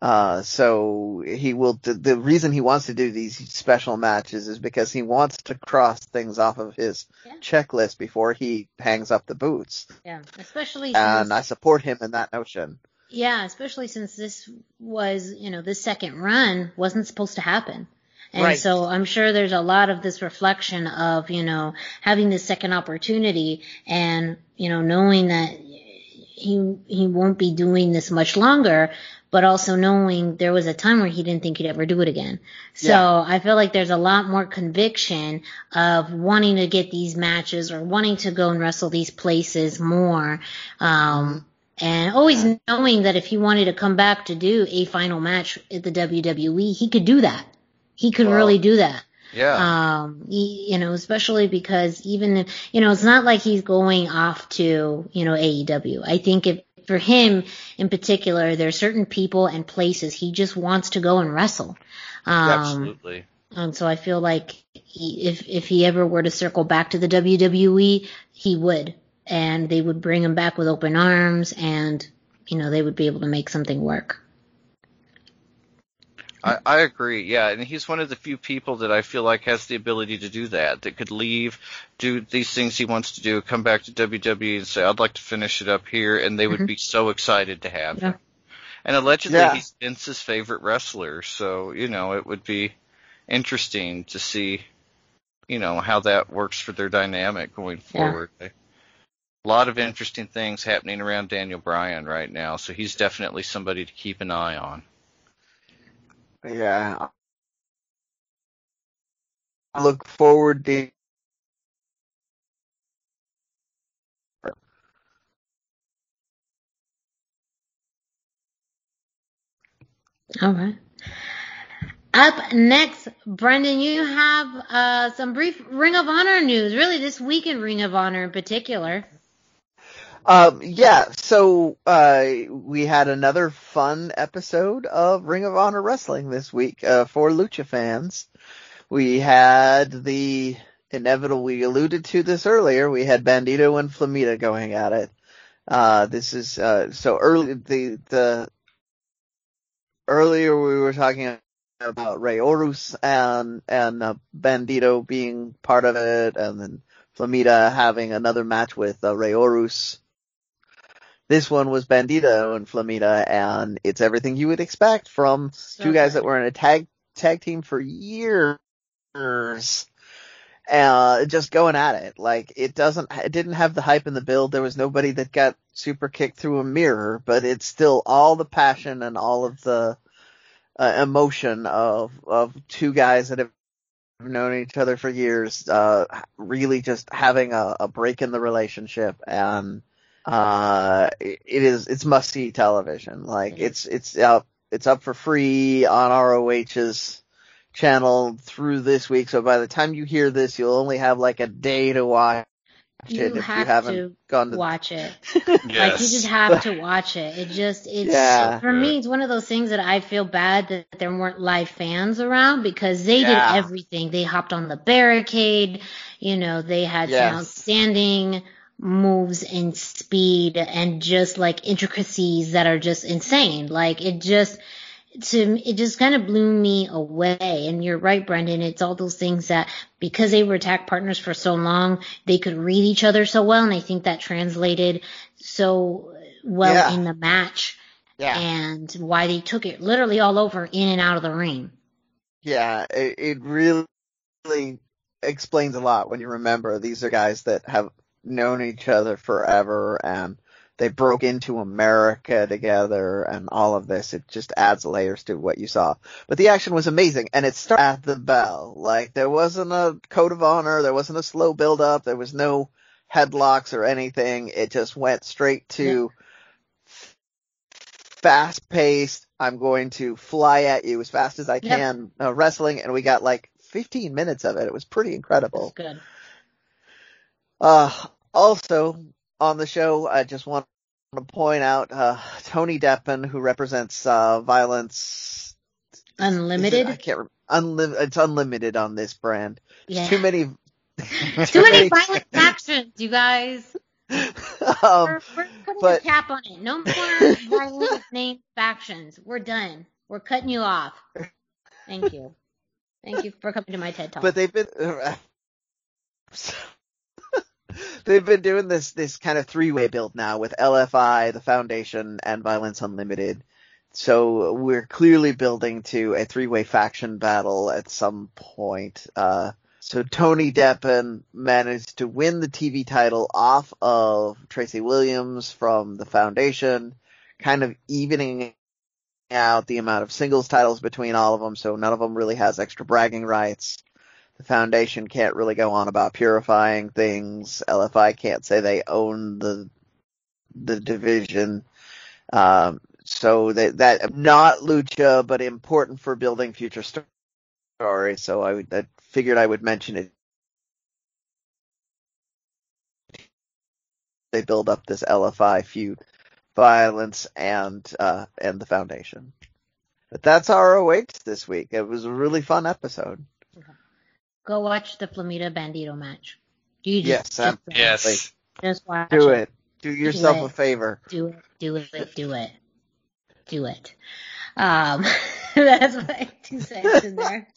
Uh, so he will. The, the reason he wants to do these special matches is because he wants to cross things off of his Yeah. checklist before he hangs up the boots. Yeah, especially And since, I support him in that notion. yeah, especially since this was, you know, this second run wasn't supposed to happen. And Right. so I'm sure there's a lot of this reflection of, you know, having this second opportunity and, you know, knowing that he, he won't be doing this much longer, but also knowing there was a time where he didn't think he'd ever do it again. So Yeah. I feel like there's a lot more conviction of wanting to get these matches or wanting to go and wrestle these places more. Um, and always knowing that if he wanted to come back to do a final match at the WWE, he could do that. He could really do that. Yeah. Um, he, you know, especially because even, if- you know, it's not like he's going off to, you know, AEW. I think if, for him in particular, there are certain people and places he just wants to go and wrestle. Um, Absolutely. and so I feel like he, if if he ever were to circle back to the WWE, he would, and they would bring him back with open arms, and you know they would be able to make something work. I, I agree, yeah, and he's one of the few people that I feel like has the ability to do that, that could leave, do these things he wants to do, come back to WWE and say, I'd like to finish it up here, and they would Mhm. be so excited to have Yeah. him. And allegedly Yeah. he's Vince's favorite wrestler, so, you know, it would be interesting to see, you know, how that works for their dynamic going Yeah. forward. A lot of interesting things happening around Daniel Bryan right now, so he's definitely somebody to keep an eye on. Yeah. I look forward to All right. Up next, Brendan, you have uh, some brief Ring of Honor news. Really, this week in Ring of Honor in particular. Um, yeah, so uh, we had another fun episode of Ring of Honor Wrestling this week uh, for Lucha fans. We had the inevitable. We alluded to this earlier. We had Bandito and Flamita going at it. Uh, this is uh, so early. The the earlier we were talking about Rey Horus and and uh, Bandito being part of it, and then Flamita having another match with uh, Rey Horus. This one was Bandito and Flamita, and it's everything you would expect from So two guys good. that were in a tag tag team for years. Uh, just going at it. Like it doesn't, it didn't have the hype in the build. There was nobody that got super kicked through a mirror, but it's still all the passion and all of the uh, emotion of of two guys that have known each other for years. Uh, really just having a, a break in the relationship and uh it it is it's must see television like it's it's up it's up for free on ROH's channel through this week so by the time you hear this you'll only have like a day to watch You it if have you haven't to gone to watch it. Like you just have to watch it. It just it's Yeah. for me it's one of those things that I feel bad that there weren't live fans around because they Yeah. did everything. They hopped on the barricade, you know, they had Yes. some outstanding moves and speed and just like intricacies that are just insane. Like it just to it just kind of blew me away. And you're right, Brendan. It's all those things that because they were tag partners for so long, they could read each other so well, and I think that translated so well Yeah. in the match. Yeah. And why they took it literally all over in and out of the ring. Yeah, it, it really explains a lot when you remember these are guys that have known each other forever and they broke into America together and all of this. It just adds layers to what you saw. But the action was amazing and it started at the bell. Like there wasn't a code of honor, there wasn't a slow build up, there was no headlocks or anything. It just went straight to fast paced. I'm going to fly at you as fast as I can uh, wrestling, and we got like 15 minutes of it. It was pretty incredible. Good. Uh, also on the show, I just want to point out uh, Tony Deppen, who represents uh, Violence is it- Unlimited. I can't. Rem- unlim- it's unlimited on this brand. yeah. Too many. Too many violent factions, you guys. um, we're, we're putting but- a cap on it. No more violent named factions. We're done. We're cutting you off. Thank you. Thank you for coming to my TED talk. but they've been they've been doing this this kind of three way build now with LFI, the Foundation, and Violence Unlimited. So we're clearly building to a three way faction battle at some point. Uh, so Tony Deppen managed to win the TV title off of Tracy Williams from the Foundation, kind of evening out the amount of singles titles between all of them. So none of them really has extra bragging rights the foundation can't really go on about purifying things. LFI can't say they own the the division. Um, so that that not lucha, but important for building future sto- stories. So I, would, I figured I would mention it. They build up this LFI feud, violence, and uh, and the foundation. But that's ROH this week. It was a really fun episode. Go watch the Flamita Bandito match. Do you Yes, just, I'm- just, Yes. just watch Do it. Do yourself it. a favor. Do it. Do it. Do it. Do it. Um, that's my two cents in there.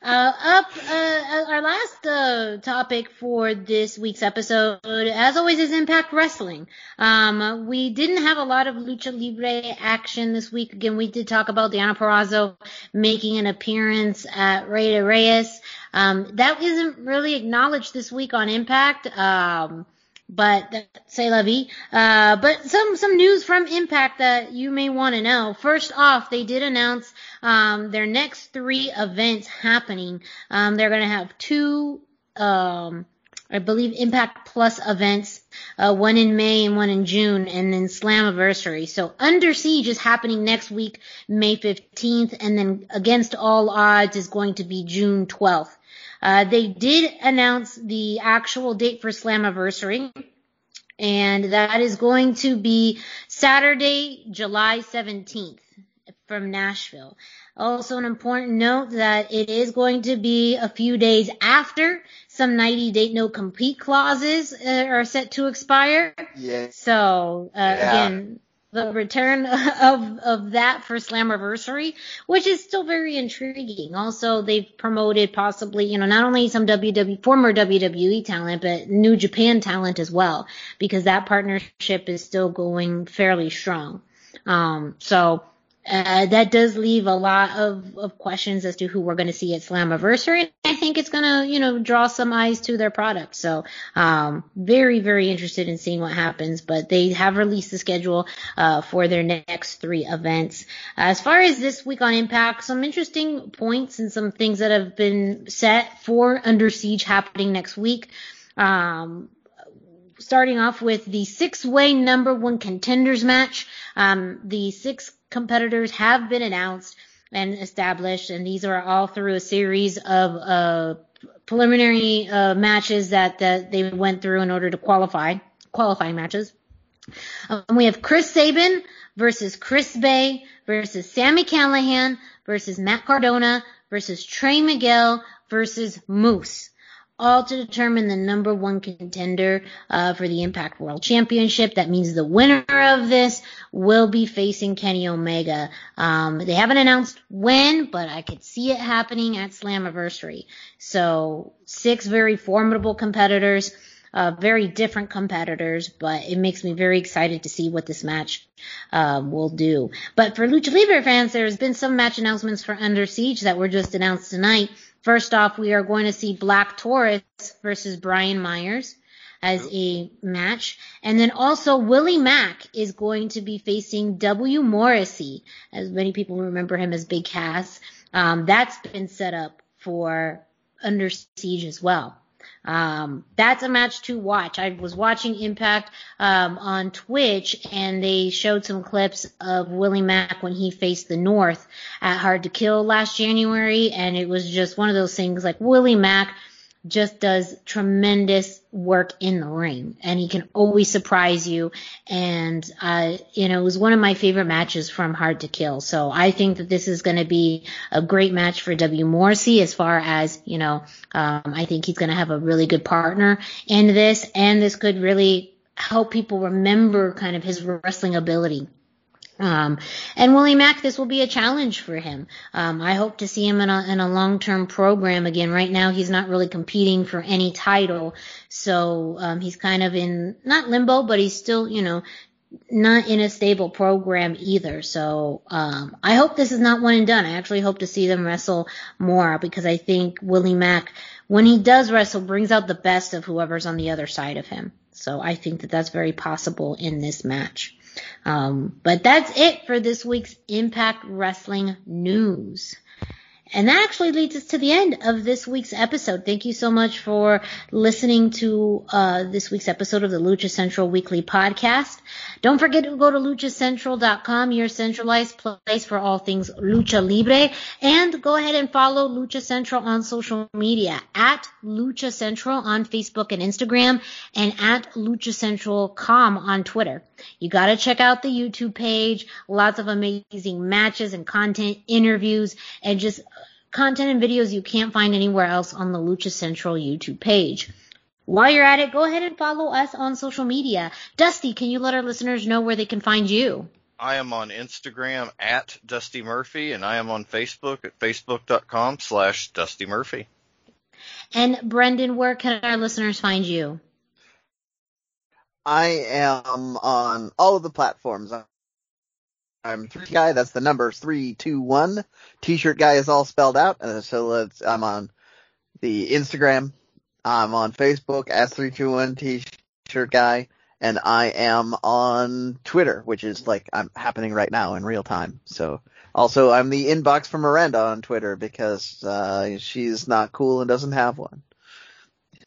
Uh, up, uh, our last, uh, topic for this week's episode, as always, is Impact Wrestling. Um, we didn't have a lot of Lucha Libre action this week. Again, we did talk about Deonna Purrazzo making an appearance at Rey de Reyes. Um, that isn't really acknowledged this week on Impact. Um, but say vie. Uh, but some some news from Impact that you may want to know. First off, they did announce um, their next three events happening. Um, they're going to have two, um, I believe, Impact Plus events. Uh, one in May and one in June, and then Slammiversary. So Under Siege is happening next week, May 15th, and then Against All Odds is going to be June 12th. Uh, they did announce the actual date for Slammiversary, and that is going to be Saturday, July 17th from Nashville. Also an important note that it is going to be a few days after some 90 day no compete clauses uh, are set to expire. Yeah. So, uh, Yeah. again, the return of, of that for Slammiversary, which is still very intriguing. Also, they've promoted possibly, you know, not only some WWE, former WWE talent, but New Japan talent as well, because that partnership is still going fairly strong. Um, so, uh, that does leave a lot of, of questions as to who we're going to see at Slammiversary. I think it's going to, you know, draw some eyes to their product. So, um, very, very interested in seeing what happens, but they have released the schedule, uh, for their next three events. As far as this week on Impact, some interesting points and some things that have been set for Under Siege happening next week. Um, starting off with the six-way number one contenders match. Um, the six competitors have been announced and established, and these are all through a series of uh, preliminary uh, matches that, that they went through in order to qualify, qualifying matches. Um, we have Chris Sabin versus Chris Bey versus Sami Callihan versus Matt Cardona versus Trey Miguel versus Moose. All to determine the number one contender uh, for the Impact World Championship. That means the winner of this will be facing Kenny Omega. Um, they haven't announced when, but I could see it happening at Slammiversary. So six very formidable competitors. Uh, very different competitors, but it makes me very excited to see what this match um, will do. But for Lucha Libre fans, there's been some match announcements for Under Siege that were just announced tonight. First off, we are going to see Black Taurus versus Brian Myers as a match. And then also Willie Mack is going to be facing W. Morrissey, as many people remember him as Big Cass. Um, that's been set up for Under Siege as well. Um, that's a match to watch. I was watching Impact um, on Twitch, and they showed some clips of Willie Mack when he faced the North at Hard to Kill last January, and it was just one of those things like Willie Mack just does tremendous work in the ring and he can always surprise you. And uh you know it was one of my favorite matches from hard to kill. So i think that this is going to be a great match for w morrissey as far as you know um i think he's going to have a really good partner in this and this could really help people remember kind of his wrestling ability um, and Willie Mack, this will be a challenge for him. Um, I hope to see him in a, in a long-term program again. Right now, he's not really competing for any title, so um, he's kind of in not limbo, but he's still, you know, not in a stable program either. So um, I hope this is not one and done. I actually hope to see them wrestle more because I think Willie Mack, when he does wrestle, brings out the best of whoever's on the other side of him. So I think that that's very possible in this match. Um, but that's it for this week's Impact Wrestling news. And that actually leads us to the end of this week's episode. Thank you so much for listening to uh, this week's episode of the Lucha Central Weekly Podcast. Don't forget to go to luchacentral.com, your centralized place for all things Lucha Libre, and go ahead and follow Lucha Central on social media at Lucha Central on Facebook and Instagram, and at luchacentral.com on Twitter. You gotta check out the YouTube page. Lots of amazing matches and content, interviews, and just content and videos you can't find anywhere else on the Lucha Central YouTube page. While you're at it, go ahead and follow us on social media. Dusty, can you let our listeners know where they can find you? I am on Instagram at Dusty Murphy, and I am on Facebook at facebook.com slash Dusty Murphy. And Brendan, where can our listeners find you? I am on all of the platforms. I'm three guy. That's the numbers three two one. T-shirt guy is all spelled out. Uh, so let's. I'm on the Instagram. I'm on Facebook as three two one T-shirt guy, and I am on Twitter, which is like I'm happening right now in real time. So also I'm the inbox for Miranda on Twitter because uh, she's not cool and doesn't have one.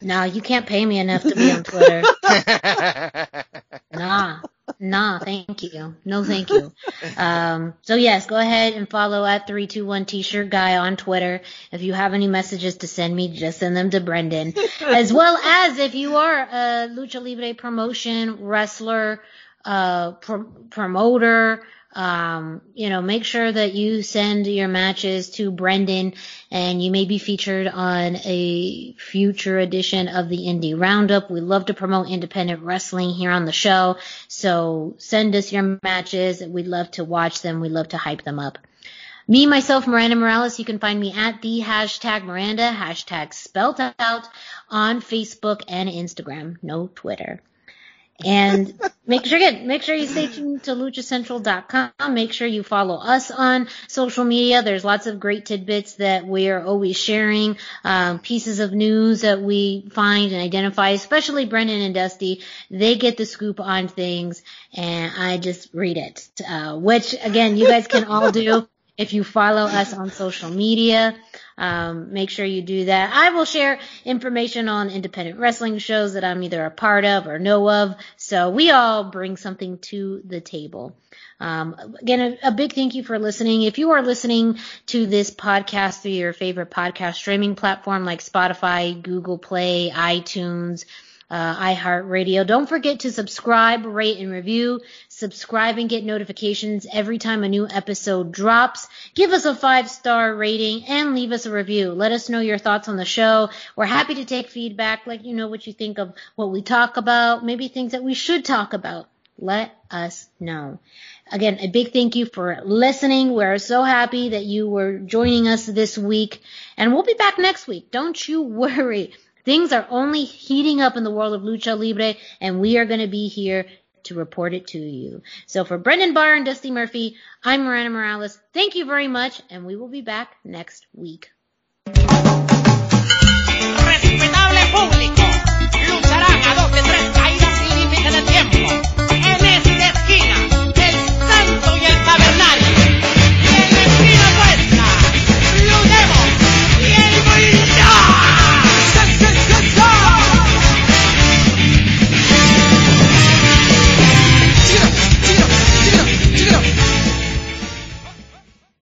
No, you can't pay me enough to be on Twitter. nah, nah, thank you. No, thank you. Um, so yes, go ahead and follow at 321 t-shirt guy on Twitter. If you have any messages to send me, just send them to Brendan. as well as if you are a Lucha Libre promotion, wrestler, uh, pro- promoter, um, you know, make sure that you send your matches to Brendan and you may be featured on a future edition of the Indie Roundup. We love to promote independent wrestling here on the show. So send us your matches. We'd love to watch them. We'd love to hype them up. Me, myself, Miranda Morales, you can find me at the hashtag Miranda, hashtag spelt out on Facebook and Instagram. No Twitter. And make sure again, make sure you stay tuned to luchacentral.com. Make sure you follow us on social media. There's lots of great tidbits that we are always sharing, um, pieces of news that we find and identify, especially Brendan and Dusty. They get the scoop on things and I just read it, uh, which again, you guys can all do if you follow us on social media. Um, make sure you do that. I will share information on independent wrestling shows that I'm either a part of or know of. So we all bring something to the table. Um, again, a, a, big thank you for listening. If you are listening to this podcast through your favorite podcast streaming platform like Spotify, Google Play, iTunes, uh, iHeartRadio, don't forget to subscribe, rate, and review subscribe and get notifications every time a new episode drops. Give us a five star rating and leave us a review. Let us know your thoughts on the show. We're happy to take feedback, let you know what you think of what we talk about, maybe things that we should talk about. Let us know. Again, a big thank you for listening. We're so happy that you were joining us this week and we'll be back next week. Don't you worry. Things are only heating up in the world of lucha libre and we are going to be here to report it to you. So for Brendan Barr and Dusty Murphy, I'm Miranda Morales. Thank you very much and we will be back next week. Respetable público, lucharán a dos de tres caídas sin límite de tiempo.